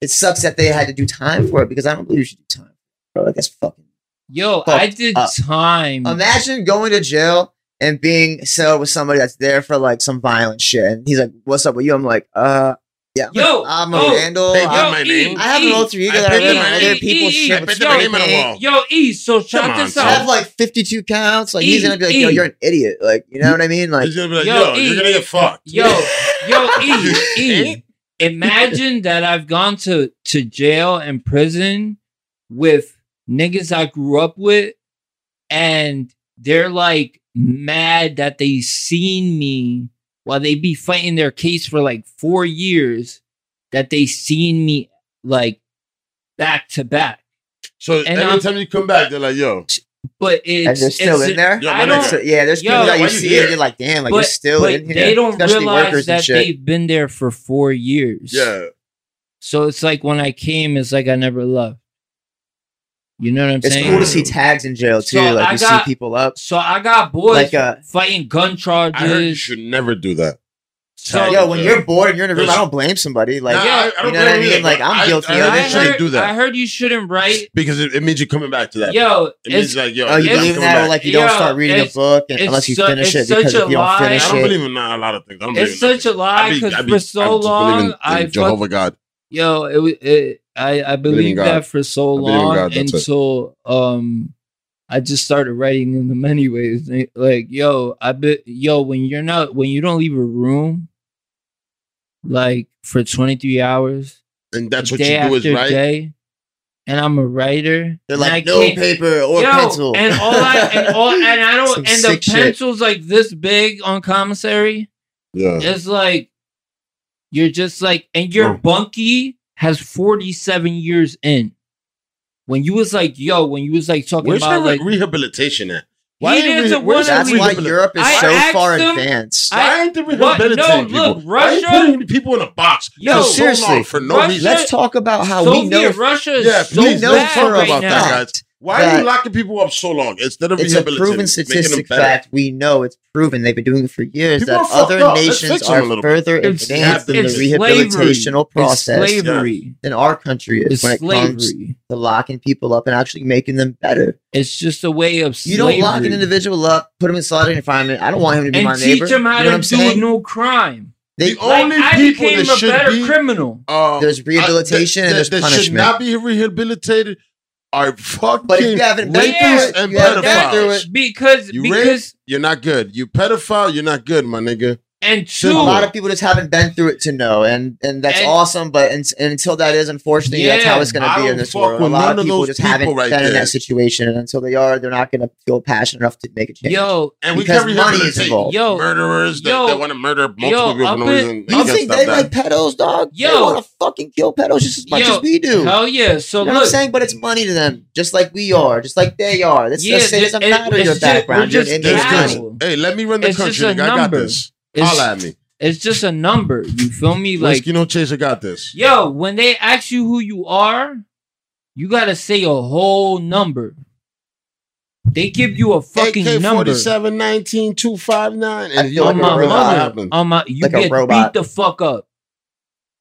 it sucks that they had to do time for it because I don't believe you should do time, bro. Like that's fucking. Yo, I did up. time. Imagine going to jail and being celled with somebody that's there for like some violent shit, and he's like, "What's up with you?" I'm like, "Uh, yeah, Yo, I'm a yo, vandal. Hey, I'm- yo, my E, name. I have an E, alter ego I that I paid read my on other people's E, shit. I with put the name on the pain. wall. Yo, E, so check Come on, this son. I have like 52 counts. Like E, he's gonna be like, "Yo, E. you're an idiot." Like you know what I mean? Like He's gonna be like, Yo, yo, E. you're gonna get fucked. Yo, yo, E, E. Imagine that I've gone to to jail and prison with niggas I grew up with, and they're like mad that they seen me while they be fighting their case for like four years. That they seen me like back to back, So And every I'm- time you come back, they're like, yo, but it's and they're still it's- in there. Yo, I don't- So, yeah, there's Yo, people that you you see here? and you're like, "Damn, like you're still but in here." they don't especially realize workers that they've been there for four years. yeah. So it's like when I came, it's like I never left. You know what I'm It's saying? It's cool to see tags in jail too. So like I you got- see people up. So I got boys Like, uh, fighting gun I heard you should never do that. So Yo, when you're bored and you're in a room, I don't blame somebody. Like, Nah, Yeah, I- I you don't know what I mean? either, Like, I'm I- guilty I, of heard I shouldn't do that I heard you shouldn't write. because it, it means you're coming back to that. Yo, it means it's, like, yo, oh, you believe in coming that? Or like you don't start reading a book and, unless you su- finish it it's because such if a you don't lie. finish I don't it, believe in nah, a lot of things. I don't believe it's such a lie I be- because I be- for so just long I Jehovah God. yo it, wa- it I I Believe believed that for so long God, it. until um I just started writing in them anyways. Like yo, I bet yo when you're not when you don't leave a room like for 23 hours And that's what day you do is right. day, and I'm a writer. they're like, no paper or Yo, pencil. and all I and all and I don't Some and the sick shit. pencil's like this big on commissary. Yeah. It's like you're just like and your Oh. bunkie has 47 years in. When you was like, yo, when you was like talking Where's about like rehabilitation at? He ain't doesn't reha- where's wanna That's why? Europe is I so far them- advanced. I- Why ain't they What? No, people? look, Why are you Russia- putting people in a box Yo, for so seriously, long for no Russia- reason? Let's talk about how Soviet we know Russia is Yeah, so please know don't bad talk right about now. that, guys. Why are you locking people up so long instead of it's a proven making them statistic fact. We know it's proven. They've been doing it for years. People that other up. Nations fix them a are little bit. further It's- advanced in it's the rehabilitational It's process slavery. than our country is It's when it comes slavery. to locking people up and actually making them better. It's just a way of You don't lock an individual up, put him in solitary confinement. I don't want him to be and my teach neighbor. him how you know to do saying? no crime. They, The Like only I people became that a should better be criminal. uh, there's rehabilitation I- and there's that, that should punishment. not be rehabilitated are fucking But if you haven't been Yeah, through it, and you haven't through pedophiles. it. because You because You're not good. You pedophile. You're not good, my nigga. And two, A lot of people just haven't been through it to know, and and that's And- awesome. But un- until that is, unfortunately, that's how it's going to be in this world. A lot none of of people those just people haven't right been in there. that situation, and until they are, they're not going to feel passionate enough to make a change. yo And we Because can't money is rehabilitate involved. Yo, murderers that, yo, that want to murder multiple yo, people for no up in- reason. you think they like pedos, dog? Yo, they Yo. want to fucking kill pedos just as much Yo, as we do. hell yeah so you know what look I'm saying? But it's money to them, just like we are, just like they are. That's Yeah, just, it doesn't matter your background. we're just in There's this casual. money. this. Hey, let me run the It's country. I got this. It's- Holla at me. it's just a number you feel me like Whiskey no chaser got this. yo when they ask you who you are you gotta say a whole number they give you a fucking AK number 47 19 259. I And if you feel on like like my a a robot, robot. mother on my you Like a get robot. beat the fuck up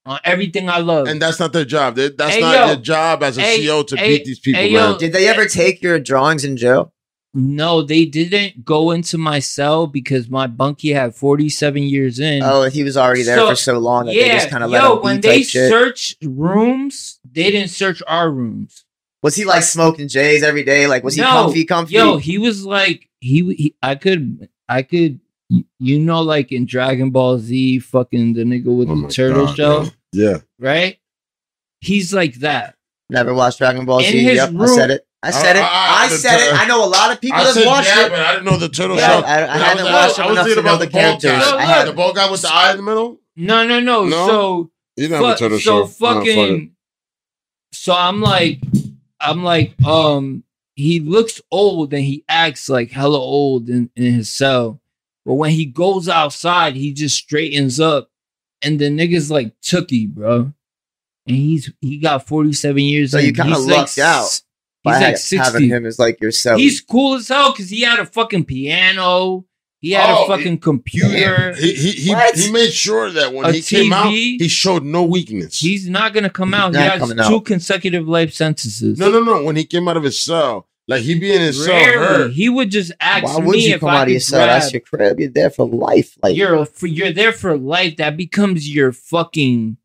on everything I love And that's not their job. They- That's Hey, not yo. your job as a Hey, CO to hey, beat these people, hey, man. yo. Did they ever take your drawings in jail? No they didn't go into my cell because my bunkie had 47 years in Oh, he was already there So, for so long that they just kind of let yo him when be they type shit. searched rooms they didn't search our rooms Was he like smoking J's every day? Like, was he No. comfy, comfy? Yo, he was like he, he I could I could you know like in Dragon Ball Z fucking the nigga with Oh the turtle God, shell, man. Yeah. right? He's like that. Never watched Dragon Ball In Z. his Yep, I room- said it. I said it. Uh, I the said it. I know a lot of people I that said watched yeah, it. but I didn't know the turtle Yeah, shell. I- I And haven't was- watched it I was enough thinking to know about the the bald characters. guy. I haven't. The bald guy with the eye in the middle? No, no, no. No? So you didn't have a turtle so shell. Fuck fucking so I'm like I'm like um he looks old and he acts like hella old in, in his cell. But when he goes outside, he just straightens up and the nigga's like Tookie, bro. And he's he got 47 years So you kinda He's lucked like, out s- By He's like ha- 60. having him as like yourself. He's cool as hell because he had a fucking piano. He had Oh, a fucking computer. He, he, he, he made sure that when A he came out, he showed no weakness. He's not gonna come out. He has two out. consecutive life sentences. no, no, no. When he came out of his cell, like he be in his cell hurt. He would just ask Why me would you if come I out of could your cell? That's your crib. You're there for life. Like you're for you're there for life. That becomes your fucking.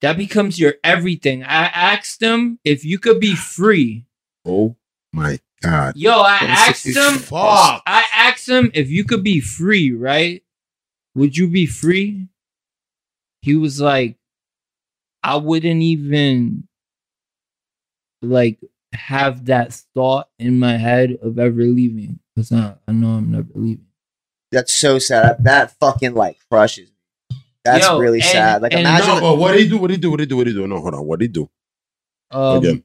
That becomes your everything. I asked him if you could be free. Oh my God. Yo, I asked him. Fuck. I asked him if you could be free, right? Would you be free? He was like, I wouldn't even like have that thought in my head of ever leaving because I, I know I'm never leaving. that's so sad. That fucking like crushes me. That's Yo, really and- sad. Like imagine No, but what did he do? What did he do? What did he do? What did he do? No, hold on. What did he do? Um, Again.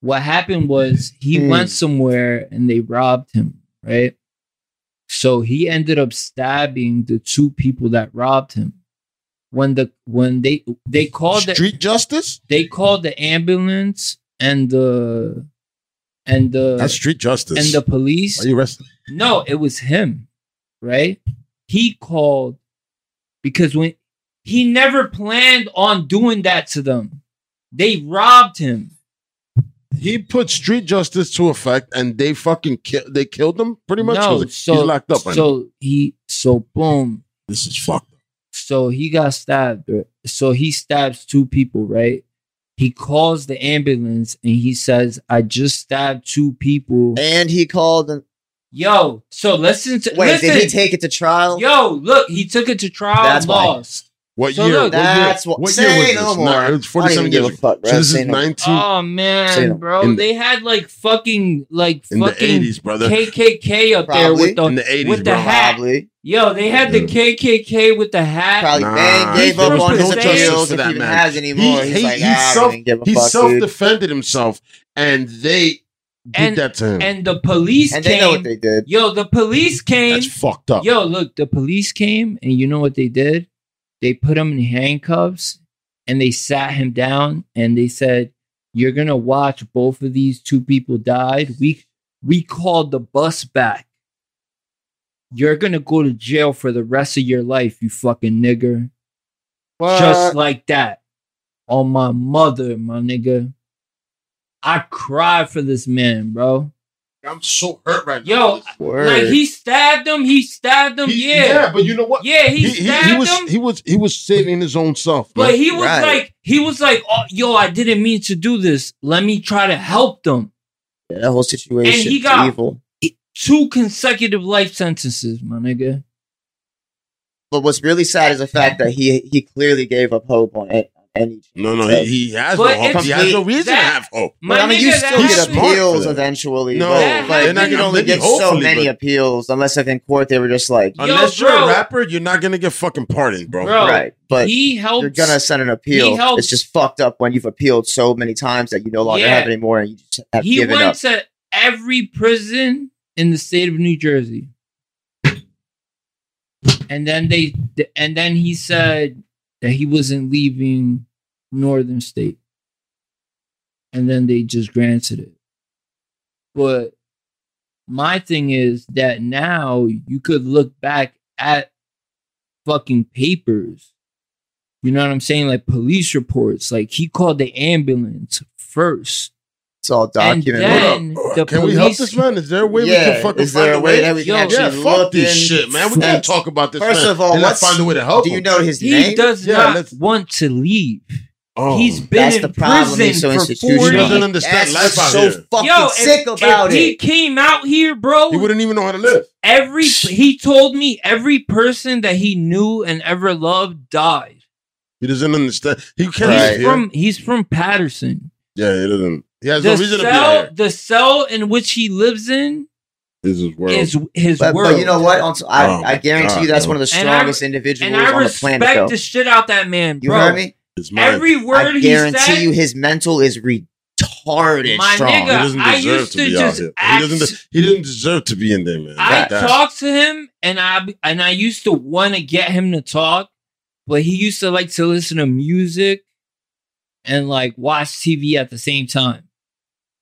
What happened was he Hmm. went somewhere and they robbed him, right? So he ended up stabbing the two people that robbed him. When the when they they called the Street justice? they called the ambulance and the and the That's street justice. and the police. Why you arrested? No, it was him, right? He called because when he never planned on doing that to them, they robbed him. He put street justice to effect, and they fucking kill. They killed him pretty much. No, 'Cause so he's locked up. Right now. so he so boom, This is fucked. so he got stabbed. So he stabs two people, right? He calls the ambulance and he says, "I just stabbed two people." and he called and Yo, so listen to wait, listen. did he take it to trial? Yo, look, he took it to trial. That's why. lost. What So year? look, what year? That's what. What say year was no this? more. Nah, it was 47 years a fuck, bro. So this Say is no. 19 Oh man, no. bro, the- they had like fucking like in the fucking 80s, brother. KKK up there with the in the 80s, with the bro. hat. Probably, Yo, they had the KKK with the hat. probably Nah, bang gave there up on his appeals if that he even man. has anymore. He- He's he- like, he ah, self, give a fuck, He self-defended himself, and they did And- that to him. And the police And came. they know what they did. Yo, the police came. That's fucked up. Yo, look, the police came, and you know what they did? They put him in handcuffs, and they sat him down, and they said, "You're gonna watch both of these two people died. We we called the bus back. You're gonna go to jail for the rest of your life, you fucking nigger." Just like that, on my mother, my nigga. I cried for this man, bro. I'm so hurt right Yo, now. Yo, Like he stabbed him, he stabbed him, He- yeah. but you know what? Yeah, he, He, he, stabbed he was him, he was he was saving his own self. but man. he was Right. like, he was like, oh, yo, I didn't mean to do this. Let me try to help them. Yeah, that whole situation. he got- evil. Two consecutive life sentences, my nigga. But what's really sad is the fact that he he clearly gave up hope on it. Any No, no, he, he has But no hope. it's- He has no reason to that- have hope. My But I mean, you that still He's get happened- smart for appeals that. eventually. No, but, That like, they're not you can gonna only let you- get so hopefully, many but- appeals unless if in court they were just like, Yo, Unless you're bro. a rapper, you're not gonna get fucking pardoned, bro. Bro, right. But he helped. you're gonna send an appeal. helped- It's just fucked up when you've appealed so many times that you no longer Yeah. have anymore, and you just have he given went up. to every prison in the state of New Jersey. And then they and then he said that he wasn't leaving Northern State. And then they just granted it. But my thing is that now you could look back at fucking papers. You know what I'm saying? Like police reports. Like he called the ambulance first. It's all documented. And then the Can we help this man? Is there a way we can fucking is there find a way that we can Yo, actually Yeah, fuck this in- shit, man. We First- can't talk about this First man of all, and not what's- find a way to help Do you know his He name? He does Yeah, not let's- want to leave. Oh. He's been That's in the prison He's so for 40 He doesn't understand That's life out so here. fucking Yo, if, sick about if he came out here, bro, He wouldn't even know how to live. every he told me every person that he knew and ever loved died. He doesn't understand. He can't Right. He's here. from he's from Paterson. yeah, he doesn't. He has The no reason to be cell, out here. the cell in which he lives in This is world. is his But, world. but you know what? On- I, Oh I guarantee God, you that's bro. one of the And I- strongest individuals and I on the planet. Though. respect the shit out that man, You bro. heard me? His. Every word he says. I guarantee said, you his mental is retarded My strong. he nigga, doesn't I deserve used to to be out just here. He act- doesn't. He didn't deserve to be in there, man. I Like talked to him and I and I used to want to get him to talk, but he used to like to listen to music and like watch TV at the same time.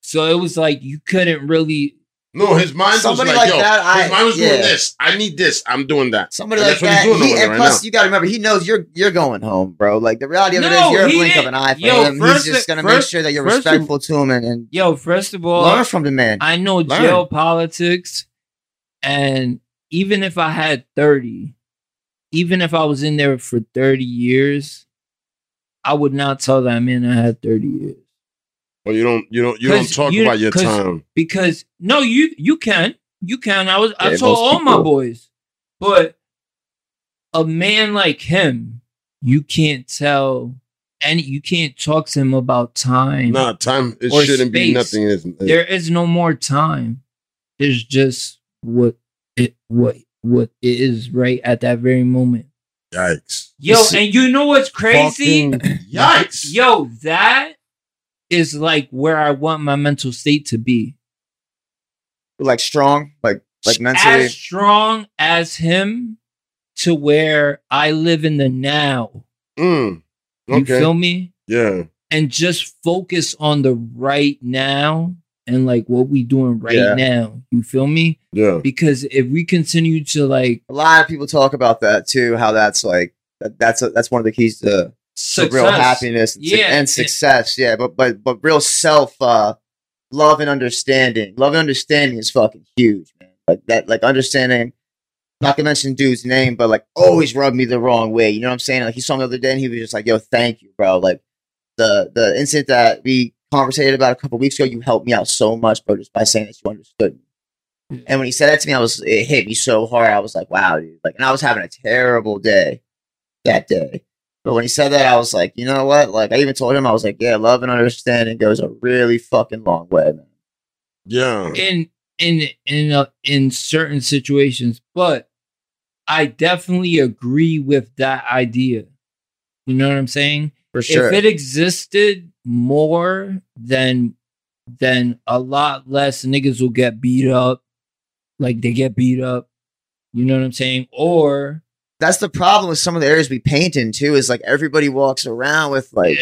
So it was like you couldn't really No, his mind Somebody was like, like yo, that, I- his mind was yeah. doing this. I need this. I'm doing that. Somebody And like that's what that. he's doing he- and right plus, now. you got to remember, he knows you're you're going home, bro. Like the reality of it No, is, you're a blink of didn't- an eye for Yo, him. first- He's just gonna make first- sure that you're first of- respectful to him and, and yo, first of all, learn from the man. I know Learn. jail politics, and even if I had 30, even if I was in there for 30 years, I would not tell that man I had 30 years. Well, you don't. You don't. You don't talk you- about your time. because no, you you can you can. I was I told all my boys, but a man like him, you can't tell, and you can't talk to him about time. Nah, time. It Or shouldn't be space. nothing. Is There is no more time. There's just what it what what it is right at that very moment. yikes. Yo, and you know what's crazy? Fucking yikes. Yo, that is like where I want my mental state to be. like strong, like like mentally. as strong as him to where I live in the now. Mm. You feel me? Yeah. And just focus on the right now and like what we doing right Yeah. now. You feel me? Yeah. Because if we continue to like a lot of people talk about that too. How that's like that, that's a, that's one of the keys to, to success, real happiness and, Yeah. and success. Yeah, but but but real self uh, love and understanding. Love and understanding is fucking huge, man. Like that, like understanding. Not to mention dude's name, but like always rubbed me the wrong way. You know what I'm saying? Like he saw me the other day and he was just like, "Yo, thank you, bro." Like the the incident that we conversated about a couple weeks ago, you helped me out so much, bro, just by saying that you understood me. And when he said that to me, I was it hit me so hard. I was like, "Wow, dude!" Like, and I was having a terrible day that day. But when he said that, I was like, you know what? Like, I even told him, I was like, yeah, love and understanding goes a really fucking long way, man. Yeah. in in in uh, in certain situations, but I definitely agree with that idea. You know what I'm saying? For sure. If it existed more, then then a lot less niggas will get beat up, like they get beat up. You know what I'm saying? Or That's the problem with some of the areas we paint in too. Is like everybody walks around with like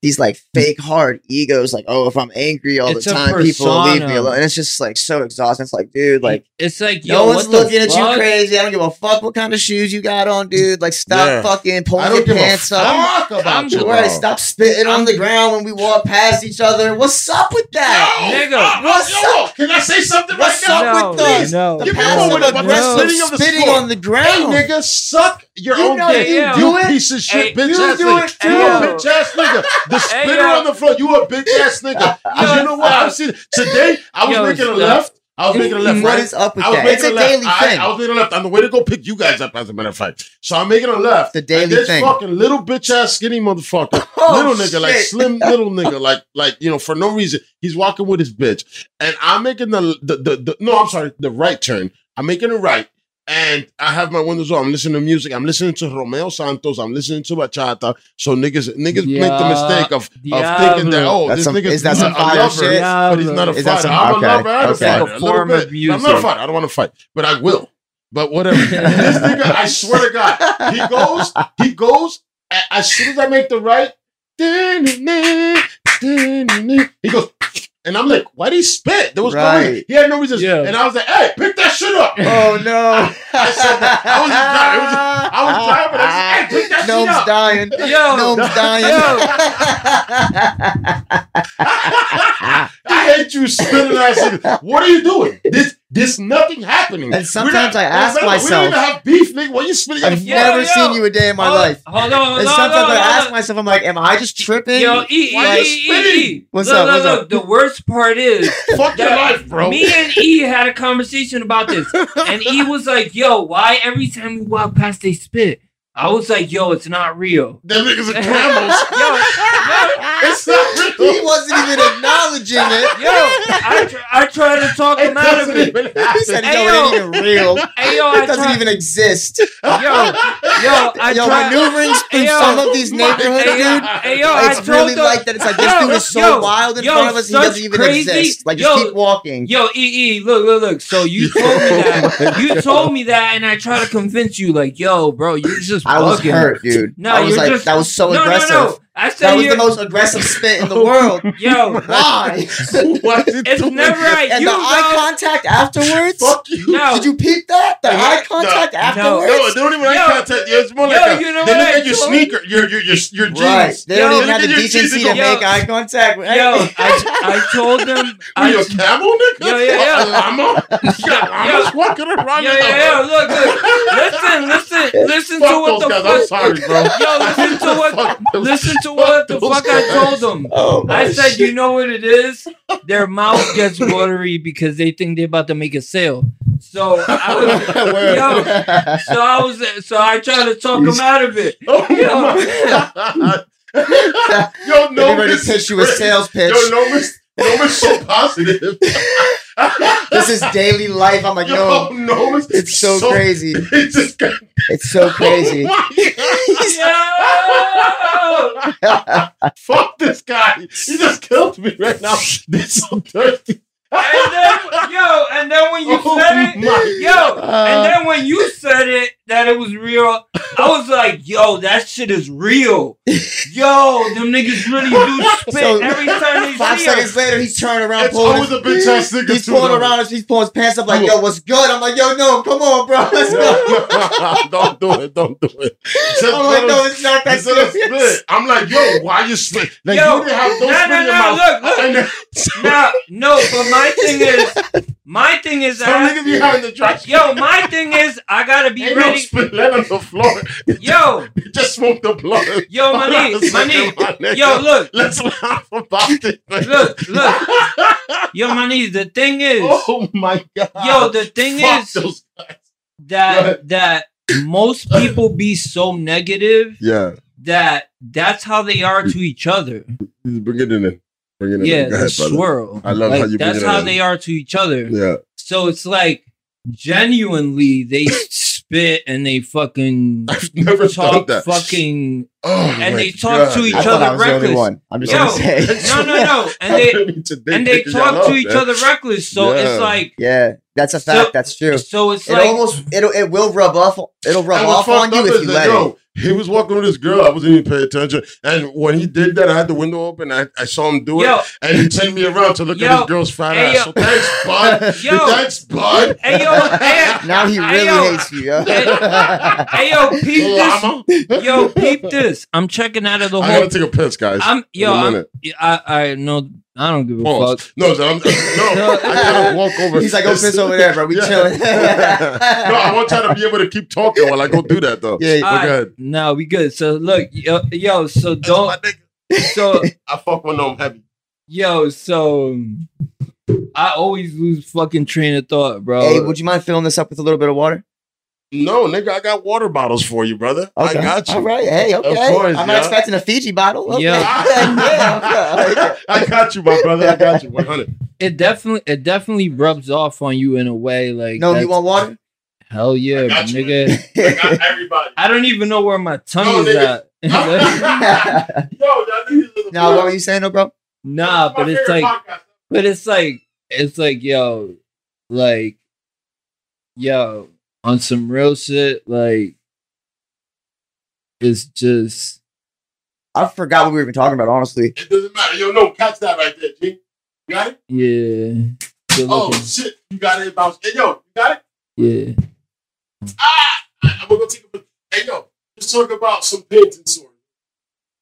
these like fake hard egos. Like, oh, if I'm angry all It's the a time, people will leave me alone. And it's just like so exhausting. It's like, dude, like it's like no one's looking at you crazy. I don't give a fuck what kind of shoes you got on, dude. Like, stop Yeah. fucking pulling your pants up. fuck about I'm you, just- bro. Right, stop spitting on the ground when we walk past each other. What's up with that? Nigga, Ah, what's yo, Can I say something What's right now? up with the, no. the Give me passive one with the aggressive spitting of the spitting on the Hey, ground? nigga, suck your You own know dick. you You, it. piece of shit, Hey, bitch you ass nigga. You a bitch ass nigga. The Hey, spitter yo. on the floor. You a bitch ass nigga. 'Cause you know what? I've seen today. I was Yo, making a left. I was making a left. What right? is up with I was that? It's a left. daily I, thing. I was making a left on the way to go pick you guys up, as a matter of fact. So I'm making a left. The daily this thing. fucking little bitch ass skinny motherfucker, Oh, little nigga, like slim little nigga, like like you know for no reason. He's walking with his bitch, and I'm making the the the, the no, I'm sorry, the right turn. I'm making a right. And I have my windows open. I'm listening to music. I'm listening to Romeo Santos. I'm listening to bachata. So niggas, niggas make the mistake of, of thinking that oh, That's this some- nigga's is that a, some a fire lover, shit? but he's not a Is that fighter. some- I'm okay, a lover and okay. a fighter. A little form bit. of I'm not a music. fighter. I don't want to fight, but I will. But whatever. this nigga, I swear to God, he goes, he goes. As soon as I make the right, he goes, and I'm like, why did he spit? There was no reason. He had no reason. Yeah. And I was like, hey, pick that shit up. Oh no! I said that. I was driving. It was- I was driving. I said, hey, pick that shit up. dying. Yo, Nome's dying. I hate you spinning ass nigga. What are you doing? This this nothing happening. And sometimes We're I ask remember, myself- we don't even have beef, nigga. What you spinning? I've Yo, never yo. seen you a day in my hold, life. Hold on, And hold sometimes on, I ask myself, I'm like, am I just tripping? Yo, E, E, Why E, you E. E. What's look, up, Look, what's look, up? the worst part is Fuck your life, bro. me and E had a conversation about this, and E was like, "Yo, why every time we walk past they spit?" I was like, "Yo, it's not real." Them niggas are camels. Yo, it's not real. he wasn't even acknowledging it. Yo, I tr- I tried to talk him out of it. He said, Hey, "No, yo. it ain't even real. Hey yo, I It doesn't tried. even exist." Yo, yo, I Yo, tried. maneuvering through yo. some of these neighborhoods, dude. hey, yo, it's really the- like that. It's like this Yo, dude is so yo, wild in yo, front of us, he doesn't even crazy- exist. Like, just yo, keep walking. Yo, E E, look, look, look. So you told me that. Oh you told me that, and I try to convince you, like, yo, bro, you're just. I was hurt, dude. No, I was like, just. that was so no, aggressive. No, no, I said That was you're. the most aggressive spit in the world. Yo, Why? Why is it it's doing never that? at and you, the eye contact afterwards. Fuck you. No. Did you peep that? The Yeah, eye contact no. afterwards. No, they don't even Yo. eye contact. Yeah, It's more Yo, like a, you know they look I at your told- sneaker, your your your your jeans. Right. They don't even have the look at your decency jeans to and go, make eye contact. with Yo. I, I told them. Were you a I, camel, nigga? Yo, yeah, yeah. A llama? You got llamas walking around. yo, yo, yo, look, look. Listen, listen, listen to what the fuck. I'm sorry, bro. Yo, listen to what. Listen to what the those fuck I told them. Oh, I said, shit. you know what it is? Their mouth gets watery because they think they're about to make a sale. So I was, yo, so I was, so I tried to talk them out of it. Oh Yo. my god. Yo, no, ready to pitch you a sales pitch. Yo, no, miss, no, miss, so positive. This is daily life. I'm like, Yo, no, no, miss, it's so, crazy. It's just got, It's so crazy. Oh my God. Yo! Fuck this guy. He just killed me right now. This is so thirsty. And then, yo, and then when you Oh said it, yo, Uh, and then when you said it that it was real, I was like, yo, that shit is real. Yo, them niggas really do spit So, every time they Five see seconds us. later, he's turning around, It's pulling. always a bitch ass nigga He's pulling though. around us. He's pulling his pants up like, yo, what's good? I'm like, yo, no, come on, bro, let's go. don't do it. Don't do it. Just I'm like, no, it's not that just serious. spit. I'm like, yo, why you spit? Like Yo, you didn't have those no, spit no, in your no, mouth. look, look. And then, No, no, but my thing is, my thing is, some I, niggas be having the dry spit. yo, my thing is, I gotta be Ain't ready. Spit left on the floor. Yo, You just smoked the blunt. yo, Hold on money, money. my nigga. Yo, look, Let's laugh about it. man. look, look. Yo, money. The thing is, oh my god. yo, the thing Fuck is those guys. Go that that most people be so negative Yeah. that that's how they are to each other. Bring it in. Bring it in. Yeah, Go the ahead, brother. swirl. I love Like, how you bring That's it how in. they are to each other. Yeah. So it's like genuinely they spit and they fucking I've never talk thought that. fucking Oh, and they talk God. to each I other I was the only reckless. one. I'm just Yo, gonna say. no, no, no, and they and they talk to up, each man. other reckless. So Yeah. it's like Yeah, that's a So- fact. that's true. so it's It like almost it'll it will rub off. It'll rub off on you if you that, let yo, it. He was walking with this girl. I wasn't even paying attention. And when he did that, I had the window open. I, I saw him do it. yo, And he turned me around to look Yo, at his girl's fat hey, ass. yo. So thanks, bud. Yo. Thanks, bud. hey yo, hey, Now he really yo. hates you. Yo. hey yo, peep this. Yo, peep this. I'm checking out of the I whole gotta take a piss, guys. I'm yo, In a I'm. I I know I don't give a Pause. fuck. No, so I'm, no, I gotta walk over. He's like, go piss over there, bro. We Yeah. chilling. no, I want y'all to be able to keep talking while I go do that though. Yeah, But Alright, go ahead. No, we good. So look, yo, yo so don't nigga. so I fuck with them heavy. yo, so I always lose fucking train of thought, bro. Hey, would you mind filling this up with a little bit of water? No, nigga, I got water bottles for you, brother. I got you. All right. Hey, okay. course, I'm not yeah. expecting a Fiji bottle. Okay. Yeah. yeah. okay. Ah. I got you, my brother. I got you. 100. it definitely it definitely rubs off on you in a way like No, you want water? hell yeah, I got you, nigga. I got everybody. I don't even know where my tongue No, is nigga. at. Yo, y'all niggas are the now, what were you saying, though, bro? nah, This is my but it's like podcast. but it's like it's like yo, like yo, on some real shit, like it's just I forgot what we were even talking about, honestly. It doesn't matter. Yo, no, catch that right there, G. You got it? yeah. Good Oh looking. shit, you got it. Bounce. Hey, yo, you got it? Yeah. Ah, I'm gonna go take a. Hey, yo, let's talk about some pains and sores.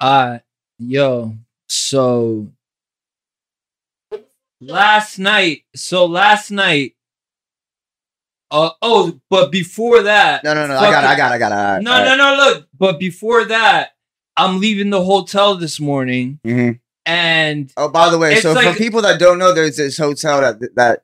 Uh yo, so last night, so last night, uh oh, but before that, No, no, no. I got it. I got it. I got it. All right, no, no, no, look, but before that, I'm leaving the hotel this morning, Mhm. and Oh, by the way, so like- for people that don't know, there's this hotel that that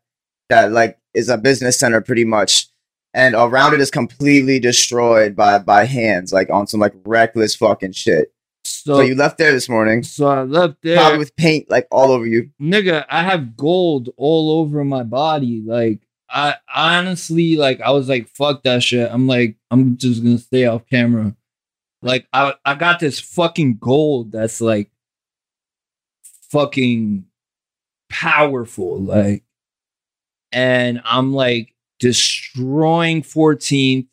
that like is a business center pretty much, and around it is completely destroyed by by hands, like on some like reckless fucking shit. so So you left there this morning, so I left there, probably with paint like all over you. nigga. I have gold all over my body, like. I honestly like I was like fuck that shit. I'm like I'm just gonna stay off camera. Like I I got this fucking gold that's like fucking powerful like and I'm like destroying 14th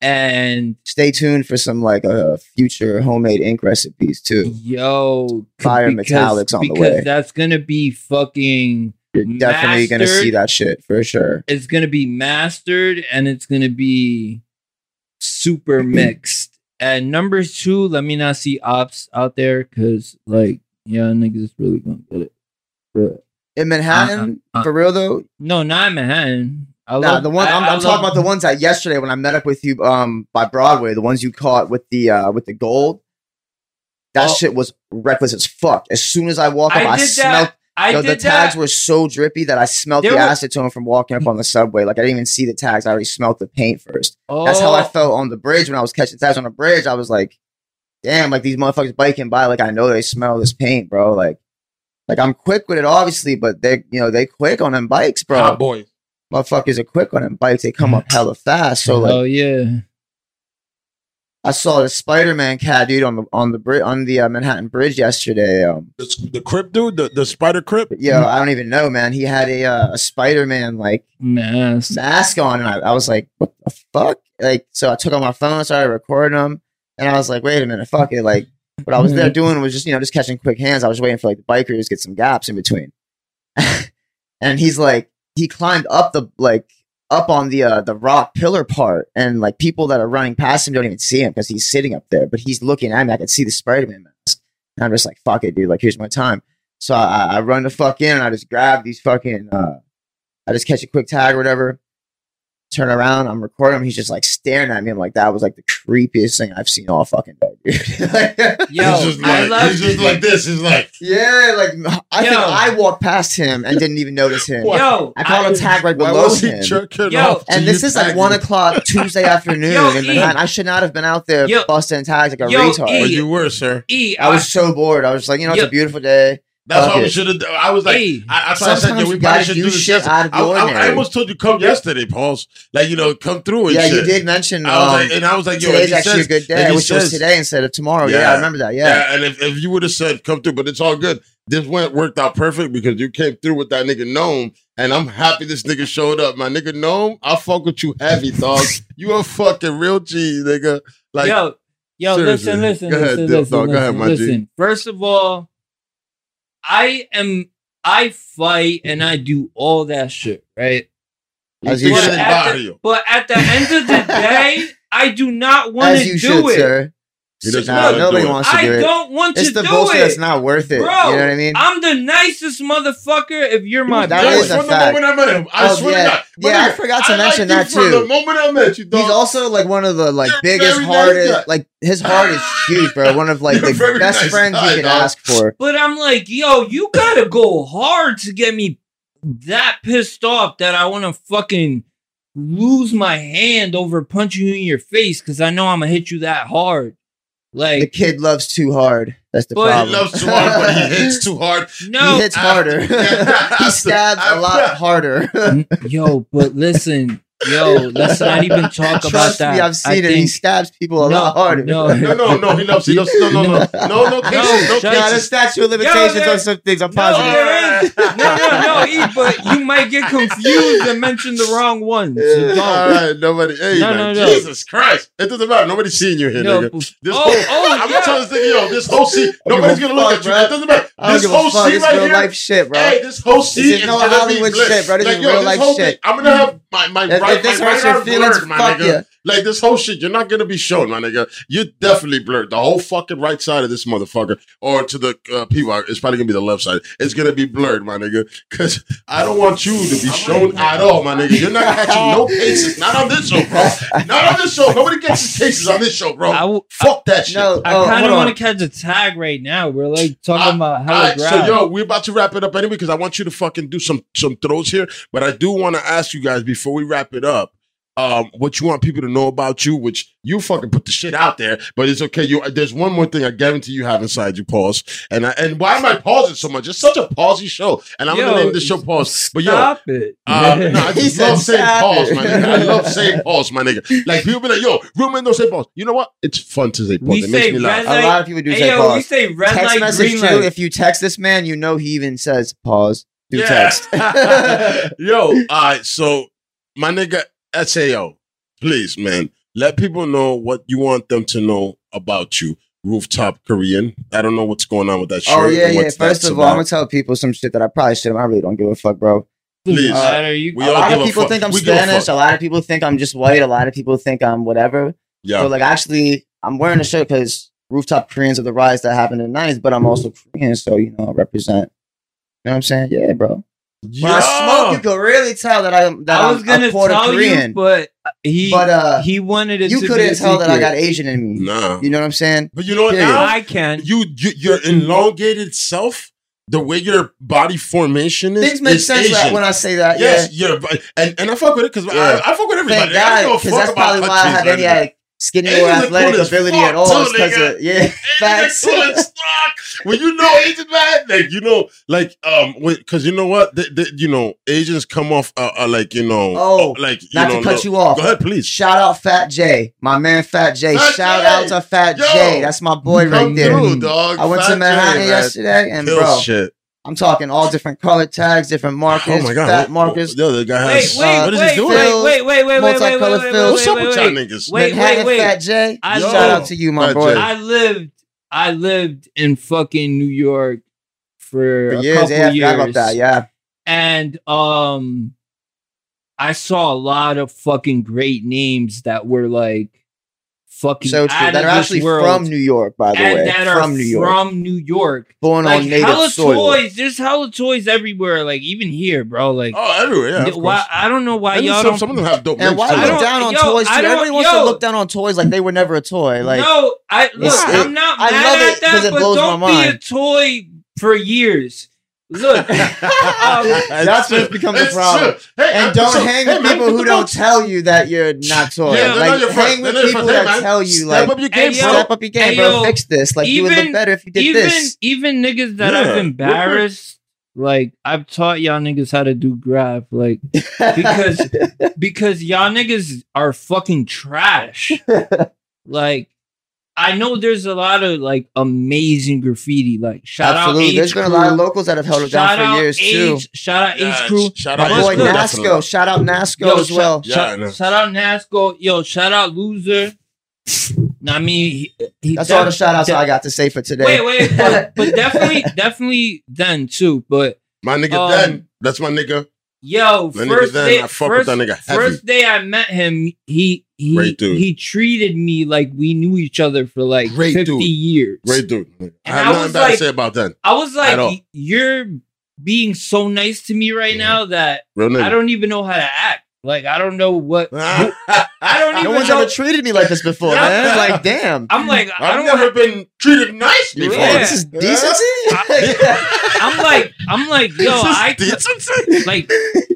and Stay tuned for some like uh, future homemade ink recipes too. yo Fire because- metallics on the because way. that's gonna be fucking You're definitely gonna see that shit for sure. it's gonna be mastered and it's gonna be super mixed. And number two, let me not see ops out there because like yeah, niggas is really gonna get it. But In Manhattan, Uh, uh, uh. for real though, no, not in Manhattan. I Nah, love the one I- I'm, I I'm love- talking about the ones that yesterday when I met up with you um by Broadway, the ones you caught with the uh with the gold. That Oh. shit was reckless as fuck. As soon as I walk up, I I, smelled. I yo, did the tags that. were so drippy that I smelled There the were- acetone from walking up on the subway. Like I didn't even see the tags. I already smelled the paint first. That's how I Oh, felt on the bridge when I was catching tags on the bridge. I was like, damn, like these motherfuckers biking by, like I know they smell this paint, bro. Like, like I'm quick with it, obviously, but they, you know, they quick on them bikes, bro. Hot boy. Motherfuckers are quick on them bikes. They come up hella fast. So like, oh yeah. I saw the Spider Man cat dude on the on the bri- on the uh, Manhattan Bridge yesterday. Um, The, the crip dude, the, the spider crip. but yo, I don't even know, man. He had a uh, a Spider Man like Mass. mask on, and I, I was like, what the fuck? Like, so I took out my phone, started recording him, and I was like, wait a minute, fuck it. Like, what I was there doing was just you know just catching quick hands. I was waiting for like the bikers to get some gaps in between, and he's like, he climbed up the like up on the uh, the rock pillar part, and like people that are running past him don't even see him because he's sitting up there, but he's looking at me. I can see the Spider Man mask, and I'm just like, fuck it, dude. Like, here's my time. So I, I run the fuck in, and I just grab these fucking. uh I just catch a quick tag or whatever. Turn around, I'm recording him. He's just like staring at me. I'm like, that was like the creepiest thing I've seen all fucking day, dude. Like- Yo, he's just I like, love he's just like this. He's like, yeah, like I think I walked past him and didn't even notice him. Yo, I caught a tag right why below was he him. jerking Yo. off? And this is like one o'clock Tuesday afternoon Yo, in E. Manhattan. I should not have been out there Yo. busting tags like a Yo, retard. E. But you were, sir. E, I was so bored. I was just like, you know, it's a beautiful day. That's Fuck what we should have done. I was like, E. I, that's why I said, Sometimes yeah, we you probably should do do this shit yesterday. out of I, I, I almost told you come yesterday, Pauls. Like, you know, come through and Yeah, shit. you did mention. I was um, like, and I was like, yo, today's actually says- a good day. and I he wish it was says- today instead of tomorrow. Yeah, Yeah. I remember that. Yeah. Yeah, and if, if you would have said come through, but it's all good. This went worked out perfect because you came through with that nigga Nome, and I'm happy this nigga showed up. My nigga Nome, I fuck with you heavy, dog. you a fucking real G, nigga. Like, yo, yo, seriously. listen, listen, Go ahead, listen, Dip listen, Dog. Go ahead, listen, my G. listen. First of all, I am, I fight and I do all that shit, right? As you you put should. At the- body. But at the end of the day, I do not want to do should, it. sir. He doesn't Nah, wanna do nobody it. wants to I do it. don't want to It's the do bullshit it. that's not worth it. Bro, you know what I mean? I'm the nicest motherfucker if you're my That That is was a from the fact. moment I met him. I Oh, swear yeah. to God. My Yeah, I forgot to I mention liked that From too. the moment I met you, dog. He's also like one of the like You're biggest, very nice hardest. like his heart is huge, bro. One of like You're the best nice friends guy, you could dog. ask for. But I'm like, yo, you gotta go hard to get me that pissed off that I want to fucking lose my hand over punching you in your face because I know I'm gonna hit you that hard. The kid loves too hard. That's the But- he problem. loves too hard, but he hits too hard. no, he hits harder. he stabs a lot harder. yo, but listen, yo, let's not even talk about Trust that. me, I've I seen it. He stabs people a No, lot harder. no. No, no, no. He loves. He loves. No, no, no, no, no, no cases. No shut Nah, the cases. statute of limitations there- on some things. I'm No, positive. there is. No, no, no, E, but you might get confused and mention the wrong one. So don't. All right, nobody. Hey, No, man, no, no. Jesus Christ! It doesn't matter. Nobody's seeing you here, No, nigga. This oh, whole, oh, I'm yeah. telling this nigga, yo, this whole seat, nobody's gonna look fuck, at you. bro. It doesn't matter. This whole fuck. seat This right real here. life shit, bro. Hey, this whole seat is is no Hollywood shit, bro. This is real life shit. I'm gonna have my my if, right, if this hurts right your feelings, blurred, my fuck you. Like this whole shit, you're not gonna be shown, my nigga. You're definitely blurred. The whole fucking right side of this motherfucker, or to the uh, people, it's probably gonna be the left side. It's gonna be blurred, my nigga. Cause I don't want you to be shown at all, my nigga. You're not catching no cases. Not on this show, bro. Not on this show. Nobody catches cases on this show, bro. I, w- Fuck that shit. No, I oh, kind of want to catch a tag right now. We're like talking Uh, about how. hella right, so yo, we're about to wrap it up anyway because I want you to fucking do some some throws here. But I do want to ask you guys before we wrap it up, um, what you want people to know about you, which you fucking put the shit out there, but it's okay. You there's one more thing I guarantee you have inside you, pause. And I, and why am I pausing so much? It's such a pausy show, and I'm Yo, gonna name this show pause. But yo, Stop it. uh, no, I just said love saying pause, it. my nigga. I love saying pause, my nigga. Like people be like, yo, real men don't say pause. You know what? It's fun to say pause. We it makes me laugh. red A lot of people do Hey, say yo, we say red Text light, message green too. light. If you text this man, you know he even says pause. Do Yeah. text. Yo, all right. So, my nigga Sao, please, man, let people know what you want them to know about you. Rooftop Korean. I don't know what's going on with that shirt. oh yeah, yeah. First of all, I'm gonna tell people some shit that I probably shouldn't. I really don't give a fuck, bro. Please. Uh, you, a lot of people fuck. think I'm We give a Spanish. A lot of people think I'm just white. A lot of people think I'm whatever. yeah. So like, actually, I'm wearing a shirt because rooftop Koreans of the riots that happened in the '90s, but I'm also Korean, so you know, I represent. You know what I'm saying? Yeah, bro. When I smoke, you can really tell that I'm that I I'm was gonna a Puerto tell Korean. you, but he But, uh, he wanted it you to couldn't be a tell that I got Asian in me. Nah. You know what I'm saying? But you know what Period. now? I can. You, you your elongated self, the way your body formation is, Things make is sense Asian. when I say that. Yes, Yeah. you're and and I fuck with it because Yeah. I, I fuck with everybody. Thank I don't God, give a because fuck that's about probably why I countries have any anything. like skinny or athletic ability at all. too, nigga. of yeah, facts. Cool as fuck. When you know Asian man, like you know, like um, because you know what, they, they, you know, Asians come off uh, uh, like you know, Oh, like you Not know, to cut no- you off. Go ahead, please. Shout out Fat J, my man Fat J. Fat Shout J. out to Fat Yo. J. That's my boy right there. through, dog. I went Fat to Manhattan J, yesterday, and Kill bro, shit. I'm talking all different color tags, different markers, Oh my god, fat What- markers. Yo, the guy Wait, has. wait, what is wait, he doing? Phil, wait, wait, wait, wait, wait, wait, wait, multicolored wait, Phil. wait, What's up wait, with wait, y'all wait. niggas? Wait, Manhattan wait, Fat wait. J. I Shout Yo. out to you, my Fat boy. J. I lived, I lived in fucking New York for, For a years, couple yeah, I years. forgot about that. Yeah, and um I saw a lot of fucking great names that were like fucking so true. out That of are this actually world. from New York, by the and way, that from are New York, from New York. born Like on native hella soil. toys, there's hella toys everywhere. Like even here, bro. Like Oh, everywhere. Yeah, of why. I don't know why And y'all some, don't. some of them have dope And why too, I look down on yo, toys? I Too? don't- Everyone wants to look down on toys like they were never a toy. Like no, I look. It's- I'm not I mad love it that, it but blows don't my be a toy for years. Look, um, That's what's become the problem. Hey, and don't so- hang with man, people put who don't tell you that you're not tall. Yeah, they're not like your friends. hang with They're people friends. that Hey, tell you Step like up your Hey, game, yo, step up your game, hey, bro. yo, Fix this. Like you would even- look better if you did even this. even niggas that Yeah. I've embarrassed, like I've taught y'all niggas how to do graph, like because because y'all niggas are fucking trash. like I know there's a lot of like amazing graffiti. Like shout Absolutely. out There's H been a lot of locals that have held it Shout down for years too. Shout out Yeah, H crew. shout My out But boy Crew, Nasco. definitely. Shout out Nasco Yo, as well. Yeah, shout, know. shout out Nasco. Yo, shout out Loser. I mean, he, he That's all the shout outs def- I got to say for today. Wait, wait, but, but definitely, definitely then too. But My nigga Um, Den. That's my nigga. Yo, That first day, I fuck with first, that nigga heavy. first day I met him, he he he treated me like we knew each other for like Great fifty dude. years. Great dude. I have I nothing bad to say about that. I was like, you're being so nice to me right Yeah. now that I don't even know how to act. Like I don't know what I don't No one's know. ever treated me like this before, Yeah. man. Like, damn. I'm like I I've don't never know. been treated nice Yeah, before. this is decency. I'm like I'm like yo, This I decency. like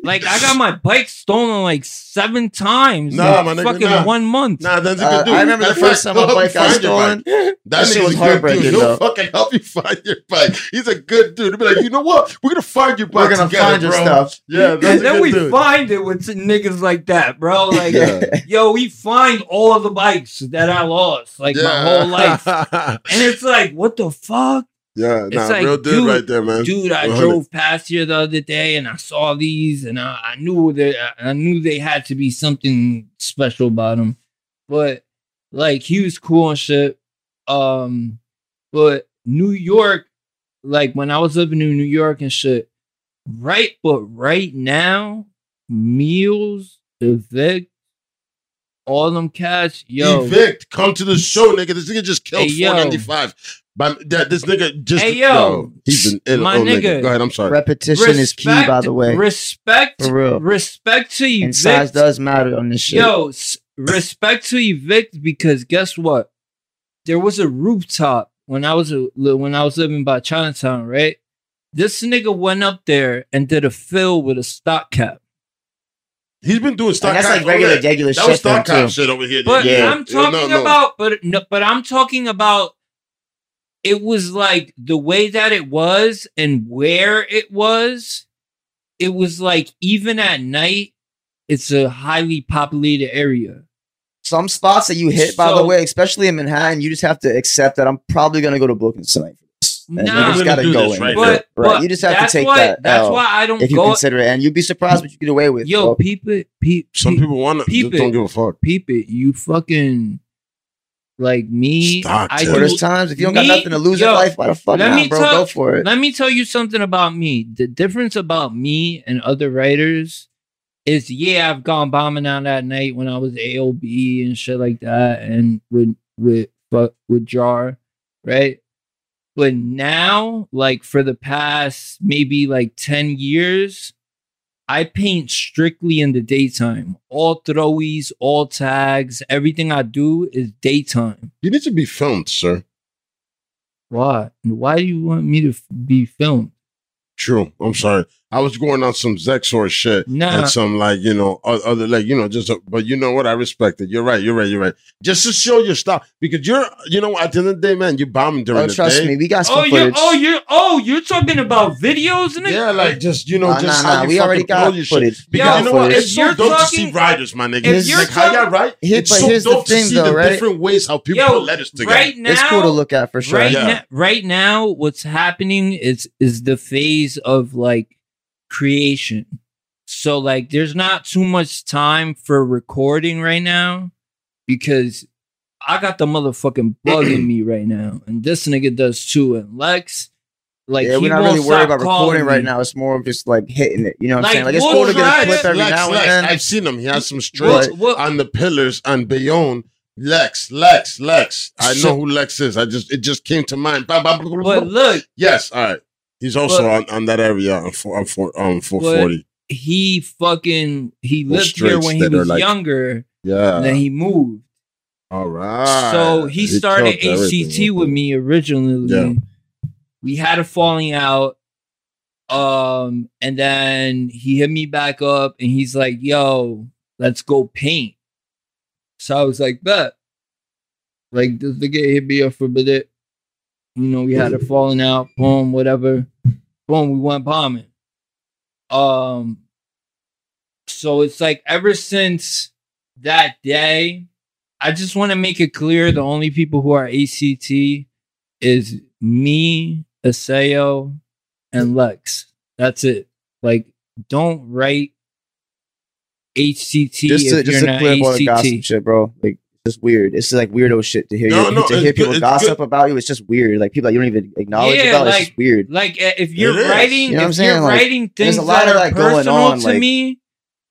like I got my bike stolen like seven times. Nah, in my nigga, fucking nah. one month. Nah, that's a Uh, good dude. I remember the first time my He'll bike got find your stolen. bike. That shit nigga's was a good heartbreaking, dude. He'll though. fucking help you find your bike. He's a good dude. He'll be like, you know what? We're gonna find your bike We're gonna together, find your bro. stuff. Yeah, that's and a then good we dude. find it with niggas like that, bro. Like, Yeah. yo, we find all of the bikes that I lost, like my whole life. And it's like, what the fuck? Yeah, It's nah, like, real dude, right there, man. Dude, I 100. drove past here the other day and I saw these and I, I knew that I knew they had to be something special about them. But like he was cool and shit. Um, but New York, like when I was living in New York and shit, right, but right now, meals, evict, all them cats, yo. Evict, come to the show, nigga. This nigga just killed Hey, yo. 495. But that this nigga just Hey, yo. he's an ill, My ill nigga. nigga. Go ahead, I'm sorry. Repetition is key, by the way. Respect, For real. respect to And size does matter on this shit. Yo, respect to evict because guess what? There was a rooftop when I was a, when I was living by Chinatown, right? This nigga went up there and did a fill with a stock cap. He's been doing stock and that's caps like regular, all day. regular That was shit, stock cap too. shit over here. But Yeah. I'm talking No, no. about, but no, but I'm talking about. It was like the way that it was and where it was. It was like even at night, it's a highly populated area. Some spots that you hit, by the way, especially in Manhattan, you just have to accept that I'm probably gonna go to Brookings tonight for this. And Nah. you just gotta go this in. right with But, right. but You just have to take why, that. That's L why I don't if you go. consider it, and you'd be surprised what you get away with. Yo, bro. peep it, peep, Some peep, people want to peep just don't it. give a fuck. peep it. You fucking like me. Stock I do, there's times if you don't got Me- nothing to lose yo, in life, why the fuck let not, me bro? tell- go for it. Let me tell you something about me. The difference about me and other writers is, yeah, I've gone bombing out that night when I was AOB and shit like that, and with with but with Jar, right? But now, like for the past maybe like ten years, I paint strictly in the daytime. All throwies, all tags, everything I do is daytime. You need to be filmed, sir. Why? Why do you want me to f- be filmed? True. I'm sorry. I was going on some Zexor shit Nah. and some like you know other like you know just a, but you know what I respect it. You're right. You're right. You're right. Just to show your stuff because you're you know at the end of the day, man, you bombing during Oh, the trust day. Trust me, we got some Oh, you footage. oh you're oh you're talking about videos and Yeah, like just you know Nah, just nah, how nah, you we fucking already got promote your shit. footage. Because Yo, you know what? It's so you're dope to see riders, my nigga. if It's you're like how y'all talking- right. Here- it's but so here's the dope thing, to see though, the right? different ways how people Yo, put letters together. right now it's cool to look at for sure. right Yeah. now right now what's happening is is the phase of like creation so like there's not too much time for recording right now because i got the motherfucking bug in me right now and this nigga does too and lex like yeah, we're not won't really worried about calling recording right now. It's more of just like hitting it. You know what I'm saying? Like it's we'll cool to get try a clip it. every Lex, now and Lex, then. I've seen him. He has some What- straight what- on the pillars on Bayonne. Lex, Lex, Lex. I know who Lex is. I just it just came to mind. But look yes, all right. He's also But- on, on that area on four on four four forty. he fucking he Those lived here when he was like- younger Yeah. and then he moved all right. So he started killed everything ACT with me originally. Yeah. We had a falling out. Um, and then he hit me back up and he's like, yo, let's go paint. So I was like, bet. Like this nigga hit me up for a minute. You know, we had a falling out, boom, whatever. Boom, we went bombing. Um, so it's like ever since that day, I just want to make it clear the only people who are ACT is me, Eseo, and Lex. That's it. Like, don't write HCT just to if just you're to not clear up all the gossip shit, bro. Like just weird. It's just like weirdo shit to hear No, you, no, to hear people it's gossip good. about you. It's just weird. Like people that you don't even acknowledge Yeah, about. it's just weird. Like uh, if you're is. writing, You know what I'm if you're saying? Like, writing there's things a lot that of are that going personal on, to like- me,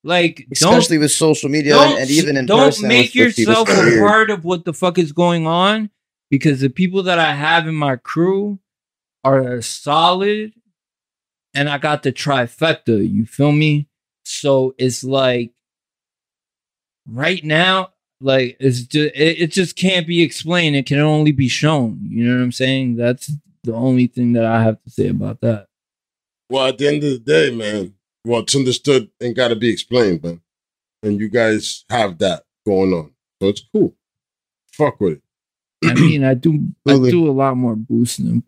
like don't Especially with social media don't, and, and even in don't person. make with- with people, yourself a part of what the fuck is going on because the people that I have in my crew are solid and I got the trifecta. You feel me? So it's like right now, like it's just it, it just can't be explained. It can only be shown. You know what I'm saying? That's the only thing that I have to say about that. Well, at the end of the day, man, what's understood ain't got to be explained, man. And you guys have that going on, so it's cool. Fuck with it. I mean, I do I do a lot more boosting.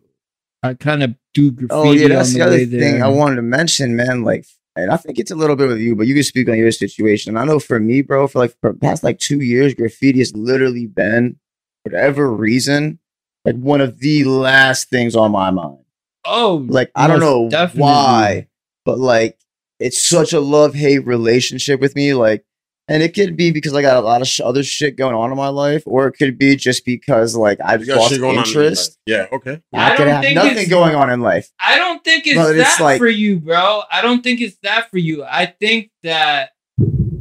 I kind of do graffiti Oh yeah, that's on the the other thing there. I wanted to mention, man. Like, and I think it's a little bit with you, but you can speak on your situation. I know for me, bro, for like for the past like two years, graffiti has literally been, for whatever reason, like one of the last things on my mind. oh, Like, I don't know definitely. why, but like, it's such a love hate relationship with me. Like, and it could be because I got a lot of sh- other shit going on in my life, or it could be just because like I've You got lost shit going on. in your interest. life. Yeah. Okay. I I could don't have think nothing it's- going on in life. I don't think it's But it's that like- for you, bro. I don't think it's that for you. I think that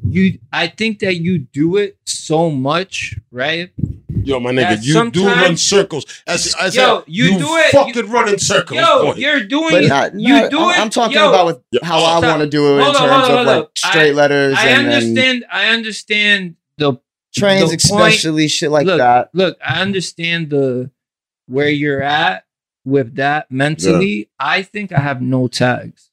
you I think that you do it so much, right? Yo, my That nigga, you do run circles. As, as Yo, a- you do it- Fucking running circles. Yo, boy. you're doing But it. not, you not- do I'm, it. I'm talking yo, about with Yeah. how I want to do it in on, terms on, of like on. straight I- letters I and, and understand. I understand the trains, the point- especially shit like look, that. Look, I understand the where you're at with that mentally. I think I have no tags.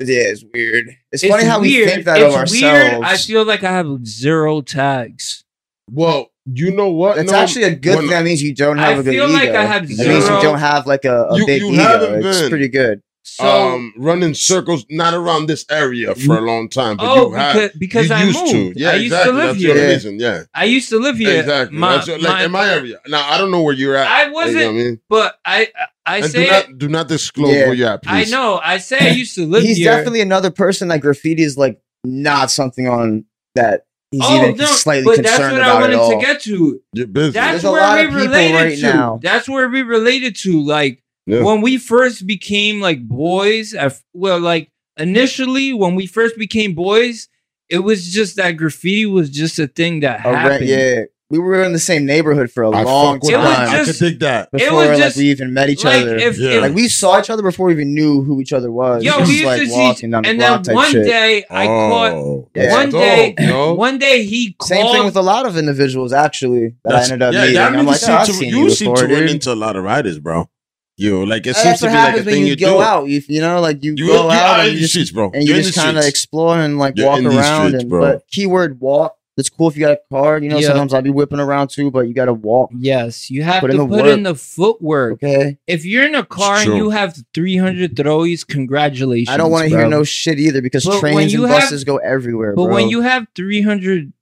Yeah, it's weird. It's, It's funny how we think that it's of ourselves. Weird. I feel like I have zero tags. well, you know what? It's No, actually a good thing. That means you don't have a good feel ego. like I have That means you don't have like a, a You- big you ego. haven't It's been. pretty good. So um, running circles, not around this area for a long time, but oh, you have. because, because you I used moved. to. Yeah, I used exactly. to live That's here. the Yeah. reason. Yeah, I used to live here. exactly. My- That's your- like my- in my area. Now I don't know where you're at. I You know what I wasn't, mean? but I I and say do not do not disclose Yeah. where you're at, I know. I say I used to live He's here. definitely another person that graffiti is like not something on that he's oh even no, slightly but that's concerned what I wanted at to get to. That's There's a where lot we of related right to. now. That's where we related to. Like Yeah. when we first became like boys. at- Well, like initially when we first became boys, it was just that graffiti was just a thing that A re- happened. yeah, we were in the same neighborhood for a I long fuck with that. time I just- could dig that. it before was like just- we even met each Like other. if, Yeah. if like we saw each other before we even knew who each other was. yo, Just we used like to see, walking down the and block then type one shit. day I oh, caught. Oh, Yeah. One dope, day, yo. one day he Same thing with a lot of individuals actually that That's- I ended up yeah, meeting. that I'm nigga like, seem oh, I've to- seen you you seem before, to run dude. into a lot of writers, bro. You like it And seems that's to what be like a happens when thing you you go do. out. You, you know, like you, You, go you out are and in you the just, streets, bro. and you You're in just kind of streets. explore and like You're walk in these around. streets, and bro. but keyword walk. It's cool if you got a car. You know, Yeah. sometimes I'll be whipping around too, but you got to walk. Yes, you have Put to in put work. in the footwork. Okay, If you're in a car and you have 300 throwies, congratulations. I don't want to hear no shit either because But trains you and have- buses go everywhere. But bro. when you have 300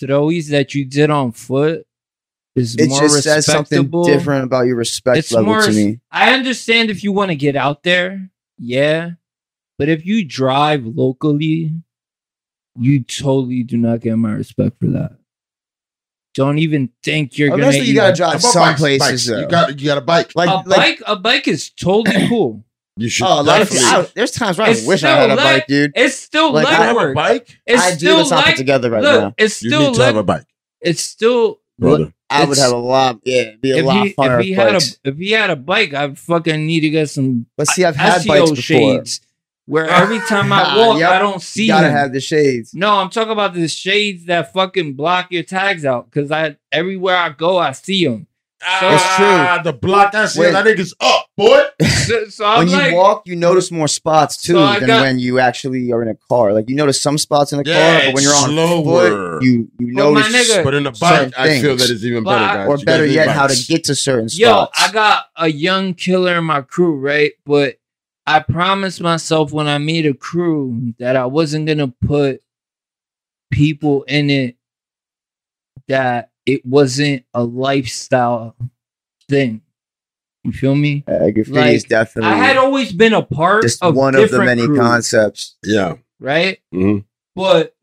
throwies that you did on foot, is it more just says something different about your respect It's level more. to me. I understand if you want to get out there, yeah, but if you drive locally, you totally do not get my respect for that. Don't even think you're gonna. You gotta drive How some bikes? places. Bikes. You got you got a bike. like, a like bike. A bike is totally cool. You should. oh, a lot definitely- I, there's times where I It's wish I had a still bike, dude. It's still Like, leg I have a bike. It's I do. still Let's not put leg. together right Look, now. it's You still need to have a bike, It's still. brother. I would have a lot. Yeah, be a If lot he, funner if he with had a if he had a bike, I fucking need to get some But see, I've had SEO bikes before. shades where every time I walk, Yep. I don't see You gotta him. have the shades. No, I'm talking about the shades that fucking block your tags out. Cause I everywhere I go, I see them. It's true. Ah, the block. That's When- it. That nigga's up, boy. So, so I'm when you walk, you notice more spots too So than got- when you actually are in a car. Like you notice some spots in a Yeah, car, but when you're on slower. foot, you you But my notice nigga- But in a Certain bike, I feel that it's even But better, guys. or You better yet, how to get to certain spots. yo, spots. I got a young killer in my crew, right? But I promised myself when I made a crew that I wasn't gonna put people in it that it wasn't a lifestyle thing. You feel me? graffiti like, is definitely I had always been a part just of one of the many crews, concepts. Yeah. right? Mhm. But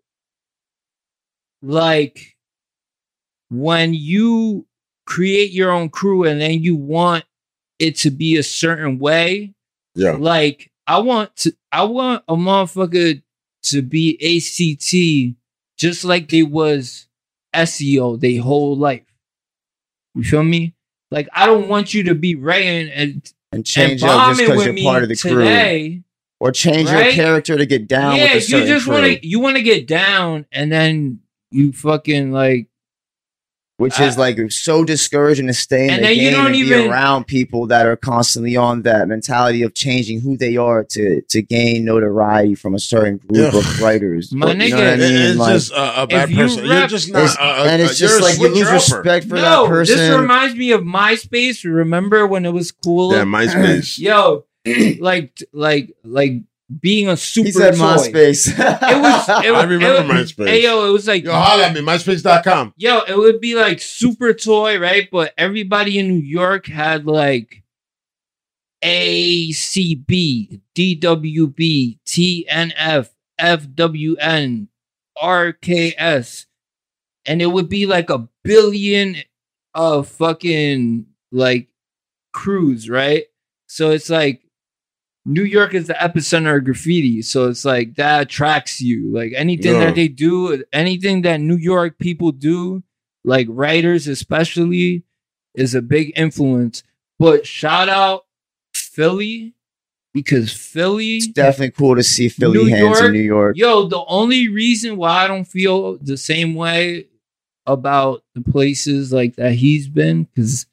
like when you create your own crew and then you want it to be a certain way, Yeah. like I want to, I want a motherfucker to be ACT just like they was SEO their whole life. You feel me? Like I don't want you to be writing and, and and change up just because you're part of the crew, today. or change your character to get down yeah, you just want to you want to get down and then you fucking like which is like so discouraging to stay in And the then you game don't and be even- around people that are constantly on that mentality of changing who they are to to gain notoriety from a certain group Yeah. of writers. My But you know nigga, what I mean? it's Like, just a, a bad you person. You're just not. it's- uh, uh, and it's you're just like you lose respect for no, that person. this reminds me of MySpace. Remember when it was cool? Yeah, MySpace. Yo, like like like being a super he said toy. MySpace. It was. It, was I remember it, MySpace. Hey yo, it was like Yo, holla at me, MySpace.com. Yo, it would be like super toy, right? But everybody in New York had like ACB, DWB, TNF, FWN, RKS. And it would be like a billion of fucking like crews, right? So it's like New York is the epicenter of graffiti. So it's like that attracts you. Like anything Yeah. that they do, anything that New York people do, like writers especially, is a big influence. But shout out Philly because Philly, it's definitely cool to see Philly New hands York, in New York. yo, the only reason why I don't feel the same way about the places like that he's been, because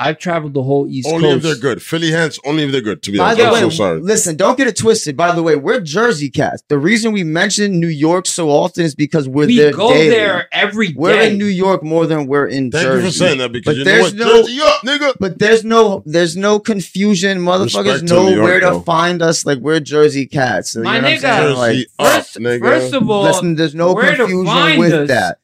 I've traveled the whole East Only if they're good. Philly hands, only if they're good, to be By honest. I'm way, so sorry. listen, don't get it twisted. By the way, we're Jersey cats. The reason we mention New York so often is because we're we there go daily. there every day. We're in New York more than we're in Thank Jersey. you for saying that because But you know there's what? no- Jersey up, nigga. But there's no there's no confusion. Motherfuckers Respect to know New York, where to though. find us. Like we're Jersey cats. So, you My know what I'm nigga. saying? Like, Jersey up, First, nigga. first of all, listen, there's no confusion with us. that.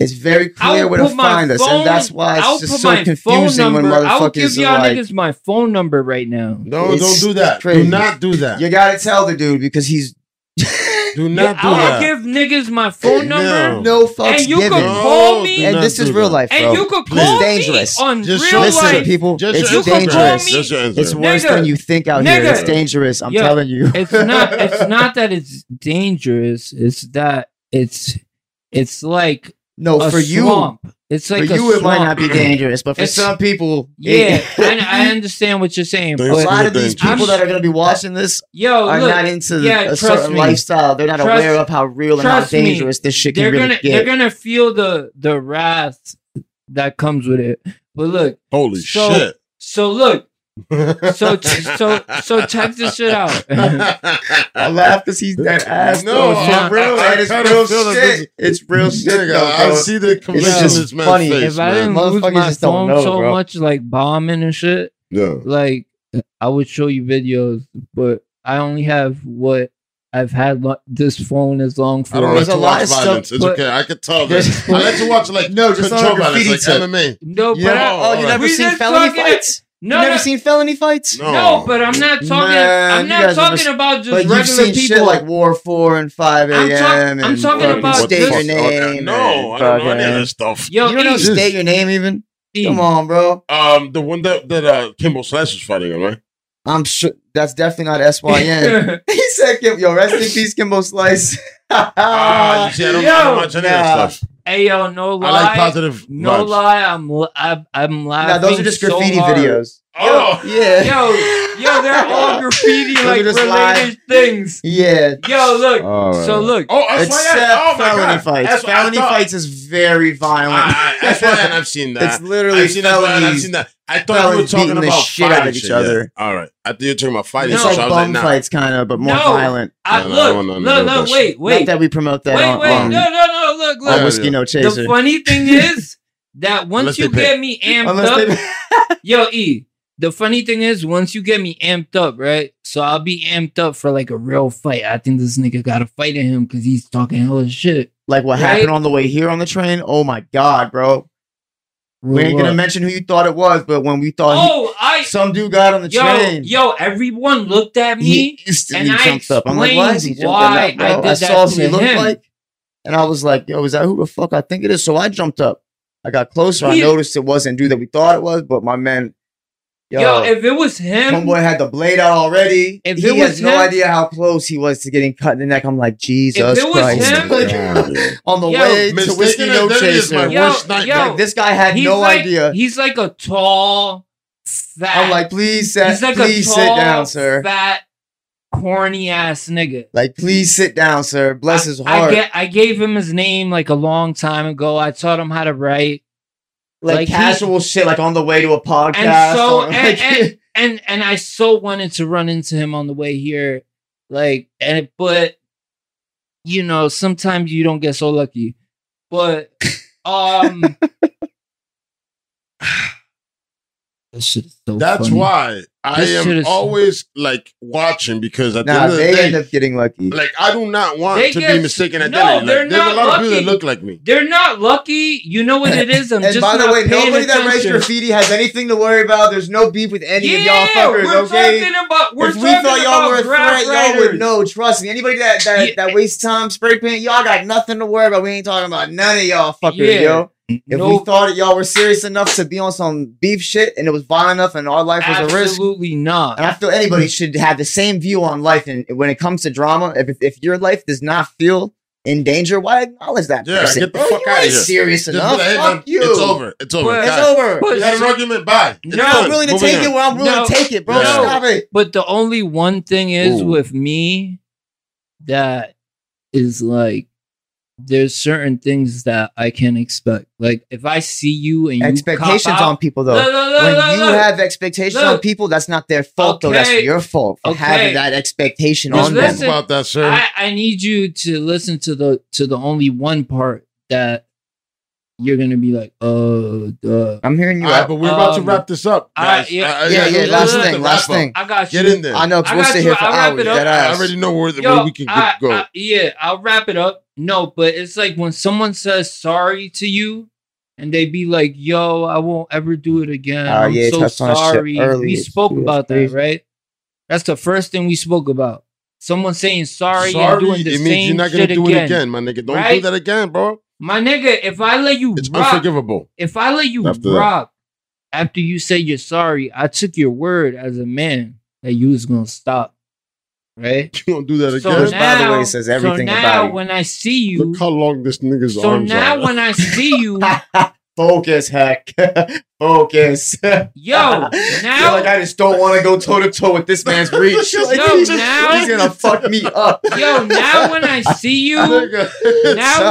It's very I'll clear where to put my find us, and that's why it's I'll just put so my phone confusing when number. I'll give y'all are like, niggas my phone number right now. No, It's don't do that. Do not do that. you gotta tell the dude because he's Do Yeah, not do that. I'll that. give niggas my phone No. number, no fucks And you given. could call me- do and this is real life, bro. and you could call It's dangerous. me on Just real show Listen, life. people, Just it's your you could call dangerous. Just. It's worse Nigga. than you think out here. It's dangerous. I'm Yo, telling you. It's not. It's not that it's dangerous. It's that it's. It's like no, a for you. It's like for a you, it might not be dangerous, but for It's- some people, Yeah, it- I, I understand what you're saying, Thanks a but lot of these dangerous. people that are going to be watching this yo, are look, not into yeah, a trust certain me. lifestyle. They're not Trust- aware of how real and how trust me. dangerous this shit can they're really gonna get. they're gonna feel the the wrath that comes with it. But look, Holy So- shit. so look, so t- so so check this shit out. I laugh because he's that ass. No, though. It's real, I- I man. It's real shit. It's real shit. Though, I see the conviction just in funny. face, if I man. didn't lose my phone know, so bro. much, like bombing and shit, Yeah. like I would show you videos, but I only have what I've had lo- this phone as long for. I don't There's like a to lot watch of stuff. It's okay. I can tell that. I like to watch like No, just on a control violence, graffiti like. MMA. no, but You never, I, oh, you alright. never We seen felony talking- fights? No, you never no, seen felony fights? No. no, but I'm not talking. Man, I'm you not talking never- about just But you've seen people. shit like War 4 and 5 I'm talk- and I'm talking fucking about State this- Your Name. No, I don't know any of that stuff. Yo, You don't know State Your Name even? Come on, bro. Um, the one that that uh Kimbo Slice was fighting on, right? I'm sure that's definitely not SYN. he said, Kim, yo, rest in peace, Kimbo Slice. Ah, you see, I don't Yo, know much of nah. that stuff. hey yo, no lie. I like positive No vibes. lie, I'm l- I'm, I'm laughing. nah, those are just graffiti hard. videos. Oh, Yeah. Yo, yo, they're all graffiti like are just related live. things. Yeah. Yo, look. Oh, Alright. So look, oh, that's Except why I, oh my felony God. fights. That's felony fights is very violent. I, I, that's why I've seen that. it's literally I've seen that. I've seen that. I thought you were talking beating the about shit out of each shit, other. Yeah. All right, I thought you were talking about fighting. No. shit, like so I was bum like, nah. fights, kind of, but more No. violent. I, No, no, look, don't know look, about look, wait, Not wait, that we promote that wait, on, wait. on, no, no, no. Look, look. Whiskey yeah. No The funny thing is that once Unless you get me amped up, yo, E. The funny thing is, once you get me amped up, right? So I'll be amped up for like a real fight. I think this nigga got a fight in him because he's talking hella shit. like what Right? happened on the way here on the train. Oh my god, bro. We ain't gonna mention who you thought it was, but when we thought he- Oh, I some dude got on the yo train, yo. Everyone looked at me. he instantly and I jumped up. I'm like, why is he jumping why up, bro? I I, saw who he looked him. like, and I was like, yo, is that who the fuck I think it is? So I jumped up. I got closer. I noticed it wasn't dude that we thought it was, but my man, yo, Yo, if it was him, homeboy had the blade out already. If he it has was no idea how close he was to getting cut in the neck. I'm like, Jesus it was Christ! him- Like, on the Yo, way to whiskey no identity my chaser. Yo, worst yo, Like, this guy had no like, idea. He's like a tall, fat. I'm like, please, sit, he's like please a sit tall, down, sir. fat, corny ass nigga. Like, please sit down, sir. Bless I, his I, heart. get, I gave him his name like a long time ago. I taught him how to write. Like, like, he- casual shit, like on the way to a podcast. And so, or, and, like- and, and and I so wanted to run into him on the way here, like, and but you know, sometimes you don't get so lucky. But um, that shit is so. That's funny. why I This am is- always like watching because at the end of the they day, end up getting lucky. like I do not want They to get- be mistaken no, identity. they're there's not a lot of people lucky. that look like me. They're not lucky. You know what it is. I'm and just by the not way, paying nobody that writes graffiti has anything to worry about. There's no beef with any of y'all fuckers, we're okay? talking about. We're if we talking thought y'all were a graph threat, y'all would writers. know. Trust me. Anybody that that, Yeah. that wastes time spray paint, y'all got nothing to worry about. We ain't talking about none of y'all fuckers, Yeah. yo. If No, we thought that y'all were serious enough to be on some beef shit and it was violent enough and our life was a risk, absolutely not. and I feel anybody should have the same view on life. And when it comes to drama, if if your life does not feel in danger, why acknowledge that Yeah, person? get the Bro, fuck you outta ain't here. serious Just be enough. like, hey, Fuck man, you. It's over. It's over. But- It's over. But- We had an argument. Bye. It's No, I'm willing to Moving take on. it where I'm willing No. to take it, bro. Yeah. Stop it. But the only one thing is Ooh. with me that is like there's certain things that I can expect. Like if I see you and you Expectations cop on people, though. Look, look, look, when look, you look. have expectations on people, that's not their fault, though. That's your fault for Okay. having that expectation Just on Talk them. about that, sir. I, I need you to listen to the to the only one part that you're gonna be like, oh, duh. I'm hearing you All right, out. but we're about to Um, wrap this up, all guys. right, yeah. I- I- Yeah, yeah, let's last thing, last thing. I got you. Get in there. I know, I because we'll got sit you. here for I'll wrap hours. it up. I already know where, Yo, where we can go. I- go. I- yeah, I'll wrap it up. No, but it's like when someone says sorry to you and they be like, yo, I won't ever do it again. Oh, I'm yeah, so touched on shit sorry. We spoke That's about that, right? That's the first thing we spoke about. Someone saying sorry, Sorry, and doing the it same means you're not gonna shit do again. it again, my nigga. Don't do that again, bro. My nigga, if I let you It's rock, unforgivable. if I let you After that. rock after you say you're sorry, I took your word as a man that you was gonna stop. Right? You don't do that So again. Chris, by the now, way, says everything so now about you. when I see you, Look how long this nigga's so arms now are. when I see you, Focus, Hec. Focus. yo, You're now like, I just don't want to go toe to toe with this man's reach. Like, Yo, he's, now- he's gonna fuck me up. yo, now when I see you, now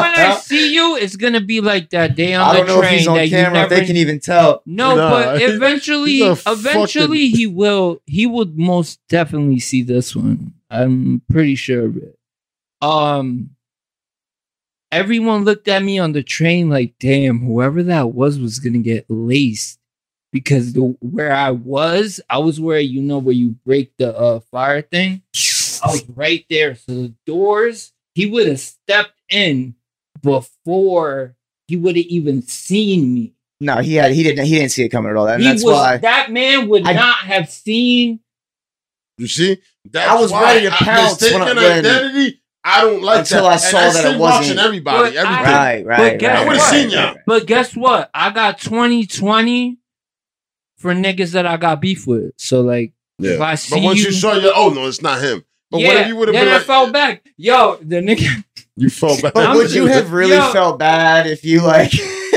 when I see you, it's gonna be like that day on I the don't know if train he's on that you camera, if never. they can even tell. no, Nah, but he's- eventually, he's a eventually he will. He would most definitely see this one. I'm pretty sure of it. Um, everyone looked at me on the train like, "Damn, whoever that was was gonna get laced." Because the where I was, I was where you know where you break the uh, fire thing. I was right there. So the doors, he would have stepped in before he would have even seen me. No, he had he didn't he didn't see it coming at all. And he that's was why that man would I- not have seen. You see? That's I was why ready to I- pounce Mistaken when I- when- identity, I don't like Until that. I saw and that I it wasn't- watching everybody. But I- right, right, But guess right. I would've what? seen ya. But guess what? I got 2020 for niggas that I got beef with. So like, if I see But once you, you, saw your, oh no, it's not him. But yeah, what if you would have then been I like, fell back. Yo, the nigga. you fell back? But would you have really Yo. felt bad if you like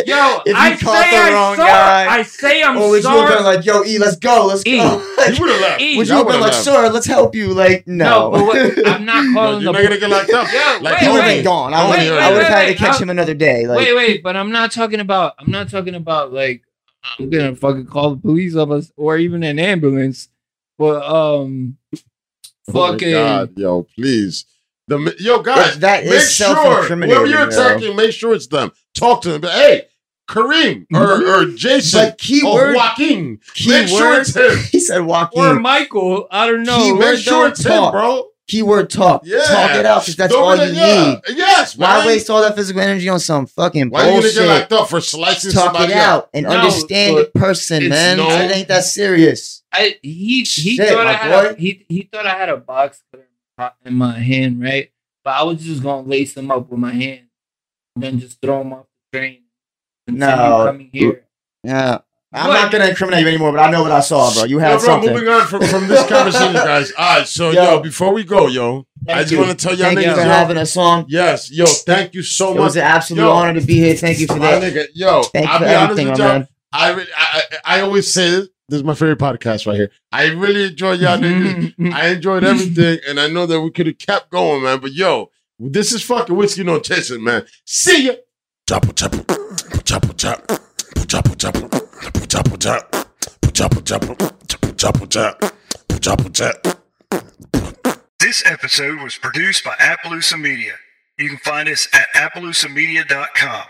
Yo, if you I caught say the I wrong saw- guy? I say I'm or would you have been like, yo, E, let's go, let's E. go? Like, You would have left. E. would you have been like, left. sir, let's help you? Like, no. No, what, I'm not No, calling you're the not gonna get locked up. Yo, like wait, he would have been gone. I would wait, have wait, had to catch I'll- him another day. Like, wait, wait, but I'm not talking about. I'm not talking about like I'm gonna fucking call the police on us or even an ambulance. But um, Oh my fucking God, yo, please. The yo guys, If that is make sure self-incriminating, whoever you're yo. attacking, make sure it's them. Talk to them. But hey, Kareem or, mm-hmm. or Jason But keyword- or Joaquin, make sure keyword, it's him. he said or Michael. I don't know. Keyword Make sure it's talk. him, bro. Keyword talk. Yeah, Talk it out because that's Don't all you yeah. need. Yes, Why man. waste all that physical energy on some fucking Why are you gonna get locked up for slicing Talk somebody it out and No, understand the person, man. no- It ain't that serious. I he he Shit, thought I had a, he he thought I had a box cutter in my hand, right? But I was just gonna lace him up with my hand, and then just throw him off the train, continue No. coming here. Yeah. I'm What? not gonna incriminate you anymore, but I know what I saw, bro. You had Yo, bro, something. moving on from, from this conversation, guys. All right, so yo, Yo. before we go, yo, I just you. want to tell y'all Thank you niggas, for yo, having us on. yes, yo, thank you so It much. It was an absolute Yo. honor to be here. Thank you for My that. nigga, yo, Thank I'll for be honest everything, with my man. I, I I I always say this. This is my favorite podcast right here. I really enjoy y'all niggas. I enjoyed everything, and I know that we could have kept going, man. But yo, this is fucking whiskey no chaser, man. See ya. Chopper, chopper, chopper, chopper, chopper, chopper, chopper, chopper, chopper, chopper, chopper, chopper, chopper. This episode was produced by Appaloosa Media. You can find us at appaloosamedia.com.